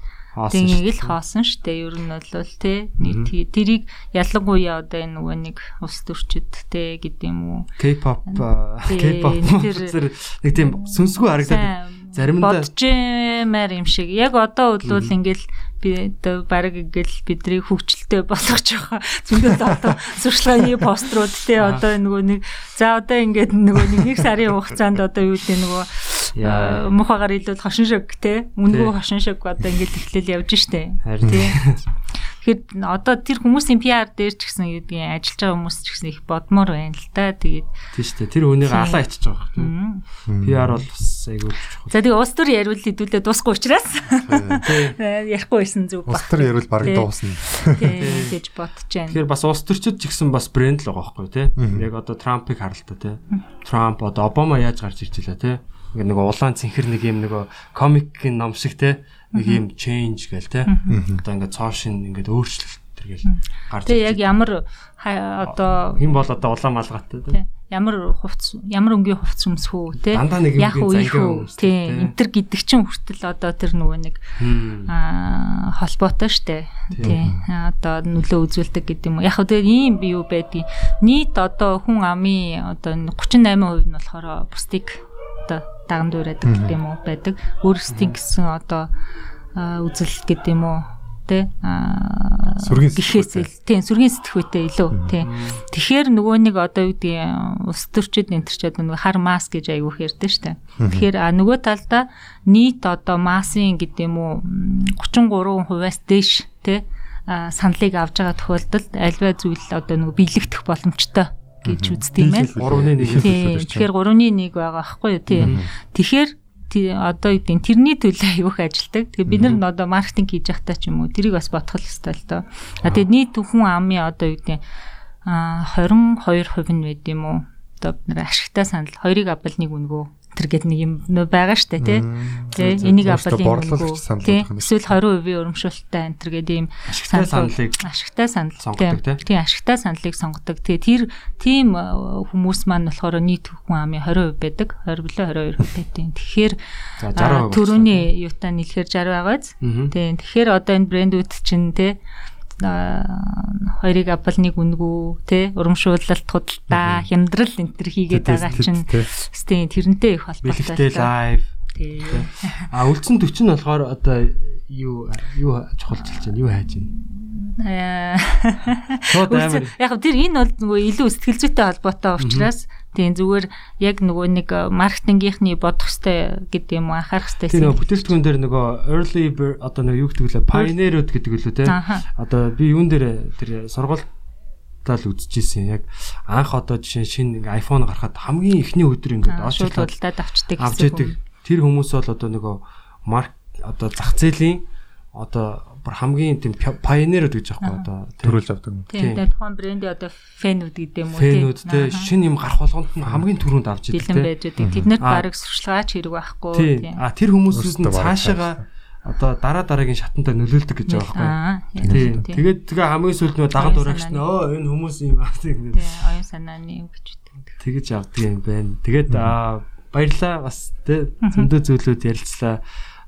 Тэг л хоосон штэ ер нь бол тий нэг тэрийг ялангуяа одоо энэ нөгөө нэг улс төрчид тий гэдэг юм уу? K-pop K-pop тэр нэг тийм сүнсгүй харагдаад заримдаа боджмаар юм шиг. Яг одоо бол ингээл би одоо баг ингээл бидний хөвгчлөлтэй болгож байгаа. Зөндөө одоо сурчлагын пострууд тий одоо нөгөө нэг за одоо ингээд нөгөө нэг нэг сарын хугацаанд одоо юу гэдэг нөгөө мухагаар илүү хошин шиг тий. үнгүй хошин шиг одоо ингээд эхлэл явж штэ. Тий Тэгэхээр одоо тэр хүмүүсийн PR дээр ч гэсэн гэдгийг ажиллаж байгаа хүмүүс ч гэсэн их бодмоор байна л да тэгээд тийм шүү дээ. Тэр хүнийг алаа ичиж байгаа юм. PR бол бас айгүй чухал. За тэгээ улс төр яриул хэдүүлээ дуусахгүй учраас Тий. ярихгүй байсан зүг Улс баг. төр ярил баг дуусна. Тий гэж бодож байна. Тэгэхээр бас улс төрчид ч гэсэн бас брэнд л байгаа байхгүй тий. Яг одоо Трампыг харалтаа тий. Трамп одоо Обама яаж гарч ирж илаа тий. Ингээ нэг улаан цэнхэр нэг юм нөгөө комикийн ном шиг тий. Нэг юм change гээл тий. Одоо ингээ цоо шин ингээ өөрчлөлт тэргээл гарч Тэгээ яг ямар одоо хэн бол одоо улаан малгайтай тий, ямар хувц ямар өнгийн хувц өмсөх үү те. Яг үеих үү тий. энтер гэдэг чинь хүртэл одоо тэр нөгөө нэг аа холбоотой штэ. Тий одоо нөлөө үзүүлдэг гэдэг юм уу? Яг тэгээ ийм би юу байдгийг. Нийт одоо хүн амын одоо 38% нь болохоор бусдыг даган дуурайдаг гэдэг юм уу байдаг. Өөрсдийн гэсэн одоо үзэл гэдэг юм уу аа Сүргийн гэхээс сэтгүүтэй. ил тий сүргийн сэтгүүтэй илүү тий. Тэгэхээр нөгөө нэг одоо юу гэдэг ус төрчид энэ төрчид нөгөө хар маск гэж айгүйх ярьдэн штэ. Тэгэхээр нөгөө талдаа нийт одоо массын гэдэг юм уу м, 33%-аас дээш тий а, саналыг авж байгаа тохиолдолд альва зүйл одоо нөгөө биелэгдэх боломжтой гэж үздэг юм байна. 3-ны 1 Тийм. Тэгэхээр 3-1 байгаа байхгүй юу? Тийм. Тэгэхээр тий- одоо юу гэдэг тэрний төлөө аюух ажилдаг. Тэгээ бид нар одоо маркетинг хийж явахдаа ч юм уу тэрийг бас бодох хэрэгтэй л доо. А тэгээ нийт хүн амын одоо юу гэдэг а 22% нь байд юм уу? Одоо бид нэр ашигтай санал хоёрыг авбал нэг үнгөө тэр гээд нэг юм байгаа штэ тий. Тэ энийг авбал юм үнгөө тий. Эсвэл 20% өрөмшөлттэй энэ тэр гээд ийм саналыг ашигтай санал сонгодог тий. Тий ашигтай саналыг сонгодог. Тэгээ тэр тийм хүмүүс маань болохоор нийт хүн амын 20% байдаг. 20 билүү 22% байдаг. Тэгэхээр төрөний юутаа нийлэхээр 60 байгааз. Тий. Тэгэхээр одоо энэ брэндүүд чинь тий хоёрыг авбал нэг үнгүү те урамшуулалт худалдаа хямдрал энэ төр хийгээд байгаа чинь тийм тэрнтэй их холбоотой. Бэлэгтэй лайв. А үлдсэн 40 нь болохоор одоо юу юу чухалчилж байна? Юу хайж байна? Шууд амар. Яг тэр энэ бол нөгөө илүү сэтгэл зүйтэй холбоотой учраас Тийм зүгээр яг нөгөө нэг маркетингийнхний бодох хэвээр гэдэг юм анхаарах хэвээр. Тийм нөгөө бүтээлчгүүн дээр нөгөө early одоо нөгөө юу гэдэг лээ pioneer-ууд гэдэг лөө те. Одоо би юун дээр тэр сургуультай л үзчихсэн. Яг анх одоо жишээ шинэ iPhone гарахад хамгийн эхний өдөр ингээд олж худалдаад авчдаг гэсэн. Тэр хүмүүс бол одоо нөгөө марк одоо зах зээлийн одоо бүр хамгийн тийм pioneer гэж аахгүй одоо төрүүлж авдаг. Тийм тэгээ тухайн брендийн одоо фэнүүд гэдэг юм уу тийм. Фэнүүд тийм шинэ юм гарах болгонд нь хамгийн түрүүнд авч идэг тийм. Бэлэн байж байдаг. Тэднэрт бараг сурчлагаач хэрэг байхгүй тийм. А тэр хүмүүсээс нь цаашаага одоо дараа дараагийн шатанда нөлөөлдөг гэж байгаа байхгүй. Тийм. Тэгээд тэгээ хамгийн сүүлд нөө дагад урагч нь өө энэ хүмүүс юм аа тийм. Тийм оюун санааны юм гэж үү. Тэгэж авдаг юм байна. Тэгээд баярлаа бас тий зөндөө зүйлүүд ярилцлаа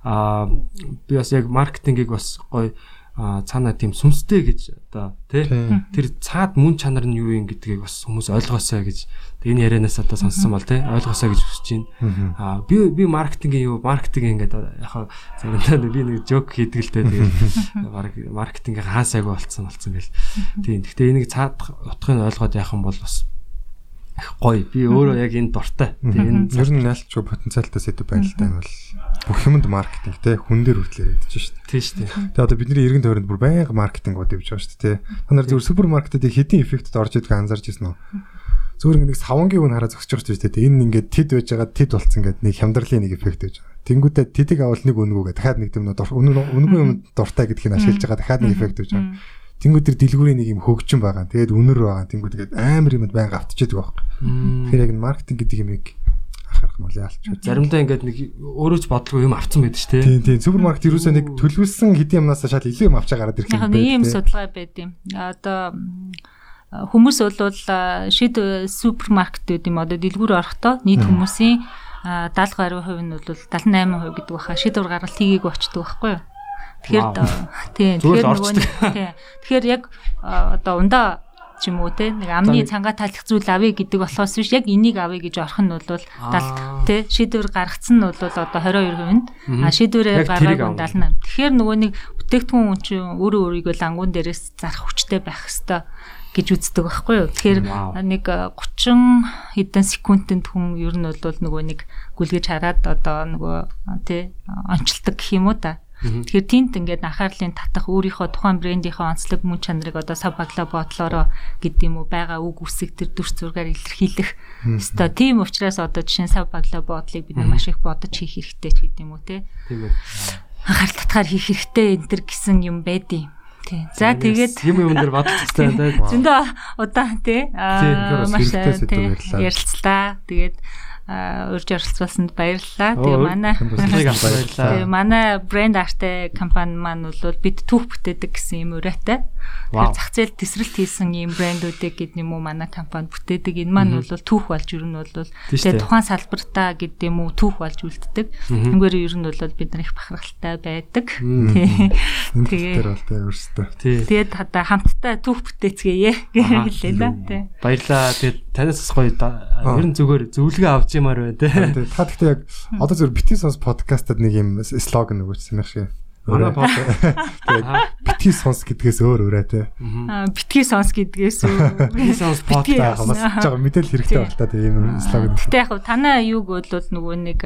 аа би бас яг маркетингийг бас гоё цаанаа тийм сүнстэй гэж одоо тий тэр цаад мөн чанар нь юу юм гэдгийг бас хүмүүс ойлгоосаа гэж энэ ярианаас одоо сонссон бол тий ойлгоосаа гэж хүсэж байна. Аа би би маркетингийн юу маркетинг ингээд яг заримдаа би нэг жок хийдэг л баг маркетингийн хаасайг болцсон болцсон гэл. Тийм. Гэхдээ энийг цаад утгыг ойлгоод яах юм бол бас гоё. Би өөрөө яг энэ дуртай. Тэгээ энэ ер нь найлтчгүй потенциалтай сэдв да юм бол бүх юмд маркетинг те хүн дээр хүртэл чинь шүү дээ. Тийм шүү дээ. Тэгээ одоо бидний эргэн тойронд бүр байнга маркетингууд явж байгаа шүү дээ. Та нар зөвхөн супермаркетыг хэдийн эффектэд орж идэг анзарч ирсэн үү? Зүгээр нэг савангийн үн хараа зогсож байгаа шүү дээ. Энэ ингээд тэд байж байгаа тэд болцсон гэдэг нэг хямдралын нэг эффект байж байгаа. Тэнгүүтээ тэдийг авал нэг үнгүүгээ дахиад нэг юм үнгүй юм дуртай гэдгийг ашиглаж байгаа дахиад нэг эффект байж байгаа. Тэнгүүд тэр дэлгүүрийн нэг юм хөгжин байгаа. Тэгээд үнэр байгаа. Тэнгүүд тэгээд амар юмд байнга автчихдаг байхгүй. Тэгэхээр яг маркетинг гэдэг юмыг анхаарах нь яалч. Заримдаа ингээд нэг өөрөө ч бодлого юм авцсан байдаг шүү дээ. Тийм тийм. Супермаркет ерөөсөө нэг төлөвлөсөн хэдийн юмнаас шал илүү юм авчаа гараад ирэх юм байна. Яг ийм судалгаа байд юм. Одоо хүмүүс бол шид супермаркетүүд юм одоо дэлгүүр орохдоо нийт хүмүүсийн 70 гаруй хувь нь бол 78% гэдэг баха шийдвэр гаргалт хийгээгүй очдөг байхгүй юу? Тэгэхээр тийм тэгэхээр нөгөө тийм тэгэхээр яг одоо ундаа ч юм уу те нэг амны цангаа талах зүйл авъя гэдэг болохоос биш яг энийг авъя гэж орох нь бол 70 те шийдвэр гаргацсан нь бол одоо 22%-нд а шийдвэрээ гаргаагүй 78. Тэгэхээр нөгөө нэг бүтээгдэхүүн чинь өөрөө өөрийгөө лангуун дээрээс зарах хүчтэй байх хэвээр гэж үздэг байхгүй юу. Тэгэхээр нэг 30 хэдэн секундэд хүн ер нь бол нөгөө нэг гүлгэж хараад одоо нөгөө тий онцлдог гэх юм уу та. Тэгэхээр тент ингээд анхаарлын татах өөрийнхөө тухайн брендийнхээ онцлог мөн чанарыг одоо сав багла бодлороо гэдэг юм уу байгаа үг үсэг төр дүрс зургаар илэрхийлэх. Өстой тийм учраас одоо жишээ нь сав багла бодлыг бид маш их бодож хийх хэрэгтэй ч гэдэг юм уу те. Тийм ээ. Анхаарал татгаар хийх хэрэгтэй энэ төр гэсэн юм байдیں۔ Тий. За тэгээд юм юм дээр бодох хэрэгтэй. Зөндөө удаан тий. Аа маш ярилцлаа. Тэгээд урьж оролцуулсанд баярлалаа. Тэгээ манай Тэгээ манай брэнд арт компани маань бол бид түүх бүтээдэг гэсэн юм ураатай. Тэгэхээр зах зээл тесрэлт хийсэн ийм брэндүүдийг гэдэг юм уу манай компани бүтээдэг. Энэ маань бол түүх болж ер нь бол тэгээ тухайн салбартаа гэдэг юм уу түүх болж үлддэг. Тэнгэр ер нь бол бид нар их бахархалтай байдаг. Тэгээ бол тэ өөрсдөө. Тэгээд хада хамтдаа түүх бүтээцгээе гэж хэлээ да. Баярлаа. Тэгээд танаас гоё ер нь зүгээр зөвлөгөө авч юмар байна те. Та гэхдээ яг одоо зөв битгий сонс подкастад нэг юм слоган өгөөч санах шиг. Манай подкаст битгий сонс гэдгээс өөр өөрөө те. Аа битгий сонс гэдгээс битгий сонс подкаст бас жоо мэдээл хэрэгтэй байна та тийм слоган. Гэтэ яг танаа юуг бол нөгөө нэг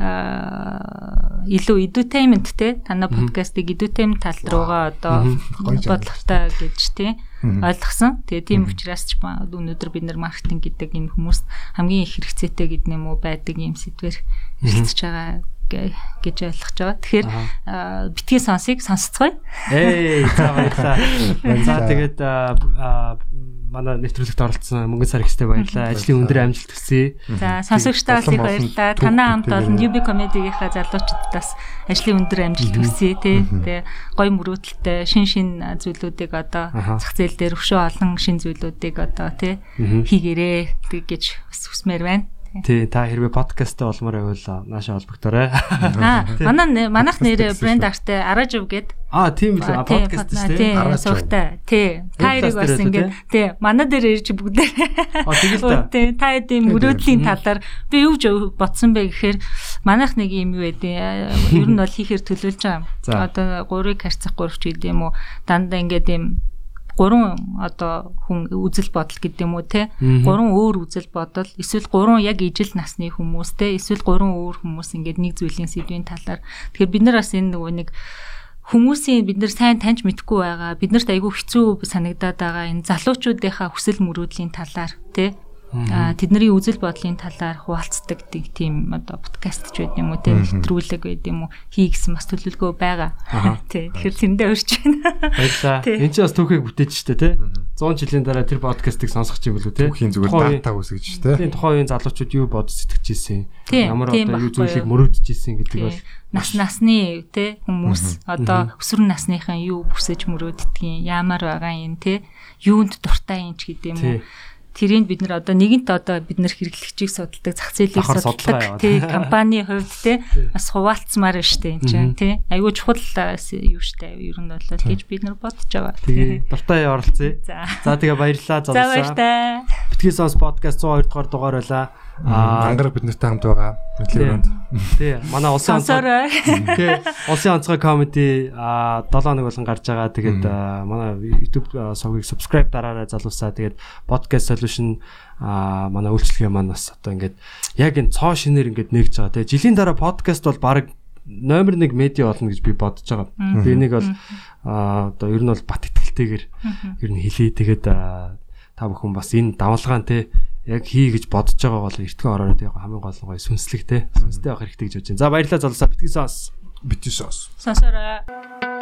аа илүү edutainment те. Танаа подкастыг edutainment тал руугаа одоо бодлоготой гэж те ойлгосон. Тэгээ тийм учраас ч өнөөдөр бид нар маркетинг гэдэг энэ хүмүүст хамгийн их хэрэгцээтэй гэдэг юм уу? Байдаг юм сэдвэр хэлцэж байгаа гэж ойлгож байгаа. Тэгэхээр битгий сонсыг сонсцгоё. Эй за баярлалаа. За тэгээд манай нэвтрүүлэгт оролцсон мөнгөн сар ихтэй баярлалаа. Ажлын өндөр амжилт хүсье. За сонсогчдаа бас их баярлалаа. Танаа хамт олон UB comedy-гийнхаа залуучуудаас ажлын өндөр амжилт хүсье тий. Тэгээ гоё мөрөөдөлтэй шин шин зүйлүүдийг одоо зах зээл дээр өшөө олон шин зүйлүүдийг одоо тий хийгэрээ гэж бас хүсмээр байна. Тий, та хэрвээ подкасттай болмоор байвал нааша холбогдорой. Аа, манай манайх нэр брэнд артай Аражв гээд. Аа, тийм л подкаст тий. Сувтай. Тий. Та хоёрыг бас ингээд тий, манай дээр ирж бүгдээ. Аа, тэгэл та. Тий, та хэдийн мөрөөдлийн талаар би юу ч бодсон бэ гэхээр манайх нэг юм юу байдیں۔ Ер нь бол хийхээр төлөвлөж байгаа юм. Одоо гурыг харьцах гурвч гэдэг юм уу? Дандаа ингээд юм гурван одоо хүн үзэл бодол гэдэг юм уу те? Гурван өөр үзэл бодол эсвэл гурван яг ижил насны хүмүүс те? Эсвэл гурван өөр хүмүүс ингээд нэг зүйлийн сэдвийн талаар. Тэгэхээр бид нар бас энэ нөгөө нэг хүмүүсийн бид нар сайн таньж мэдгүй байгаа биднэрт айгүй хэцүү санагдаад байгаа энэ залуучуудынхаа хүсэл мөрөөдлийн талаар те тэдний үзэл бодлын талаар хуваалцдаг тийм одоо подкаст ч байд юм уу тийм нэвтрүүлэг байд юм уу хий гэсэн бас төлөвлөгөө байгаа. Тий. Тэгэхээр зөндөө урьж байна. Баярлаа. Энд чинь бас түүхийг бүтээж штэ тий. 100 жилийн дараа тэр подкастыг сонсох юм болов тий. Түүхийн зүгээр дата үсгэж штэ. Тийм тухайн үеийн залуучууд юу бодож сэтгэж ирсэн. Ямар одоо юу зүйлийг мөрөөдөж ирсэн гэдэг бол нас насны те хүмүүс одоо өсвөр насныхан юу бүсэж мөрөөддөг юм ямар байгаа юм те юунд дуртай юм ч гэдэм юм уу тэрийг бид нар одоо нэгэнт одоо бид нар хэрэглэгчийг судалдаг зах зээлийг судалдаг тий компани хувьд тий бас хуваалцмаар байна штэ энэ чинь тий айгүй чухал юу штэ ер нь бол гэж бид нар бодож байгаа. Тэгээ дуртай оролцъё. За тэгээ баярлалаа залуусаа. За баярлалаа. Битгий сонс подкаст 102 дугаар дугаар байлаа. Ангараг бид нартай хамт байгаа. Мэдлэгөөнд. Тий. Манай улсын онцгой. Тий. Улсын онцгой комеди аа 7 хоног болгон гарч байгаа. Тэгээд манай YouTube сувгийг subscribe дараарай залуусаа. Тэгээд podcast solution аа манай үйлчлэгээ маань бас одоо ингээд яг энэ цоо шинээр ингээд нэгж байгаа. Тэгээ жилийн дараа podcast бол баг номер 1 медиа болно гэж би бодож байгаа. Би нэг бол одоо ер нь бол бат итгэлтэйгээр ер нь хэлээ. Тэгээд та бүхэн бас энэ давалгаан те яг хий гэж бодож байгаа бол эртхэн ороод яг хамгийн гол нь гоё сүнслэг те сүнстэй байх хэрэгтэй гэж бодож байна. За баярлалаа залуусаа битгий соос. Битгий соос. Сонсороо.